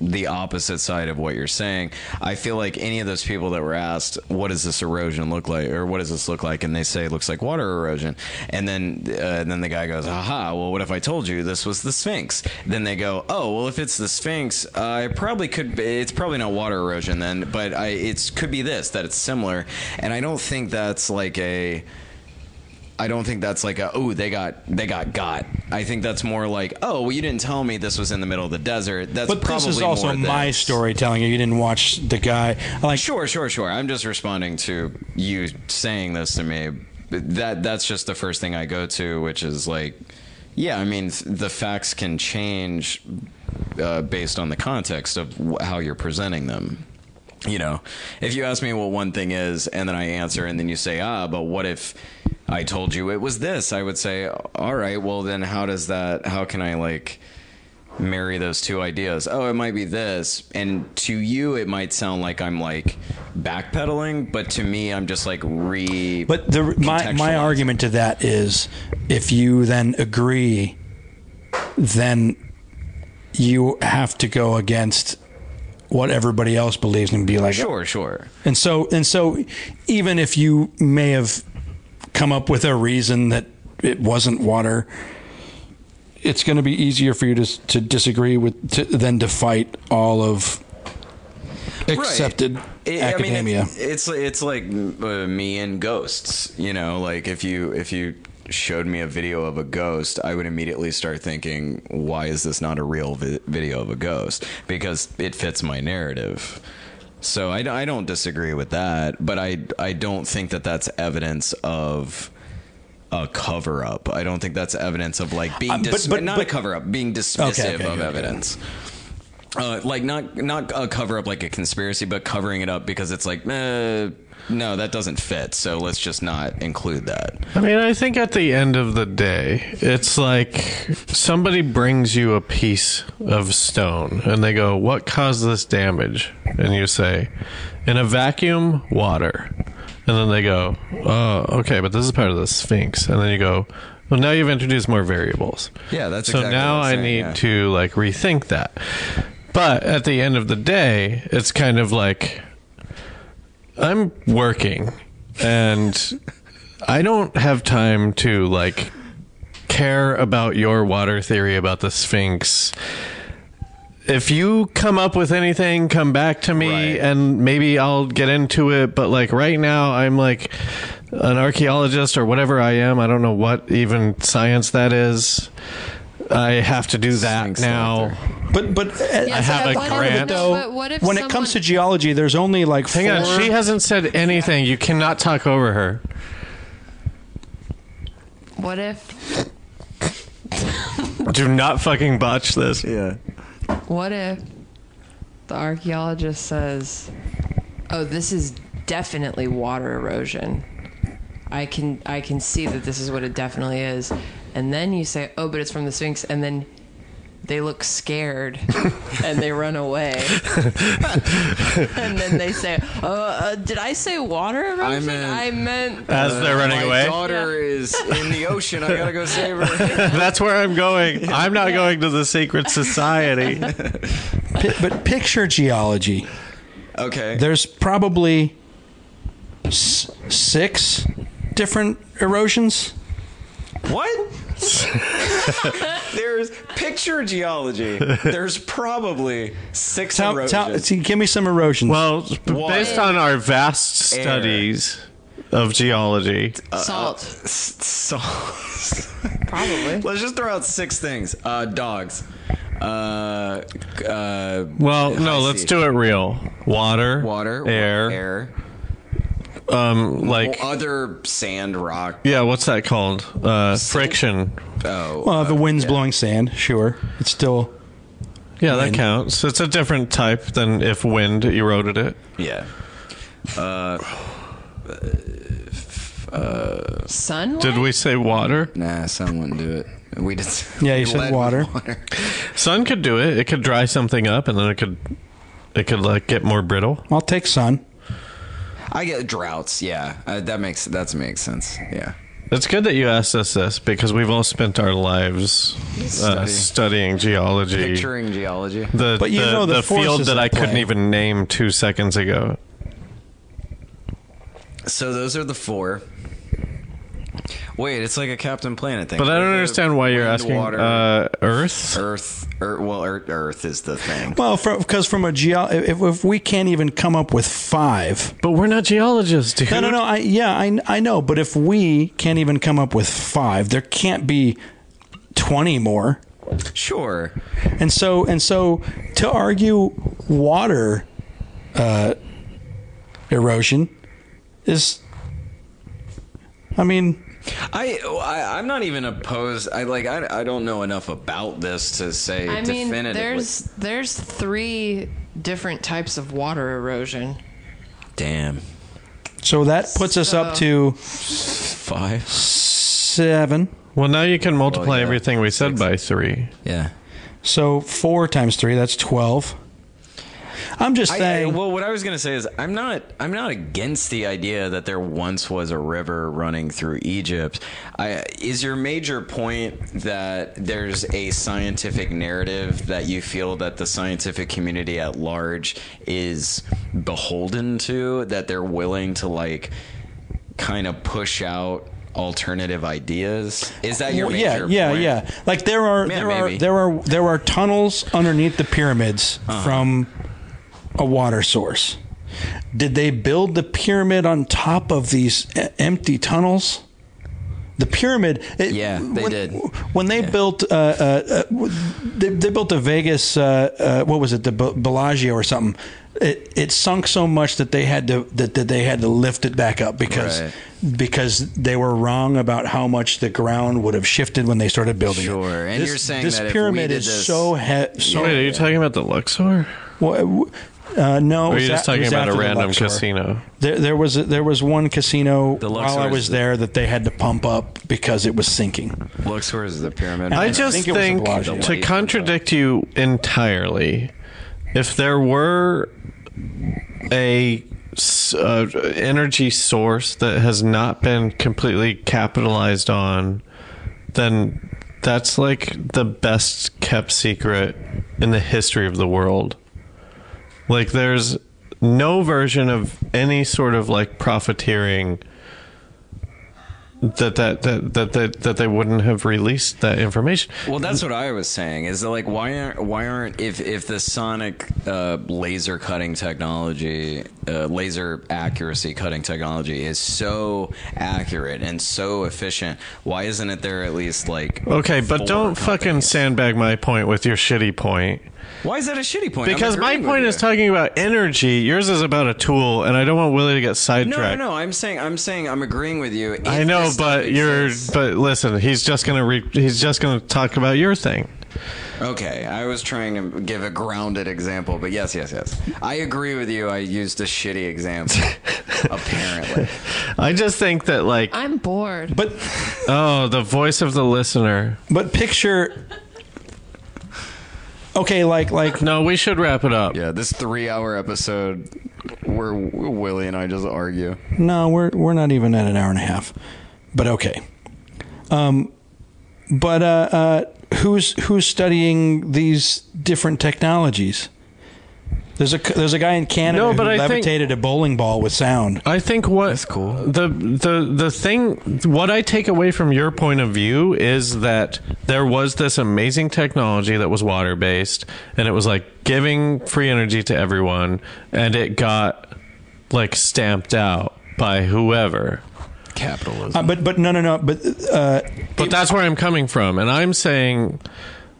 Speaker 3: the opposite side of what you're saying, I feel like any of those people that were asked, "What does this erosion look like?" or "What does this look like?" and they say it looks like water erosion, and then uh, and then the guy goes, "Aha! Well, what if I told you this was the Sphinx?" Then they go, "Oh, well, if it's the Sphinx, uh, it probably could. Be, it's probably not water erosion then, but I it's could be this that it's similar." And I don't think that's like a. I don't think that's like a oh they got they got got. I think that's more like oh well you didn't tell me this was in the middle of the desert. That's
Speaker 2: But
Speaker 3: probably
Speaker 2: this is also my
Speaker 3: this.
Speaker 2: story telling you you didn't watch the guy. I like
Speaker 3: Sure, sure, sure. I'm just responding to you saying this to me. That that's just the first thing I go to, which is like, yeah, I mean the facts can change uh, based on the context of how you're presenting them. You know, if you ask me what one thing is, and then I answer, and then you say, ah, but what if I told you it was this? I would say, all right, well then how does that? How can I like? marry those two ideas. Oh, it might be this, and to you it might sound like I'm like backpedaling, but to me I'm just like re.
Speaker 2: But the my my argument to that is, if you then agree, then you have to go against what everybody else believes and be like,
Speaker 3: Sure, sure.
Speaker 2: And so and so even if you may have come up with a reason that it wasn't water, it's going to be easier for you to to disagree with to, than to fight all of accepted
Speaker 3: It-
Speaker 2: academia.
Speaker 3: I mean, it- it's it's like uh, me and ghosts. You know, like if you if you showed me a video of a ghost, I would immediately start thinking, why is this not a real vi- video of a ghost? Because it fits my narrative. So I, I don't disagree with that, but I I don't think that that's evidence of a cover up. I don't think that's evidence of like being
Speaker 2: Uh, but- but-
Speaker 3: not
Speaker 2: but-
Speaker 3: a cover up, being dismissive
Speaker 2: okay,
Speaker 3: of
Speaker 2: okay, okay.
Speaker 3: evidence. Uh, like not not a cover up like a conspiracy, but covering it up because it's like, eh, no, that doesn't fit. So let's just not include that.
Speaker 1: I mean, I think at the end of the day, it's like somebody brings you a piece of stone and they go, What caused this damage? And you say, In a vacuum, water. And then they go, Oh, okay, but this is part of the Sphinx. And then you go, Well, now you've introduced more variables.
Speaker 3: Yeah, that's
Speaker 1: so
Speaker 3: exactly
Speaker 1: now
Speaker 3: I'm
Speaker 1: I need
Speaker 3: yeah.
Speaker 1: to like rethink that. But at the end of the day, it's kind of like I'm working and I don't have time to like care about your water theory about the Sphinx. If you come up with anything, come back to me
Speaker 3: Right.
Speaker 1: and maybe I'll get into it. But like right now, I'm like an archaeologist or whatever I am. I don't know what even science that is. I have to do that
Speaker 3: Sphinx
Speaker 1: now.
Speaker 3: doctor.
Speaker 2: But but uh, I
Speaker 4: Yes,
Speaker 1: have a
Speaker 4: what if-
Speaker 1: grant.
Speaker 4: no, but what if
Speaker 2: when it comes to geology, there's only like
Speaker 1: Hang
Speaker 2: four.
Speaker 1: on, she hasn't said anything. You cannot talk over her.
Speaker 4: what if
Speaker 1: Do not fucking botch this.
Speaker 3: Yeah.
Speaker 4: what if the archaeologist says, "Oh, this is definitely water erosion. I can I can see that this is what it definitely is." And then you say, "Oh, but it's from the Sphinx." And then they look scared and they run away. and then they say, "Oh, uh, did I say water erosion?
Speaker 3: meant-
Speaker 4: I meant
Speaker 1: As they're running
Speaker 3: My
Speaker 1: away.
Speaker 3: daughter is in the ocean. I gotta go save her.
Speaker 1: That's where I'm going. I'm not going to the secret society.
Speaker 2: Pi- but picture geology.
Speaker 3: Okay.
Speaker 2: There's probably s- six different erosions.
Speaker 3: What? There's picture geology. There's probably six
Speaker 2: Tell,
Speaker 3: erosions.
Speaker 2: tell, see, give me some erosions.
Speaker 1: Well,
Speaker 3: Water.
Speaker 1: based on our vast
Speaker 3: Air.
Speaker 1: studies of geology,
Speaker 4: salt.
Speaker 3: S- so,
Speaker 4: Probably.
Speaker 3: let's just throw out six things. Uh, dogs. Uh, uh,
Speaker 1: well, no,
Speaker 3: high
Speaker 1: let's do it real. Water,
Speaker 3: Water,
Speaker 1: air,
Speaker 3: air,
Speaker 1: um, like
Speaker 3: other sand, rock.
Speaker 1: yeah, what's that called? Uh, friction.
Speaker 3: Oh,
Speaker 2: well, the
Speaker 3: uh,
Speaker 2: wind's
Speaker 3: yeah.
Speaker 2: blowing sand. Sure, it's still.
Speaker 1: Yeah, that counts. It's a different type than if wind eroded it.
Speaker 3: Yeah. Uh,
Speaker 4: Sunlight.
Speaker 1: Did we say water?
Speaker 3: nah, sun wouldn't do it. We did.
Speaker 2: Yeah, you said
Speaker 3: led with
Speaker 2: water.
Speaker 1: Sun could do it. It could dry something up, and then it could, it could like get more brittle.
Speaker 2: I'll take sun.
Speaker 3: I get droughts. Yeah, uh, that makes that makes sense. Yeah.
Speaker 1: It's good that you asked us this because we've all spent our lives uh, studying geology.
Speaker 3: Picturing geology.
Speaker 1: the
Speaker 2: But you
Speaker 1: the,
Speaker 2: know the
Speaker 1: the field that
Speaker 2: at
Speaker 1: I couldn't even name two seconds ago.
Speaker 3: So those are the four. Wait, it's like a Captain Planet thing.
Speaker 1: But I don't understand why you're
Speaker 3: wind,
Speaker 1: asking
Speaker 3: water,
Speaker 1: uh, Earth.
Speaker 3: Earth. Earth. Well, Earth, Earth is the thing.
Speaker 2: Well, because from a geo, if, if we can't even come up with five.
Speaker 1: But we're not geologists, dude.
Speaker 2: No, no, no. I yeah, I I know. But if we can't even come up with five, there can't be twenty more.
Speaker 3: Sure.
Speaker 2: And so and so to argue water uh, erosion is, I mean,
Speaker 3: I, I I'm not even opposed. I like I, I don't know enough about this to say
Speaker 4: I mean,
Speaker 3: definitively.
Speaker 4: there's there's three different types of water erosion.
Speaker 3: damn
Speaker 2: so that puts us up to
Speaker 3: five.
Speaker 2: seven.
Speaker 1: Well, now you can oh, multiply
Speaker 3: Well, yeah.
Speaker 1: everything we said by three.
Speaker 3: Yeah.
Speaker 2: So four times three, that's twelve. I'm just
Speaker 3: I, I,
Speaker 2: saying.
Speaker 3: well, what I was gonna say is, I'm not, I'm not against the idea that there once was a river running through Egypt. I, is your major point that there's a scientific narrative that you feel that the scientific community at large is beholden to, that they're willing to like, kind of push out alternative ideas? Is that your
Speaker 2: Well,
Speaker 3: major
Speaker 2: yeah, yeah,
Speaker 3: point?
Speaker 2: yeah. Like there are
Speaker 3: Yeah,
Speaker 2: there are there are there are tunnels underneath the pyramids
Speaker 3: Uh-huh.
Speaker 2: from a water source. Did they build the pyramid on top of these empty tunnels? The pyramid. It,
Speaker 3: Yeah, they
Speaker 2: when,
Speaker 3: did.
Speaker 2: When they built, uh, uh, uh, they, they built a Vegas. Uh, uh, what was it? The Bellagio or something. it, it sunk so much that they had to that, that they had to lift it back up because
Speaker 3: Right.
Speaker 2: because they were wrong about how much the ground would have shifted when they started building it.
Speaker 3: Sure, and
Speaker 2: This-
Speaker 3: you're saying
Speaker 2: this
Speaker 3: that if we
Speaker 2: pyramid
Speaker 3: did
Speaker 2: is
Speaker 3: this-
Speaker 2: so he- so
Speaker 1: Wait, are you talking about the Luxor?
Speaker 2: well, uh, no, it
Speaker 1: Or are you just
Speaker 2: a-
Speaker 1: talking about a
Speaker 2: after the
Speaker 1: random casino?
Speaker 2: There, there was a, there was one casino
Speaker 3: The
Speaker 2: while I was
Speaker 3: the-
Speaker 2: there that they had to pump up because it was sinking.
Speaker 3: Luxor is the pyramid.
Speaker 1: I
Speaker 2: I
Speaker 1: just
Speaker 2: think it
Speaker 1: think, to contradict you entirely, if there were a uh, energy source that has not been completely capitalized on, then that's like the best kept secret in the history of the world. Like there's no version of any sort of like profiteering that that that that that, that they wouldn't have released that information.
Speaker 3: Well, that's what I was saying. Is that like why aren't why aren't if if the sonic uh, laser cutting technology, uh, laser accuracy cutting technology is so accurate and so efficient, why isn't it there at least like
Speaker 1: Okay, but don't fucking sandbag my point with your shitty point.
Speaker 3: Why is that a shitty point?
Speaker 1: Because my point is talking about energy. Yours is about a tool, and I don't want Willie to get sidetracked.
Speaker 3: no, no. no. I'm saying I'm saying I'm agreeing with you. If
Speaker 1: I know, but you're.
Speaker 3: exists-
Speaker 1: But listen, he's just gonna. Re, he's just gonna talk about your thing.
Speaker 3: Okay, I was trying to give a grounded example, but yes, yes, yes. I agree with you. I used a shitty example, apparently.
Speaker 1: I just think that, like,
Speaker 4: I'm bored.
Speaker 2: But
Speaker 1: oh, the voice of the listener.
Speaker 2: but picture. Okay, like like
Speaker 1: No, we should wrap it up.
Speaker 3: Yeah, this three-hour episode where Willie and I just argue.
Speaker 2: No, we're we're not even at an hour and a half. But okay. Um but uh, uh who's who's studying these different technologies? There's a there's a guy in Canada
Speaker 1: No,
Speaker 2: who
Speaker 1: but I think-
Speaker 2: levitated a bowling ball with sound.
Speaker 1: I think what
Speaker 3: That's cool.
Speaker 1: The the the thing what I take away from your point of view is that there was this amazing technology that was water based and it was like giving free energy to everyone and it got like stamped out by whoever.
Speaker 3: Capitalism.
Speaker 2: Uh, but but no no no but uh
Speaker 1: But that's where I'm coming from and I'm saying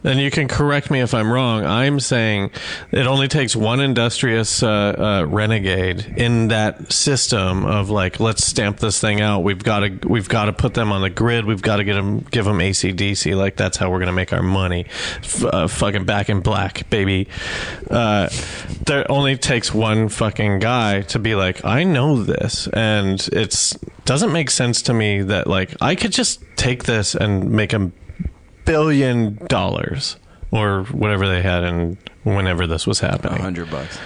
Speaker 1: and you can correct me if I'm wrong. I'm saying it only takes one industrious uh, uh, renegade in that system of like, let's stamp this thing out. We've got to, we've got to put them on the grid. We've got to get them, give them ACDC. Like that's how we're gonna make our money. F- uh, fucking back in black, baby. Uh, there only takes one fucking guy to be like, I know this, and it's doesn't make sense to me that like I could just take this and make a billion dollars or whatever they had and whenever this was
Speaker 3: A
Speaker 1: happening.
Speaker 3: hundred bucks.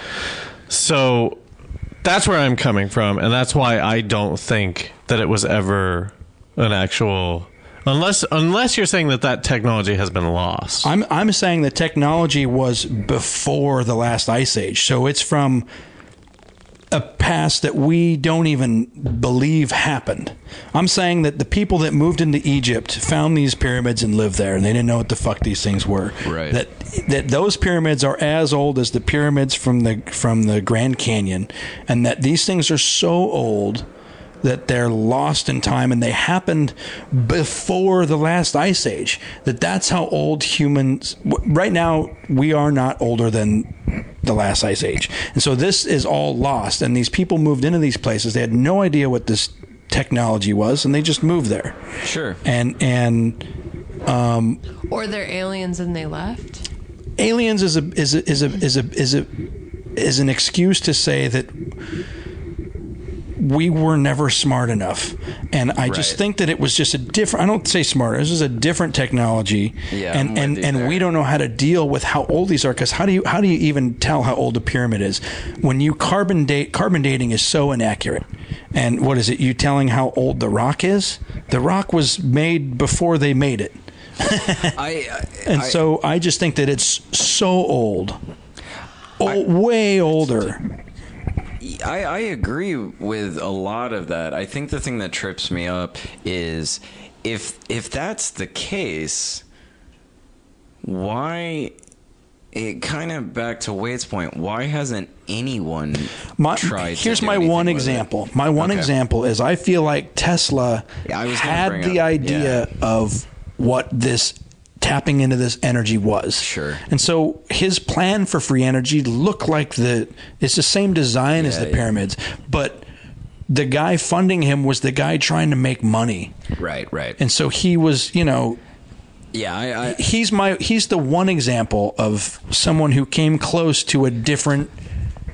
Speaker 1: So that's where I'm coming from, and that's why I don't think that it was ever an actual. Unless, unless you're saying that that technology has been lost.
Speaker 2: I'm I'm saying the technology was before the last ice age. So it's from a past that we don't even believe happened. I'm saying that the people that moved into Egypt found these pyramids and lived there and they didn't know what the fuck these things were.
Speaker 3: Right.
Speaker 2: That that those pyramids are as old as the pyramids from the from the Grand Canyon and that these things are so old that they're lost in time and they happened before the last ice age that that's how old humans right now we are not older than the last ice age and so this is all lost and these people moved into these places they had no idea what this technology was and they just moved there
Speaker 3: Sure.
Speaker 2: and and um,
Speaker 4: or they're aliens and they left.
Speaker 2: aliens is a is a is a is a is a is an excuse to say that we were never smart enough, and I just think that it was just a different. I don't say smarter. This is a different technology,
Speaker 3: Yeah,
Speaker 2: and and and
Speaker 3: there.
Speaker 2: we don't know how to deal with how old these are. Because how do you how do you even tell how old a pyramid is when you carbon date? Carbon dating is so inaccurate. And what is it? You telling how old the rock is? The rock was made before they made it.
Speaker 3: I, I
Speaker 2: And
Speaker 3: I-
Speaker 2: so I just think that it's so old, o- way older.
Speaker 3: I, I agree with a lot of that. I think the thing that trips me up is if if that's the case, why it kind of back to Wade's point, why hasn't anyone
Speaker 2: My,
Speaker 3: tried to
Speaker 2: here's my one
Speaker 3: with it?
Speaker 2: example. My one
Speaker 3: Okay.
Speaker 2: example is I feel like Tesla
Speaker 3: Yeah,
Speaker 2: had the
Speaker 3: up-
Speaker 2: idea
Speaker 3: yeah.
Speaker 2: of what this tapping into this energy was.
Speaker 3: Sure.
Speaker 2: And so his plan for free energy looked like the it's the same design as the
Speaker 3: yeah.
Speaker 2: pyramids, but the guy funding him was the guy trying to make money.
Speaker 3: Right, right.
Speaker 2: And so he was, you know,
Speaker 3: yeah, I, I
Speaker 2: he's my he's the one example of someone who came close to a different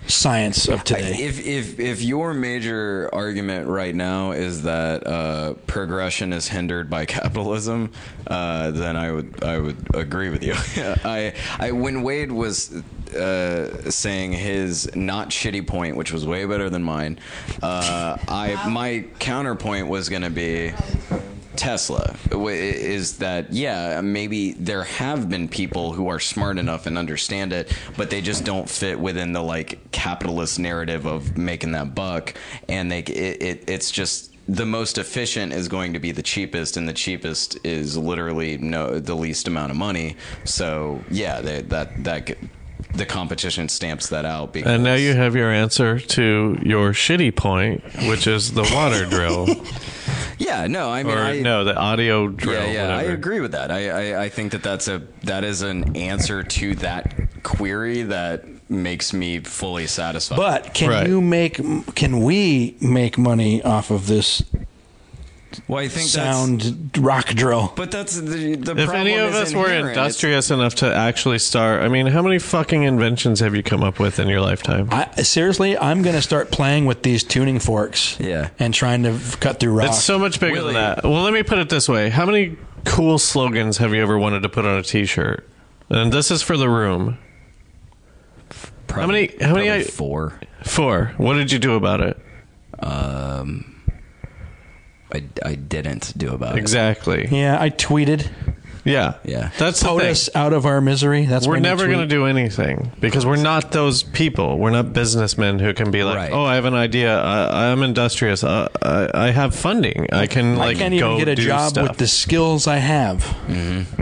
Speaker 2: science of today.
Speaker 3: If if if your major argument right now is that uh, progression is hindered by capitalism, uh, then I would I would agree with you. I I when Wade was uh, saying his not shitty point, which was way better than mine, uh, I my counterpoint was going to be. Tesla is that yeah maybe there have been people who are smart enough and understand it but they just don't fit within the like capitalist narrative of making that buck. And they it, it it's just the most efficient is going to be the cheapest and the cheapest is literally no the least amount of money. So yeah they, that that the competition stamps that out because
Speaker 1: And now you have your answer to your shitty point, which is the water drill,
Speaker 3: yeah no i mean
Speaker 1: or
Speaker 3: I,
Speaker 1: no, the audio drill.
Speaker 3: Yeah, yeah, I agree with that. I, I, I think that that's a that is an answer to that query that makes me fully satisfied.
Speaker 2: but can
Speaker 1: Right.
Speaker 2: you make can we make money off of this
Speaker 3: well, I think
Speaker 2: sound rock drill?
Speaker 3: But that's the the problem.
Speaker 1: If
Speaker 3: problem
Speaker 1: any of us were
Speaker 3: inherent.
Speaker 1: Industrious enough to actually start, I mean, how many fucking inventions have you come up with in your lifetime?
Speaker 2: I, seriously, I'm going to start playing with these tuning forks.
Speaker 3: Yeah.
Speaker 2: and trying to cut through rock.
Speaker 1: It's so much bigger
Speaker 3: Willie.
Speaker 1: than that. Well, let me put it this way: How many cool slogans have you ever wanted to put on a T-shirt? And this is for the room.
Speaker 3: probably-
Speaker 1: many- how many I-
Speaker 3: four?
Speaker 1: Four. What did you do about it?
Speaker 3: Um, I, I didn't do about it.
Speaker 1: Exactly.
Speaker 2: yeah, I tweeted.
Speaker 1: Yeah.
Speaker 3: Yeah.
Speaker 1: That's the thing.
Speaker 2: POTUS out of our misery. That's
Speaker 1: We're
Speaker 2: my new
Speaker 1: never
Speaker 2: tweet.
Speaker 1: going to do anything because we're not those people. We're not businessmen who can be like,
Speaker 3: Right.
Speaker 1: "Oh, I have an idea. I, I'm industrious. I, I, I have funding. I can
Speaker 2: I
Speaker 1: like
Speaker 2: can't even
Speaker 1: go
Speaker 2: get a
Speaker 1: do
Speaker 2: job
Speaker 1: stuff."
Speaker 2: with the skills I have
Speaker 3: Mm-hmm.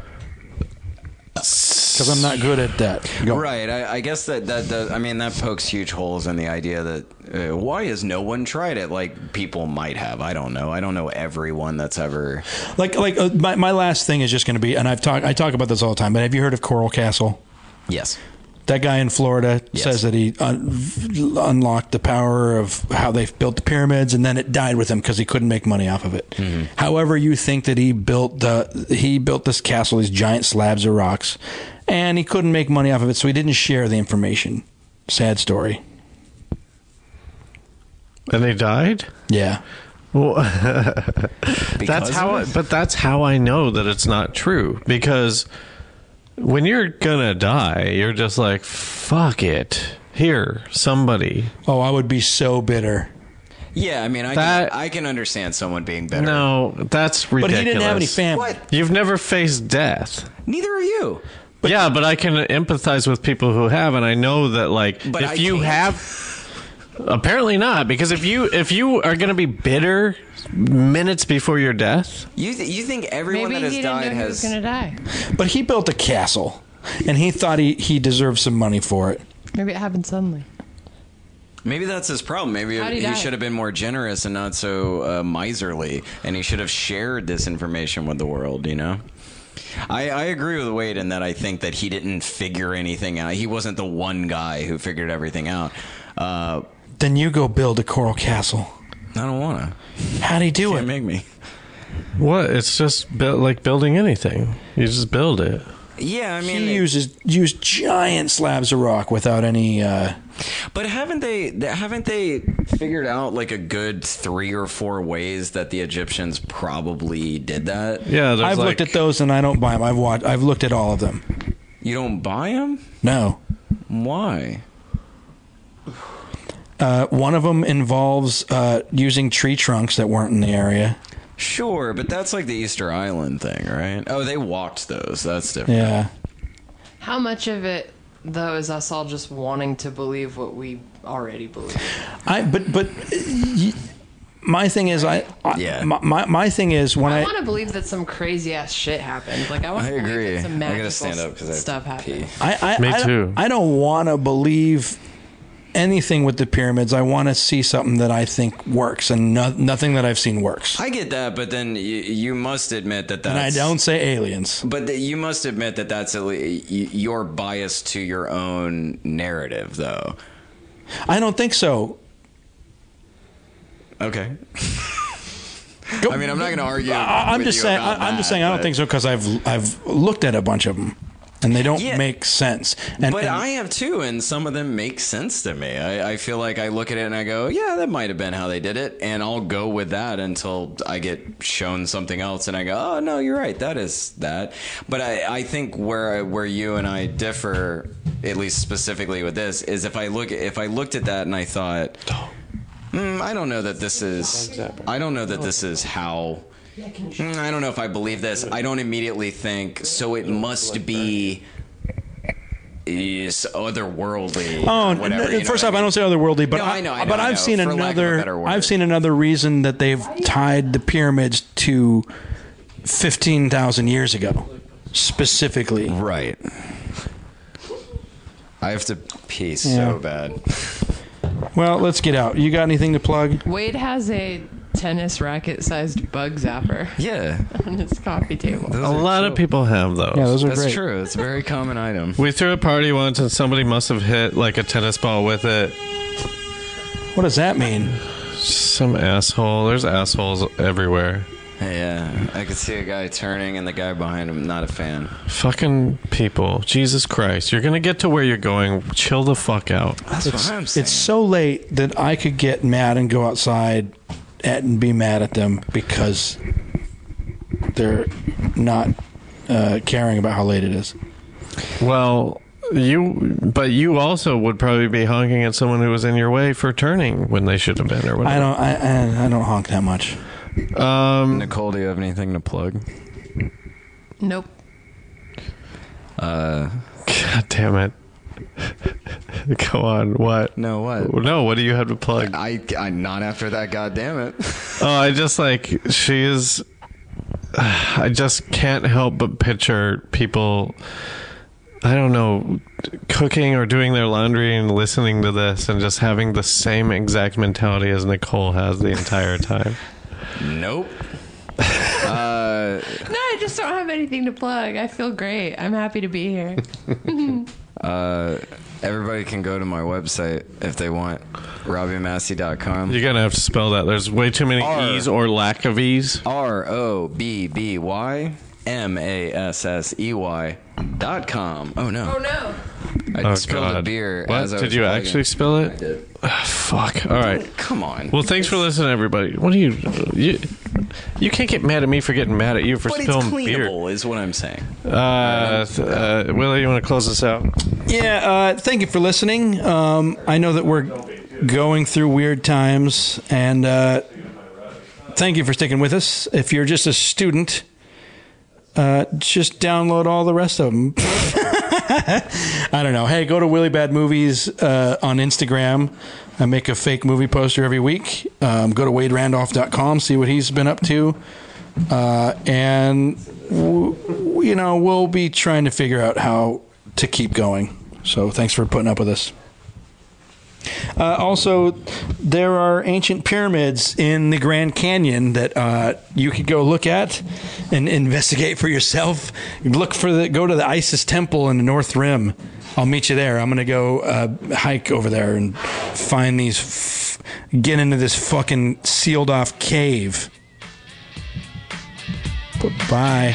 Speaker 2: Because I'm not good at that. Go.
Speaker 3: Right. I, I guess that, that that I mean that pokes huge holes in the idea that uh, why has no one tried it? Like people might have. I don't know. I don't know everyone that's ever.
Speaker 2: Like, like uh, my, my last thing is just going to be, and I've talked, I talk about this all the time. But have you heard of Coral Castle?
Speaker 3: Yes.
Speaker 2: That guy in Florida
Speaker 3: Yes.
Speaker 2: says that he un- unlocked the power of how they built the pyramids, and then it died with him because he couldn't make money off of it. However, you think that he built the he built this castle, these giant slabs of rocks, and he couldn't make money off of it, so he didn't share the information. Sad story.
Speaker 1: and they died.
Speaker 2: Yeah.
Speaker 1: Well, that's how. I, but that's how I know that it's not true because when you're gonna die, you're just like, "Fuck it." Here, somebody.
Speaker 2: Oh, I would be so bitter.
Speaker 3: Yeah. I mean, I
Speaker 1: That-
Speaker 3: can, I can understand someone being bitter.
Speaker 1: No, that's ridiculous.
Speaker 2: But he didn't have any family.
Speaker 3: What?
Speaker 1: You've never faced death.
Speaker 3: Neither are you.
Speaker 1: yeah, but I can empathize with people who have, and I know that like
Speaker 3: But
Speaker 1: if
Speaker 3: I
Speaker 1: you
Speaker 3: can't.
Speaker 1: have, apparently not, because if you if you are going to be bitter minutes before your death,
Speaker 3: You th- you think everyone
Speaker 4: Maybe
Speaker 3: that
Speaker 4: he
Speaker 3: has
Speaker 4: didn't know
Speaker 3: died
Speaker 4: he
Speaker 3: has
Speaker 4: going to die.
Speaker 2: But he built a castle, and he thought he, he deserved some money for it.
Speaker 4: Maybe it happened suddenly.
Speaker 3: Maybe that's his problem. Maybe
Speaker 4: How'd he
Speaker 3: he,
Speaker 4: die?
Speaker 3: should have been more generous and not so uh, miserly, and he should have shared this information with the world. You know, I, I agree with Wade in that I think that he didn't figure anything out. He wasn't the one guy who figured everything out. Uh,
Speaker 2: Then you go build a coral castle.
Speaker 3: I don't want to.
Speaker 2: How'd he do
Speaker 3: Can't
Speaker 2: it?
Speaker 3: make me.
Speaker 1: what? It's just bu- like building anything. You just build it.
Speaker 3: Yeah, I mean,
Speaker 2: He uses used giant slabs of rock without any. Uh,
Speaker 3: But haven't they haven't they figured out like a good three or four ways that the Egyptians probably did that?
Speaker 1: Yeah, there's
Speaker 2: I've
Speaker 1: like,
Speaker 2: looked at those and I don't buy them. I've watched. I've looked at all of them.
Speaker 3: You don't buy them?
Speaker 2: No.
Speaker 3: Why?
Speaker 2: Uh, one of them involves uh, using tree trunks that weren't in the area.
Speaker 3: Sure, but that's like the Easter Island thing, right? Oh, they walked those. That's different.
Speaker 2: Yeah.
Speaker 4: How much of it, though, is us all just wanting to believe what we already believe?
Speaker 2: I but but y- my thing is I, I
Speaker 3: Yeah.
Speaker 2: my, my my thing is when
Speaker 4: I,
Speaker 2: I,
Speaker 4: want to believe that some crazy ass shit happened. Like I want
Speaker 3: I
Speaker 4: to believe
Speaker 3: agree.
Speaker 4: that some
Speaker 3: I
Speaker 4: magical
Speaker 3: gotta stand up because I
Speaker 4: stuff
Speaker 3: have
Speaker 4: happened.
Speaker 2: I, I
Speaker 1: Me
Speaker 2: I,
Speaker 1: too.
Speaker 2: I don't want to believe anything with the pyramids, I want to see something that I think works, and no, nothing that I've seen works.
Speaker 3: I get that, but then you, you must admit that that's.
Speaker 2: and I don't say aliens.
Speaker 3: But th- you must admit that that's your bias to your own narrative, though.
Speaker 2: I don't think so.
Speaker 3: Okay. I mean, I'm not going to argue.
Speaker 2: I, I'm
Speaker 3: with
Speaker 2: just saying. I, I'm just saying. I don't
Speaker 3: but-
Speaker 2: think so because I've I've looked at a bunch of them, and they don't
Speaker 3: Yeah.
Speaker 2: make sense. And,
Speaker 3: But
Speaker 2: and-
Speaker 3: I have too, and some of them make sense to me. I, I feel like I look at it and I go, yeah, that might have been how they did it, and I'll go with that until I get shown something else, and I go, oh no, you're right, that is that. But I, I think where where you and I differ, at least specifically with this, is if I look if I looked at that and I thought, mm, I don't know that this is, I don't know that this is how. Mm, I don't know if I believe this. I don't immediately think so. It must be is otherworldly.
Speaker 2: Oh,
Speaker 3: whatever,
Speaker 2: n- first off, I
Speaker 3: mean?
Speaker 2: don't say otherworldly, but
Speaker 3: No, I know, I know,
Speaker 2: but
Speaker 3: I
Speaker 2: I've
Speaker 3: know,
Speaker 2: seen
Speaker 3: for lack of a
Speaker 2: another. I've seen another reason that they've tied the pyramids to fifteen thousand years ago, specifically.
Speaker 3: Right. I have to pee
Speaker 2: Yeah.
Speaker 3: so bad.
Speaker 2: Well, let's get out. You got anything to plug?
Speaker 4: Wade has a tennis racket sized bug zapper
Speaker 3: Yeah,
Speaker 4: on his coffee table.
Speaker 1: A lot of people have those.
Speaker 2: Yeah, those are
Speaker 3: that's
Speaker 2: great.
Speaker 3: true. It's a very common item.
Speaker 1: we threw a party once and somebody must have hit like a tennis ball with it.
Speaker 2: What does that mean?
Speaker 1: Some asshole. There's assholes everywhere.
Speaker 3: Yeah, uh, I could see a guy turning and the guy behind him not a fan.
Speaker 1: Fucking people. Jesus Christ. You're going to get to where you're going. Chill the fuck out.
Speaker 3: That's what I'm saying.
Speaker 2: It's so late that I could get mad and go outside at, and be mad at them because they're not uh, caring about how late it is.
Speaker 1: Well, you, but you also would probably be honking at someone who was in your way for turning when they should have been, or whatever.
Speaker 2: I don't. I, I, I don't honk that much.
Speaker 1: Um,
Speaker 3: Nichole, do you have anything to plug?
Speaker 4: Nope.
Speaker 3: Uh,
Speaker 1: God damn it. Go on. What?
Speaker 3: no, what?
Speaker 1: No, what do you have to plug?
Speaker 3: I, I not after that. God damn it!
Speaker 1: Oh, I just like she is. I just can't help but picture people. I don't know, cooking or doing their laundry and listening to this and just having the same exact mentality as Nichole has the entire time.
Speaker 3: nope. Uh,
Speaker 4: No, I just don't have anything to plug. I feel great. I'm happy to be here.
Speaker 3: Uh, everybody can go to my website if they want. RobbyMassey.com.
Speaker 1: You're gonna have to spell that. There's way too many
Speaker 3: R.
Speaker 1: e's or lack of e's.
Speaker 3: R O B B Y M A S S E Y dot com. Oh no!
Speaker 4: oh no.
Speaker 3: I
Speaker 1: Oh
Speaker 3: spilled
Speaker 1: God!
Speaker 3: a beer.
Speaker 1: What
Speaker 3: As I
Speaker 1: did
Speaker 3: was
Speaker 1: you
Speaker 3: plugging.
Speaker 1: actually spill
Speaker 3: I
Speaker 1: it?
Speaker 3: did.
Speaker 1: Ah, fuck. All right.
Speaker 3: Come on.
Speaker 1: Well, thanks for listening, everybody. What do you, you? You can't get mad at me for getting mad at you for
Speaker 3: but it's
Speaker 1: spilling beer.
Speaker 3: is what I'm saying.
Speaker 1: Uh, th- uh, Willie, you want to close this out?
Speaker 2: Yeah. Uh, thank you for listening. Um, I know that we're going through weird times, and uh, thank you for sticking with us. If you're just a student, uh, just download all the rest of them. I don't know. Hey, go to Willie Bad Movies uh, on Instagram. I make a fake movie poster every week. Um, go to waderandolph.com, see what he's been up to. Uh, and, w- you know, we'll be trying to figure out how to keep going. So thanks for putting up with us. Uh, also, there are ancient pyramids in the Grand Canyon that uh, you could go look at and investigate for yourself. Look for the go to the Isis temple in the North Rim. I'll meet you there. I'm gonna go uh, hike over there and find these. F- get into this fucking sealed off cave. Bye.